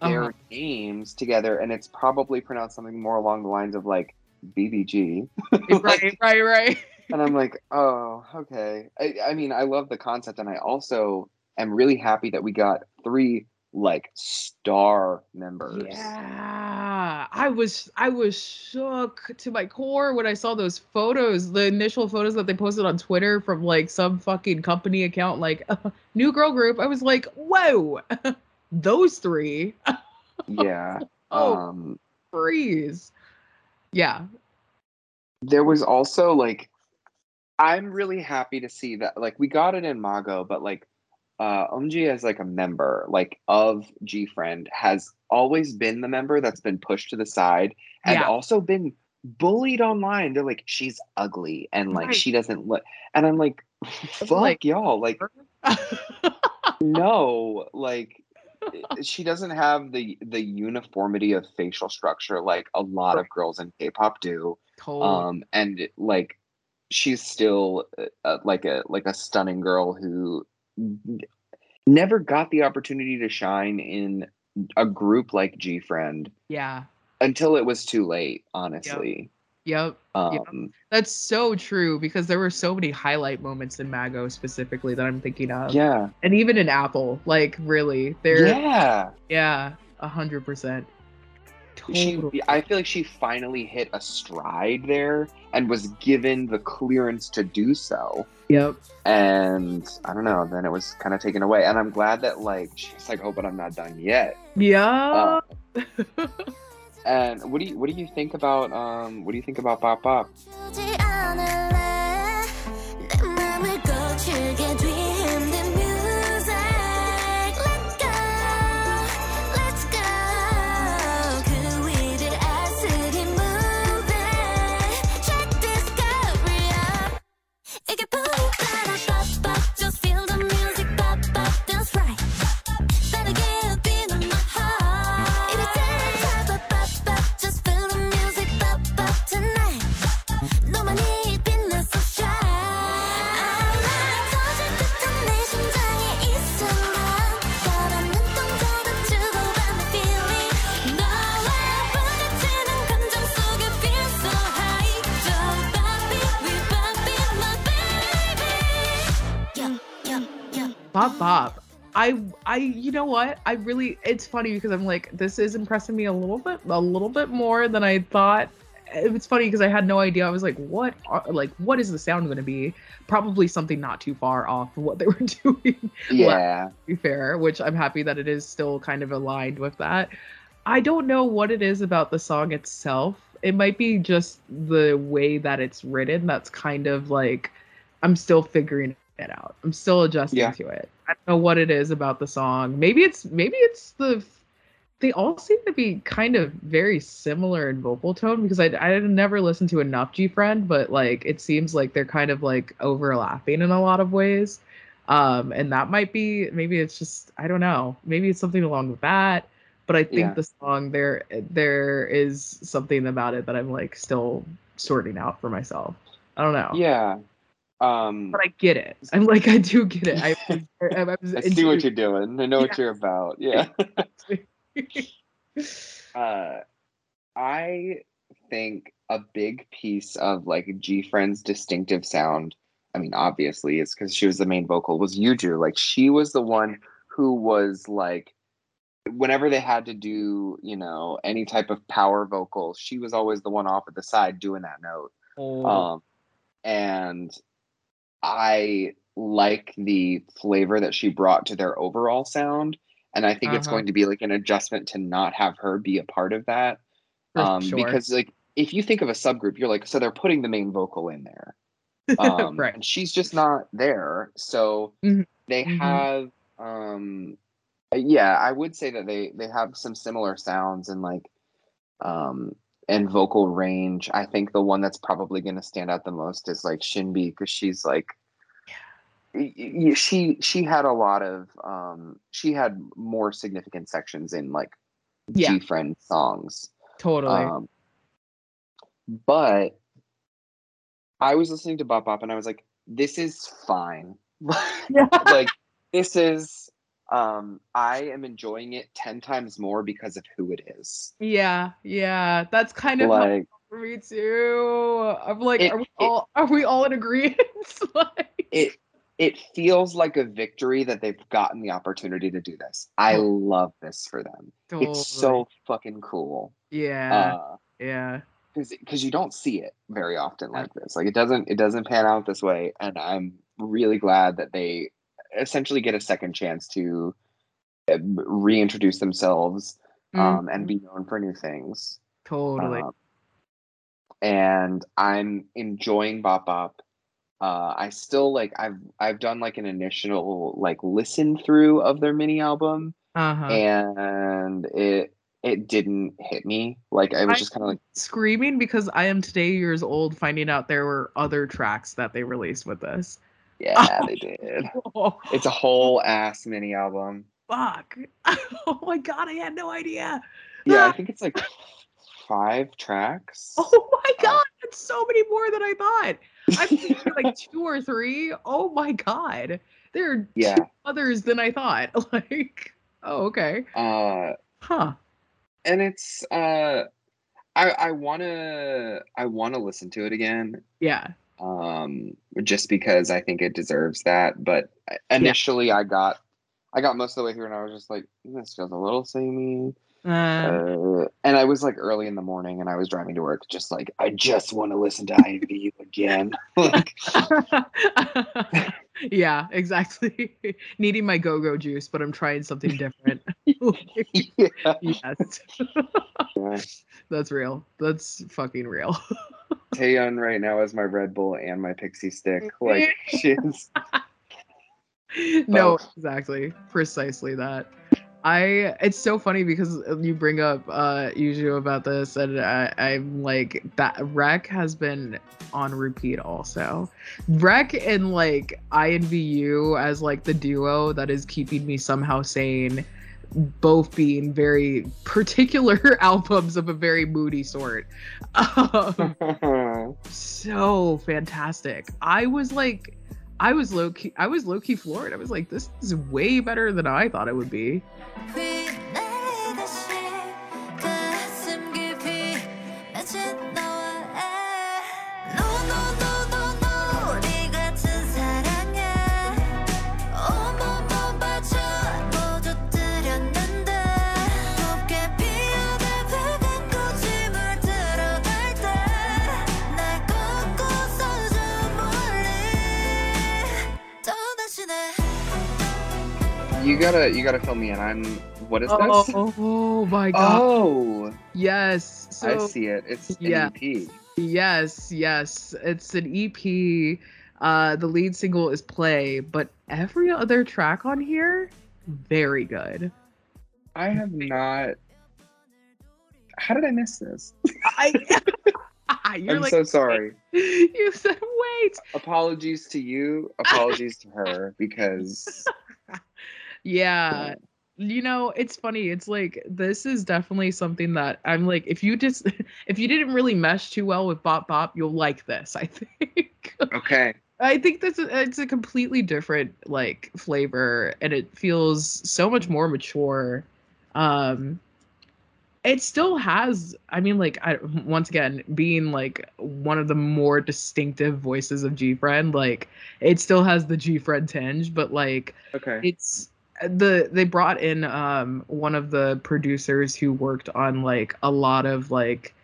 their Uh-huh. names together, and it's probably pronounced something more along the lines of like BBG. [laughs] right, right, right. and I'm like, oh, okay. I, I mean, I love the concept, and I also am really happy that we got three like star members. Yeah, I was I was shook to my core when I saw those photos, the initial photos that they posted on Twitter from like some fucking company account, like [laughs] new girl group. I was like, whoa, [laughs] those three. Yeah. [laughs] Oh, Um, freeze. Yeah, there was also like, I'm really happy to see that like we got it in Mago, but like, uh, Umji as like a member like of GFRIEND has always been the member that's been pushed to the side and Yeah. also been bullied online. They're like, she's ugly and like Right. she doesn't look, and I'm like, fuck like- y'all, like no [laughs] like she doesn't have the the uniformity of facial structure like a lot of girls in k-pop do totally. um and like she's still uh, uh, like a like a stunning girl who never got the opportunity to shine in a group like GFRIEND yeah. until it was too late honestly Yep. um That's so true because there were so many highlight moments in Mago specifically that I'm thinking of. yeah And even in Apple, like really, they're yeah yeah, a hundred percent. She i feel like she finally hit a stride there and was given the clearance to do so. Yep. and i don't know then it was kind of taken away. And i'm glad that like she's like oh but i'm not done yet. Yeah. and what do you what do you think about um what do you think about Bop Bop I you know what? I really it's funny because I'm like this is impressing me a little bit a little bit more than I thought. It's funny because I had no idea. I was like, what are, like what is the sound going to be? Probably something not too far off of what they [laughs] were doing. yeah to be fair, which I'm happy that it is still kind of aligned with that. I don't know what it is about the song itself. It might be just the way that it's written that's kind of like I'm still figuring it out. I'm still adjusting Yeah. to it. I don't know what it is about the song. Maybe it's maybe it's the they all seem to be kind of very similar in vocal tone because I I never listened to enough GFRIEND, but like it seems like they're kind of like overlapping in a lot of ways. Um, and that might be maybe it's just I don't know, maybe it's something along with that. But I think Yeah. the song there there is something about it that I'm like still sorting out for myself. I don't know. yeah um But I get it. I'm like I do get it. I, [laughs] I, I, was i see what you're doing i know what you're about [laughs] yeah [laughs] uh I think a big piece of like GFRIEND's distinctive sound, I mean, obviously, is because she was the main vocal, was Yuju. Like, she was the one who was like, whenever they had to do, you know, any type of power vocal, she was always the one off at the side doing that note. Oh, Um, and I like the flavor that she brought to their overall sound. And I think it's Uh-huh. going to be like an adjustment to not have her be a part of that. Um, sure. because like if you think of a subgroup, you're like, so they're putting the main vocal in there. [laughs] Um, Right. and she's just not there. So Mhm. they Mhm. have um yeah, I would say that they they have some similar sounds and like um and vocal range. I think the one that's probably going to stand out the most is like SinB because she's like she she had a lot of um she had more significant sections in like Yeah. GFRIEND songs. totally. Um, but I was listening to Bop Bop and I was like, this is fine. [laughs] like this is um I am enjoying it 10 times more because of who it is. yeah, yeah. That's kind of Like for me too. I'm like, It- are we it- all are we all in agreement? [laughs] like, it it feels like a victory that they've gotten the opportunity to do this. I love this for them. It's so fucking cool. yeah, Uh yeah. because you don't see it very often like this. Like it doesn't it doesn't pan out this way, and I'm really glad that they essentially get a second chance to uh, reintroduce themselves um, and be known for new things. totally. Um, and I'm enjoying Bop Bop. Uh, I still like I've I've done like an initial like listen through of their mini album, Uh-huh. and it it didn't hit me. Like I was I- just kind of like. Screaming because I am today years old finding out there were other tracks that they released with this. Yeah, [laughs] they did. Oh, It's a whole ass mini album. fuck. [laughs] Oh my god, I had no idea. Yeah, I think it's like five tracks. [laughs] Oh my god, that's so many more than I thought. I'm thinking like two or three. Oh my god. There are Yeah. two others than I thought. Like, oh, okay. Uh, Huh. and it's uh, I I wanna I wanna listen to it again. Yeah. Um, just because I think it deserves that. But initially, I got I got most of the way through, and I was just like, this feels a little samey. Uh, Uh, and I was like early in the morning, and I was driving to work, just like I just want to listen to INVU again. [laughs] like, [laughs] yeah, exactly. [laughs] Needing my go-go juice, but I'm trying something different. yes. Yeah. That's real. That's fucking real. Taeyeon right now is my Red Bull and my Pixie Stick. [laughs] Like she's no, exactly. Precisely that. I it's so funny because you bring up uh Yuju about this and I, I'm like that Rec has been on repeat also. Rec and like INVU as like the duo that is keeping me somehow sane both being very particular [laughs] albums of a very moody sort. Um, [laughs] so fantastic. I was like, I was low key, I was low key floored. I was like, this is way better than I thought it would be. You gotta you gotta fill me in. I'm what is Oh, this? oh my [laughs] god. Oh, Yes. I see it. It's an yeah. EP. yes, yes. It's an EP. Uh the lead single is Play, but every other track on here, very good. I have not. How did I miss this? I [laughs] [laughs] I'm like so sorry. you said wait. Apologies to you. Apologies to her because Yeah. You know, it's funny. It's like this is definitely something that I'm like if you just [laughs] if you didn't really mesh too well with Bop Bop, you'll like this, I [laughs] think. okay. I think this is it's a completely different like flavor and it feels so much more mature. Um it still has i mean like I, once again being like one of the more distinctive voices of GFRIEND like it still has the GFRIEND tinge but like Okay. it's the they brought in um one of the producers who worked on like a lot of like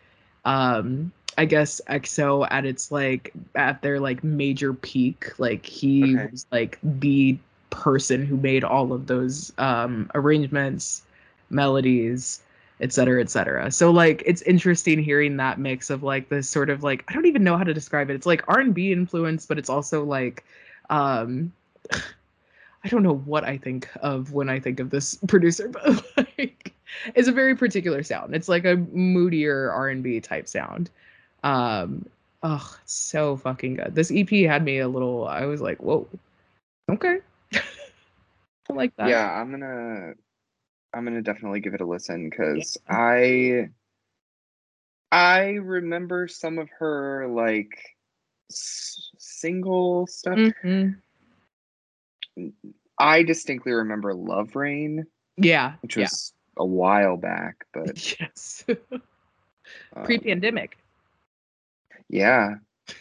um i guess exo at its like at their like major peak like he Okay. was like the person who made all of those um arrangements melodies et cetera, et cetera. So like it's interesting hearing that mix of like this sort of like I don't even know how to describe it. It's like R and B influence, but it's also like um I don't know what I think of when I think of this [laughs] producer, but like it's a very particular sound. It's like a moodier R and B type sound. Um oh it's so fucking good. This EP had me a little I was like, whoa, okay. [laughs] I like that. Yeah, I'm gonna I'm gonna definitely give it a listen because I I remember some of her like s- single stuff. Mhm. I distinctly remember Love Rain, Yeah. which yeah. was a while back, but [laughs] Yes. um, Pre-pandemic. Yeah. [laughs]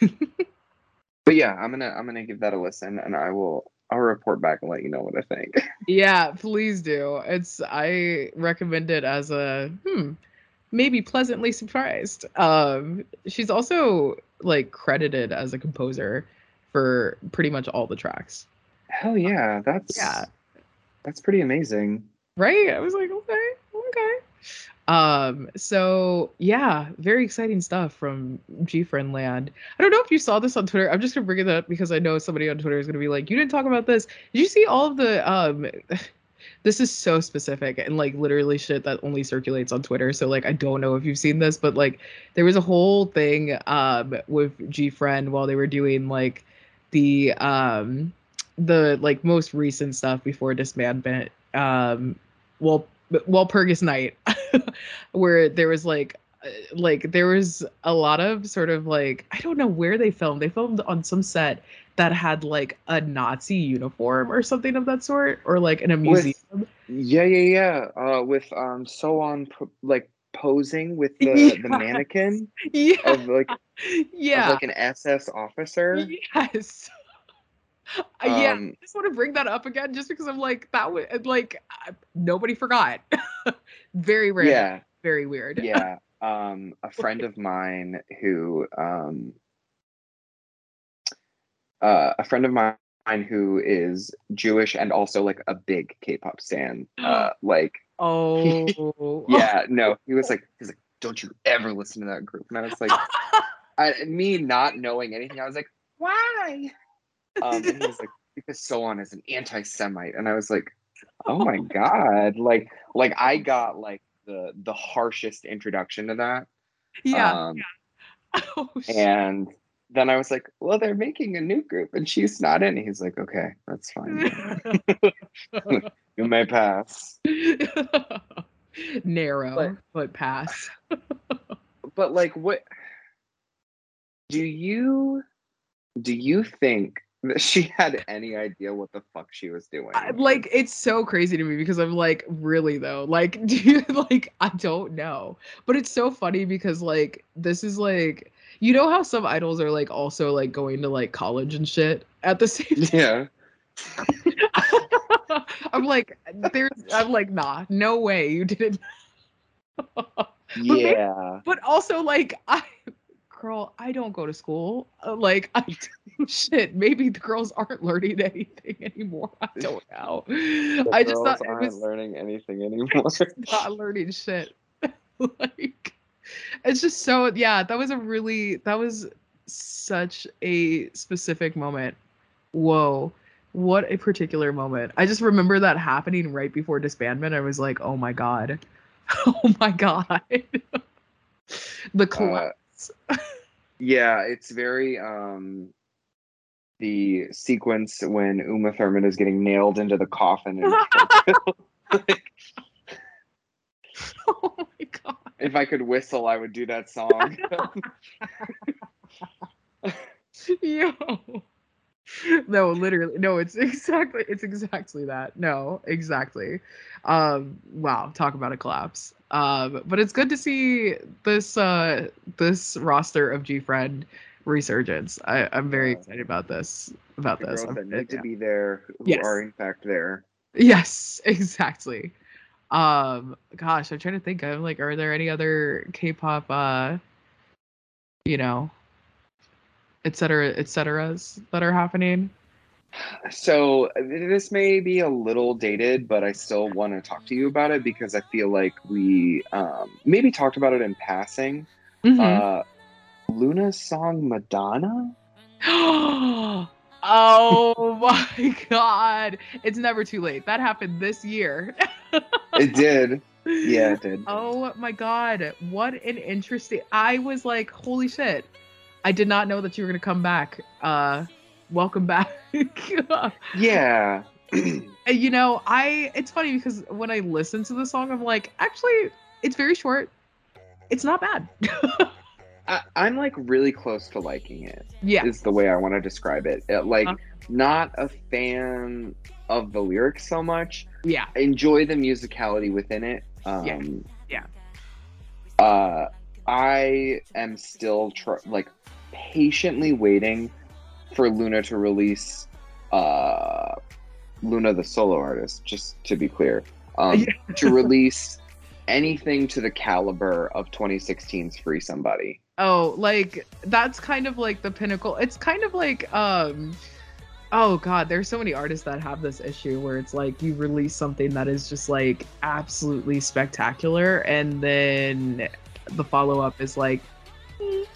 but yeah, I'm gonna I'm gonna give that a listen and I will I'll report back and let you know what I think. [laughs] Yeah, please do. It's I recommend it as a hmm, maybe pleasantly surprised. Um she's also like credited as a composer for pretty much all the tracks. Hell yeah, that's Yeah. that's pretty amazing. Right? I was like, okay, okay. Um, so yeah, very exciting stuff from GFRIEND Land. I don't know if you saw this on Twitter. I'm just gonna bring it up because I know somebody on Twitter is gonna be like, you didn't talk about this. Did you see all of the um [sighs] this is so specific and like literally shit that only circulates on Twitter. So like I don't know if you've seen this, but like there was a whole thing um with GFRIEND while they were doing like the um the like most recent stuff before disbandment um well Walpurgis Night [laughs] where there was like uh, like there was a lot of sort of like I don't know where they filmed. They filmed on some set that had like a Nazi uniform or something of that sort, or like in a With- museum. Yeah, yeah, yeah. Uh, with um, Sowon like posing with the [laughs] the mannequin Yeah, of like [laughs] yeah, of like an SS officer. yes. Yeah, Um, I just want to bring that up again, just because I'm like that was like nobody forgot. [laughs] very rare. yeah, very weird. yeah. Um, a [laughs] friend of mine who um, uh, a friend of mine who is Jewish and also like a big K-pop stan. [gasps] Uh, like, Oh, [laughs] yeah, no, he was like, he's like, don't you ever listen to that group? And I was like, I, me not knowing anything, I was like, why? Um, and he was like, because Sowon is an anti-Semite, and I was like, oh my god, like, like I got like the the harshest introduction to that. yeah. Um, [laughs] oh, shit. and then I was like, well, they're making a new group, and she's not in. He's like, okay, that's fine. [laughs] You may pass. [laughs] Narrow, But- but pass. But like, what do you do? You think [laughs] she had any idea what the fuck she was doing? I- like it's so crazy to me because I'm like, really though? Like, [laughs] do you like I don't know. But it's so funny because like this is like you know how some idols are like also like going to like college and shit at the [laughs] same time. yeah. I'm like, there's I'm like, nah, no way you didn't. maybe- Yeah. but also like I girl, I don't go to school. Uh, Like [laughs] I shit, maybe the girls aren't learning [laughs] anything anymore. I don't know. [laughs] The I just thought it aren't was learning anything anymore. not learning shit. like it's just so yeah, that was a really that was such a specific moment. Whoa. What a particular moment. I just remember that happening right before disbandment. I was like, oh my god. Oh my god. the collapse. [laughs] yeah, it's very um the sequence when Uma Thurman is getting nailed into the coffin. And [laughs] [laughs] like, oh my god. if I could whistle, I would do that song. Yo. [laughs] no, literally. No, it's [laughs] exactly it's exactly that. No, exactly. Um wow, talk about a collapse. Um but it's good to see this uh this roster of GFRIEND resurgence. I, I'm very excited about this about The this. that need yeah. to be there who Yes. are in fact there. Yes, [laughs] exactly. Um, gosh, I'm trying to think of like, are there any other K-pop, uh, you know, et cetera, et ceteras that are happening? So this may be a little dated, but I still want to talk to you about it because I feel like we um, maybe talked about it in passing. Mhm. Uh, Luna's song Madonna. [gasps] oh [laughs] my God! It's never too late. That happened this year. [laughs] It did. Yeah, it did. Oh my god, what an interesting I was like, holy shit. I did not know that you were gonna come back. Uh welcome back. [laughs] Yeah. [clears throat] You know, I it's funny because when I listen to the song, I'm like, actually, it's very short. It's not bad. [laughs] I, I'm like really close to liking it. yeah. Is the way I want to describe it. It, like, Uh. not a fan of the lyrics so much. Yeah. enjoy the musicality within it. Um, Yeah. Yeah. Uh, I am still tr- like patiently waiting for Luna to release uh, Luna the solo artist. Just to be clear, um, [laughs] to release anything to the caliber of 2016's Free Somebody. Oh, like that's kind of like the pinnacle. It's kind of like um oh god, there's so many artists that have this issue where it's like you release something that is just like absolutely spectacular and then the follow-up is like [laughs]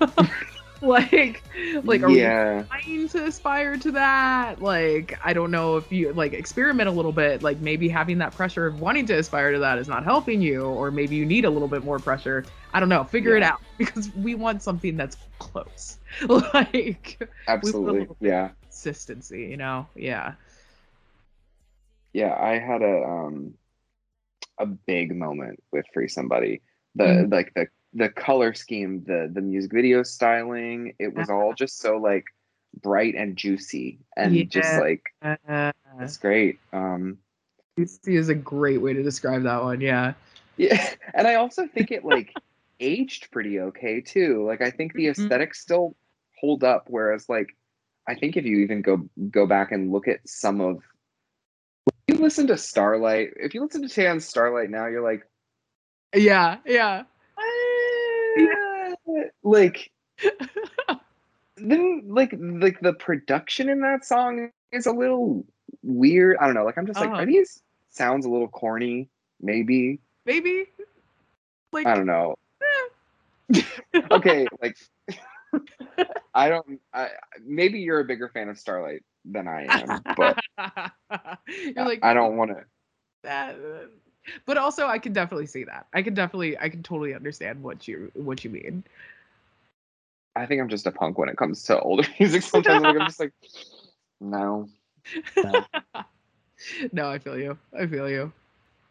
[laughs] like like are yeah, we trying to aspire to that? Like I don't know if you like experiment a little bit, like maybe having that pressure of wanting to aspire to that is not helping you or maybe you need a little bit more pressure. I don't know, figure it out [laughs] because we want something that's close. like absolutely. Yeah, consistency, you know? Yeah. yeah. I had a um a big moment with Free Somebody. The Mhm. like the the color scheme, the the music video styling, it was all just so like bright and juicy and just like it's great. Um Juicy is a great way to describe that one. Yeah. yeah, [laughs] and I also think it like aged pretty okay too. Like I think the Mhm. aesthetics still hold up whereas like I think if you even go go back and look at some of if you listen to Starlight, if you listen to Taeng's Starlight now, you're like Yeah. Yeah. Eh, [laughs] like then like like the production in that song is a little weird i don't know like i'm just like Uh-huh. are these sounds a little corny maybe Maybe. Like i don't know [laughs] okay [laughs] like i don't i maybe you're a bigger fan of starlight than i am but You're like i don't want to that but also i can definitely see that. I can definitely i can totally understand what you what you mean. I think i'm just a punk when it comes to older [laughs] music sometimes. Like, i'm just like no. [laughs] No. I feel you. I feel you.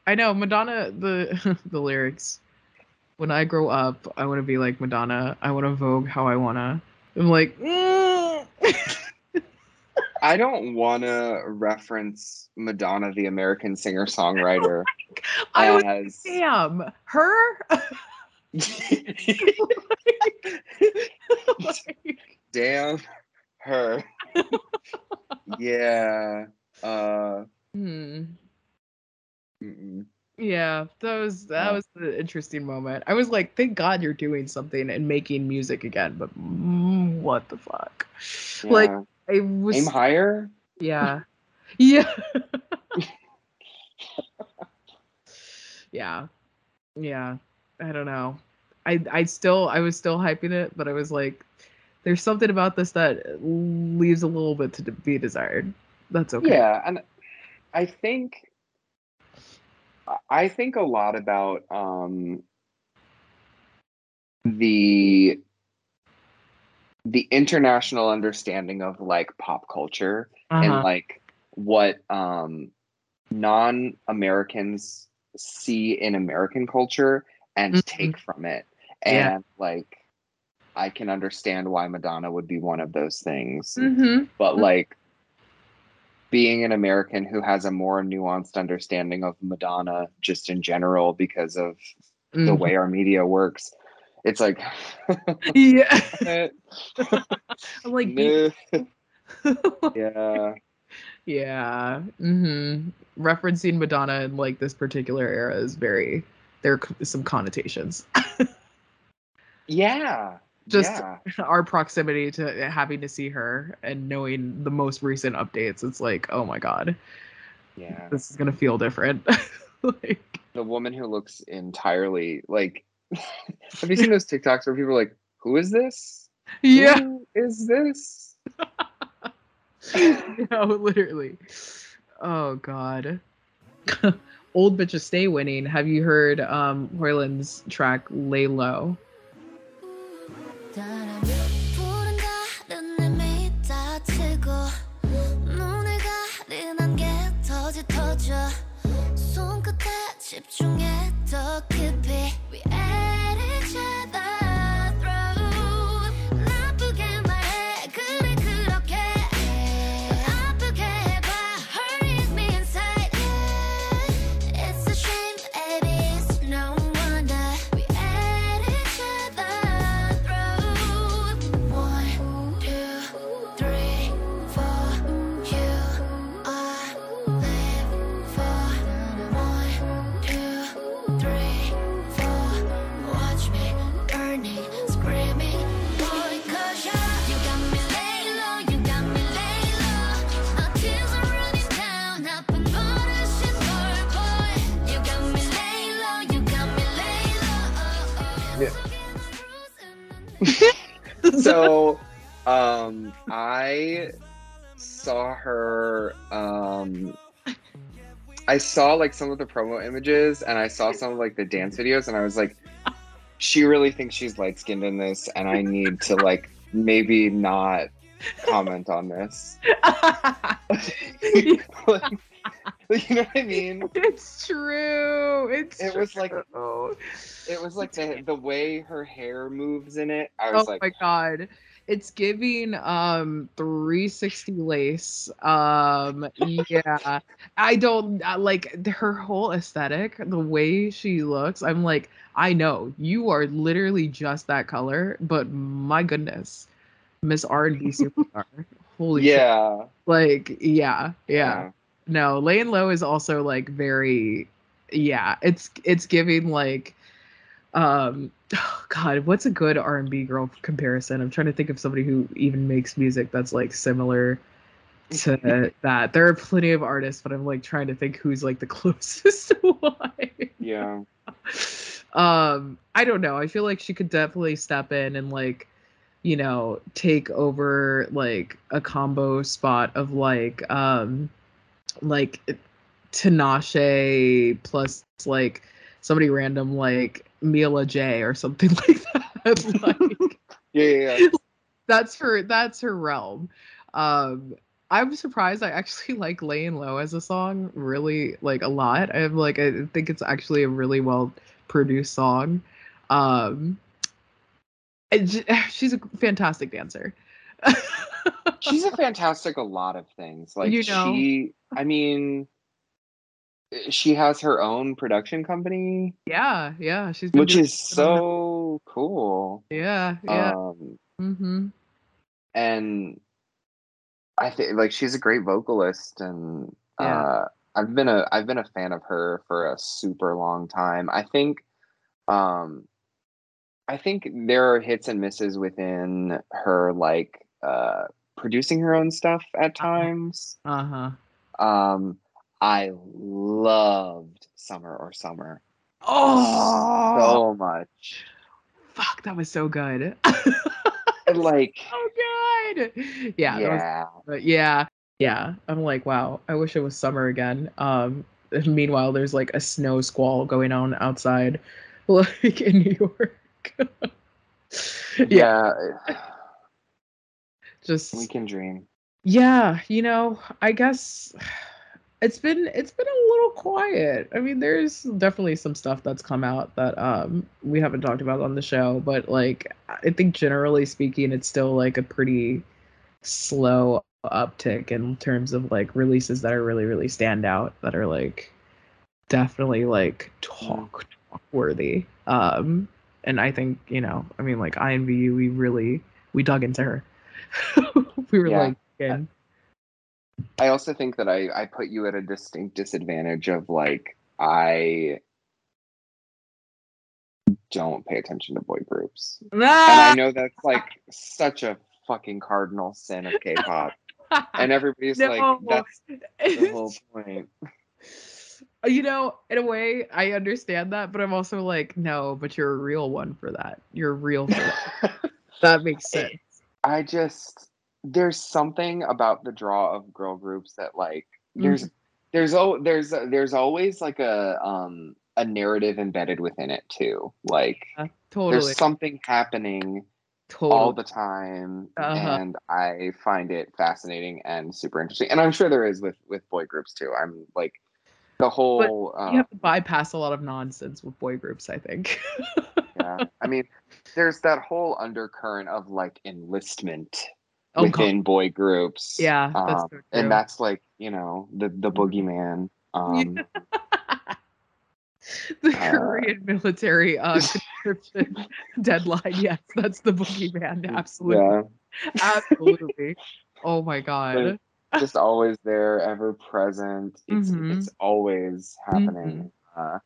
I know madonna the [laughs] the lyrics. When i grow up i want to be like madonna. I want to vogue how i want to i'm like mm. I don't want to reference Madonna, the American singer songwriter, [laughs] i was as damn her Like, [laughs] damn her. yeah. Uh. hmm. mm-mm. Yeah, that was that was the interesting moment. I was like, thank God you're doing something and making music again, but mm, what the fuck? Like Yeah. I was aim higher. yeah. [laughs] Yeah. yeah. Yeah. I don't know. I I still I was still hyping it, but I was like there's something about this that leaves a little bit to be desired. That's okay. Yeah, and I think I think a lot about um the the international understanding of like pop culture and Uh-huh. like what um non-Americans see in American culture and Mhm. take from it. Yeah. And like I can understand why Madonna would be one of those things. Mm-hmm. But Mhm. like being an American who has a more nuanced understanding of Madonna just in general because of Mm-hmm. the way our media works, it's like Yeah. [laughs] I'm like, no. [laughs] yeah. yeah. hmm Referencing Madonna in like this particular era is very there are some connotations. [laughs] Yeah. Just- yeah. Our proximity to having to see her and knowing the most recent updates, it's like, oh my god, Yeah. this is gonna feel different. like, The woman who looks entirely like [laughs] have you seen those TikToks where people are like, Who is this? yeah, Who is this? [laughs] no, literally. Oh god. [laughs] Old bitches stay winning. Have you heard um Hyolyn's track Lay Low? 집중했더 그빛 위에 so um i saw her um i saw like some of the promo images and i saw some of like the dance videos and i was like she really thinks she's light skinned in this and i need to like maybe not comment on this. like, [laughs] [laughs] [laughs] [laughs] you know what i mean? [laughs] It's true. It's It was like- true. it was like the, the way her hair moves in it i was oh like my god. It's giving um 360 lace um yeah. I don't I- like her whole aesthetic the way she looks i'm like i know you are literally just that color but my goodness. Miss r&b [laughs] superstar. Holy shit. Yeah. Like yeah. Yeah no laying low is also like very yeah it's it's giving like um [sighs] oh god what's a good r&b girl comparison? I'm trying to think of somebody who even makes music that's like similar to [laughs] that. There are plenty of artists but i'm like trying to think who's like the [laughs] closest to one. Yeah. Um i don't know. I feel like she could definitely step in and like you know take over like a combo spot of like um like Tinashe plus like somebody random like Mila J or something [laughs] like that [laughs] like [laughs] yeah yeah, yeah. that's her that's her realm. Um i'm surprised i actually like laying low as a song really like a lot. I'm like i think it's actually a really well produced song. Um she's a fantastic dancer she's a [laughs] fantastic a lot of things like You know. she i mean she has her own production company. Yeah yeah she's been which is so cool. Yeah yeah. Um mm-hmm. and i think like she's a great vocalist and Yeah. uh i've been a i've been a fan of her for a super long time. I think um i think there are hits and misses within her like uh producing her own stuff at times. Uh-huh. Um i loved summer or summer. Oh! so much. Fuck that was so good. [laughs] Like oh god yeah that was yeah. yeah, yeah. I'm like, wow, I wish it was summer again. Um meanwhile there's like a snow squall going on outside [laughs] like in New York. [laughs] yeah, yeah just we can dream yeah, you know, I guess [sighs] it's been it's been a little quiet. I mean, there's definitely some stuff that's come out that um we haven't talked about on the show, but like I think generally speaking, it's still like a pretty slow uptick in terms of like releases that are really really stand out that are like definitely like talk talk worthy. Um and I think, you know, I mean like INVU we really we dug into her. [laughs] we were Yeah. like again. I also think that I, I put you at a distinct disadvantage of like I don't pay attention to boy groups. Ah! And I know that's like such a fucking cardinal sin of K-pop. [laughs] And everybody's No. like that's the whole [laughs] point. you know, in a way, I understand that, but I'm also like, no, but you're a real one for that. You're real for that. that makes sense. I just there's something about the draw of girl groups that like there's there's oh there's there's always like a um a narrative embedded within it too. Like Uh, totally. there's something happening totally. all the time Uh-huh. and I find it fascinating and super interesting. And I'm sure there is with with boy groups too. I'm like the whole uh, you have to bypass a lot of nonsense with boy groups, I think. [laughs] yeah. I mean, there's that whole undercurrent of like enlistment Oh, God. within boy groups. Yeah, that's um, so and that's like you know the the boogeyman. Um, [laughs] the uh, Korean military uh, [laughs] conscription deadline. Yes, that's the boogeyman. Absolutely. Yeah, Absolutely. Oh my [laughs] god. just always there, ever present. It's Mhm. it's always happening. Uh,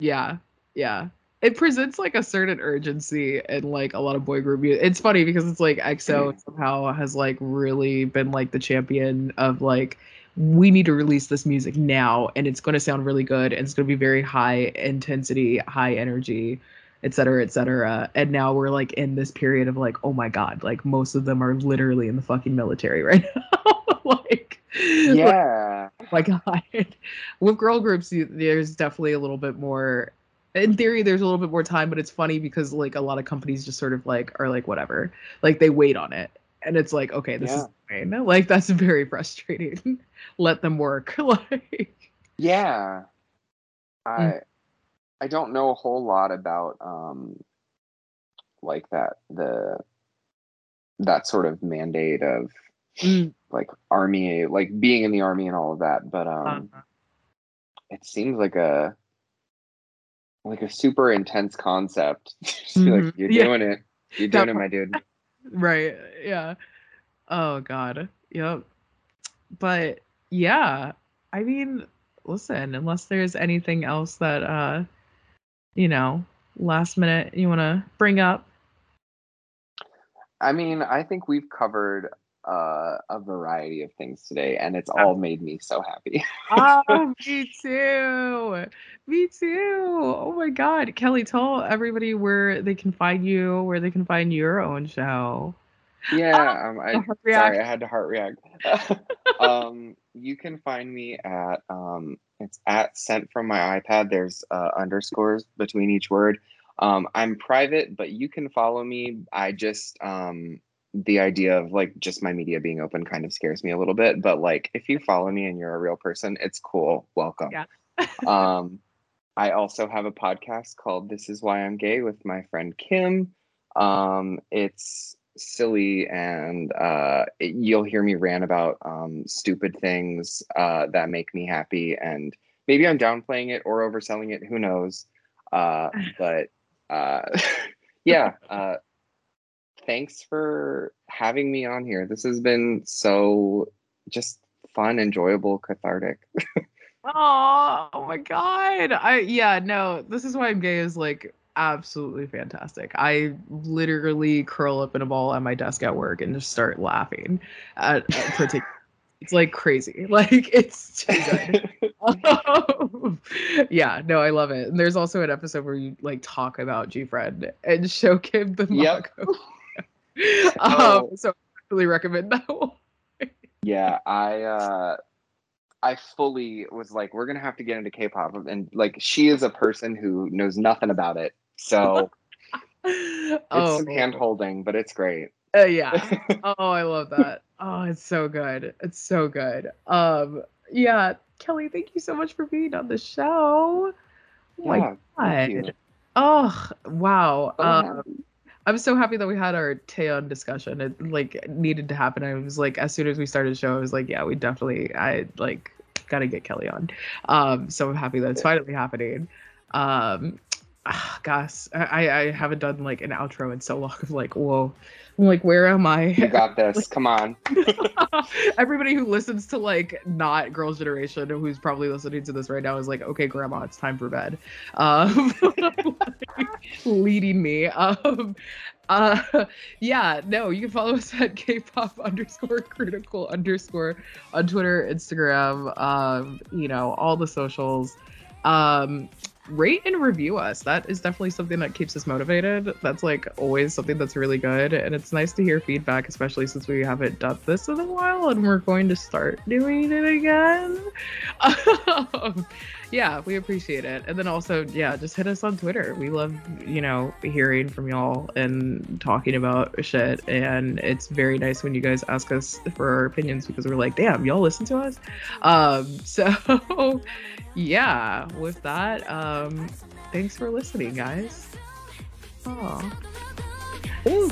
Yeah. Yeah. It presents like a certain urgency and like a lot of boy group music. It's funny because it's like EXO mm-hmm. somehow has like really been like the champion of like we need to release this music now and it's going to sound really good and it's going to be very high intensity, high energy, et cetera, et cetera. And now we're like in this period of like, oh my god, like most of them are literally in the fucking military [laughs] right now. like yeah, oh my god with girl groups there's definitely a little bit more in theory there's a little bit more time but it's funny because like a lot of companies just sort of like are like whatever. Like they wait on it. And it's like okay this is fine. [laughs] Like that's very frustrating. [laughs] Let them work. [laughs] Like yeah. I Mm. I don't know a whole lot about um like that the that sort of mandate of mm, like army like being in the army and all of that but um uh, it seems like a like a super intense concept. [laughs] Just be like you're Yeah. doing it. You're doing it my dude. [laughs] right. Yeah. Oh god. Yep but yeah. I mean listen unless there's anything else that uh you know last minute you want to bring up. I mean i think we've covered uh, a variety of things today and it's all made me so happy. Oh [laughs] me too. Me too. Oh my god. Kelly tell everybody where they can find you where they can find your own show. Yeah um, I, sorry i had to heart react. [laughs] [laughs] Um you can find me at um it's at sent from my ipad. There's uh, underscores between each word. Um i'm private but you can follow me. I just um the idea of like just my media being open kind of scares me a little bit but like if you follow me and you're a real person it's cool. Welcome. Yeah. [laughs] um i also have a podcast called this is why i'm gay with my friend kim. Um it's silly and uh it- you'll hear me rant about um stupid things uh that make me happy and maybe i'm downplaying it or overselling it who knows? Uh [laughs] but uh [laughs] yeah uh thanks for having me on here this has been so just fun enjoyable cathartic [laughs] Oh, oh my god. I yeah, no, this is why I'm gay is like absolutely fantastic. I literally curl up in a ball at my desk at work and just start laughing at, at [laughs] partic- It's like crazy. [laughs] Like it's too good. yeah, no, I love it. And there's also an episode where you like talk about GFRIEND and show Kim the Yep. Oh. [laughs] um, so I really recommend that [laughs] one. yeah i uh i fully was like we're gonna have to get into k-pop and like she is a person who knows nothing about it so [laughs] it's oh, some hand holding but it's great Uh, yeah. Oh, I love that. Oh, it's so good. It's so good. Um, yeah, Kelly, thank you so much for being on the show. Oh my Yeah, you. god. Oh wow. Oh, Um, I'm so happy that we had our Taeyeon discussion. It like needed to happen. I was like, as soon as we started the show, I was like, yeah, we definitely, I like, gotta get Kelly on. Um, so I'm happy that it's finally happening. Um, ah, gosh, I, I haven't done like an outro in so long. [laughs] I'm like, whoa, I'm like, where am I? You got [laughs] this. Come on. [laughs] Everybody who listens to like not Girls' Generation, who's probably listening to this right now, is like, okay, Grandma, it's time for bed. Um, leading me. [laughs] Um, uh, yeah, no, you can follow us at K-pop underscore critical underscore on Twitter, Instagram, um, you know, all the socials. Um, rate and review us. That is definitely something that keeps us motivated. That's like always something that's really good. And it's nice to hear feedback, especially since we haven't done this in a while and we're going to start doing it again. [laughs] Yeah, we appreciate it. And then also, yeah, just hit us on Twitter. We love, you know, hearing from y'all and talking about shit. And it's very nice when you guys ask us for our opinions because we're like, damn, y'all listen to us. Um, [laughs] so yeah, with that, um, thanks for listening, guys. Oh. Ooh.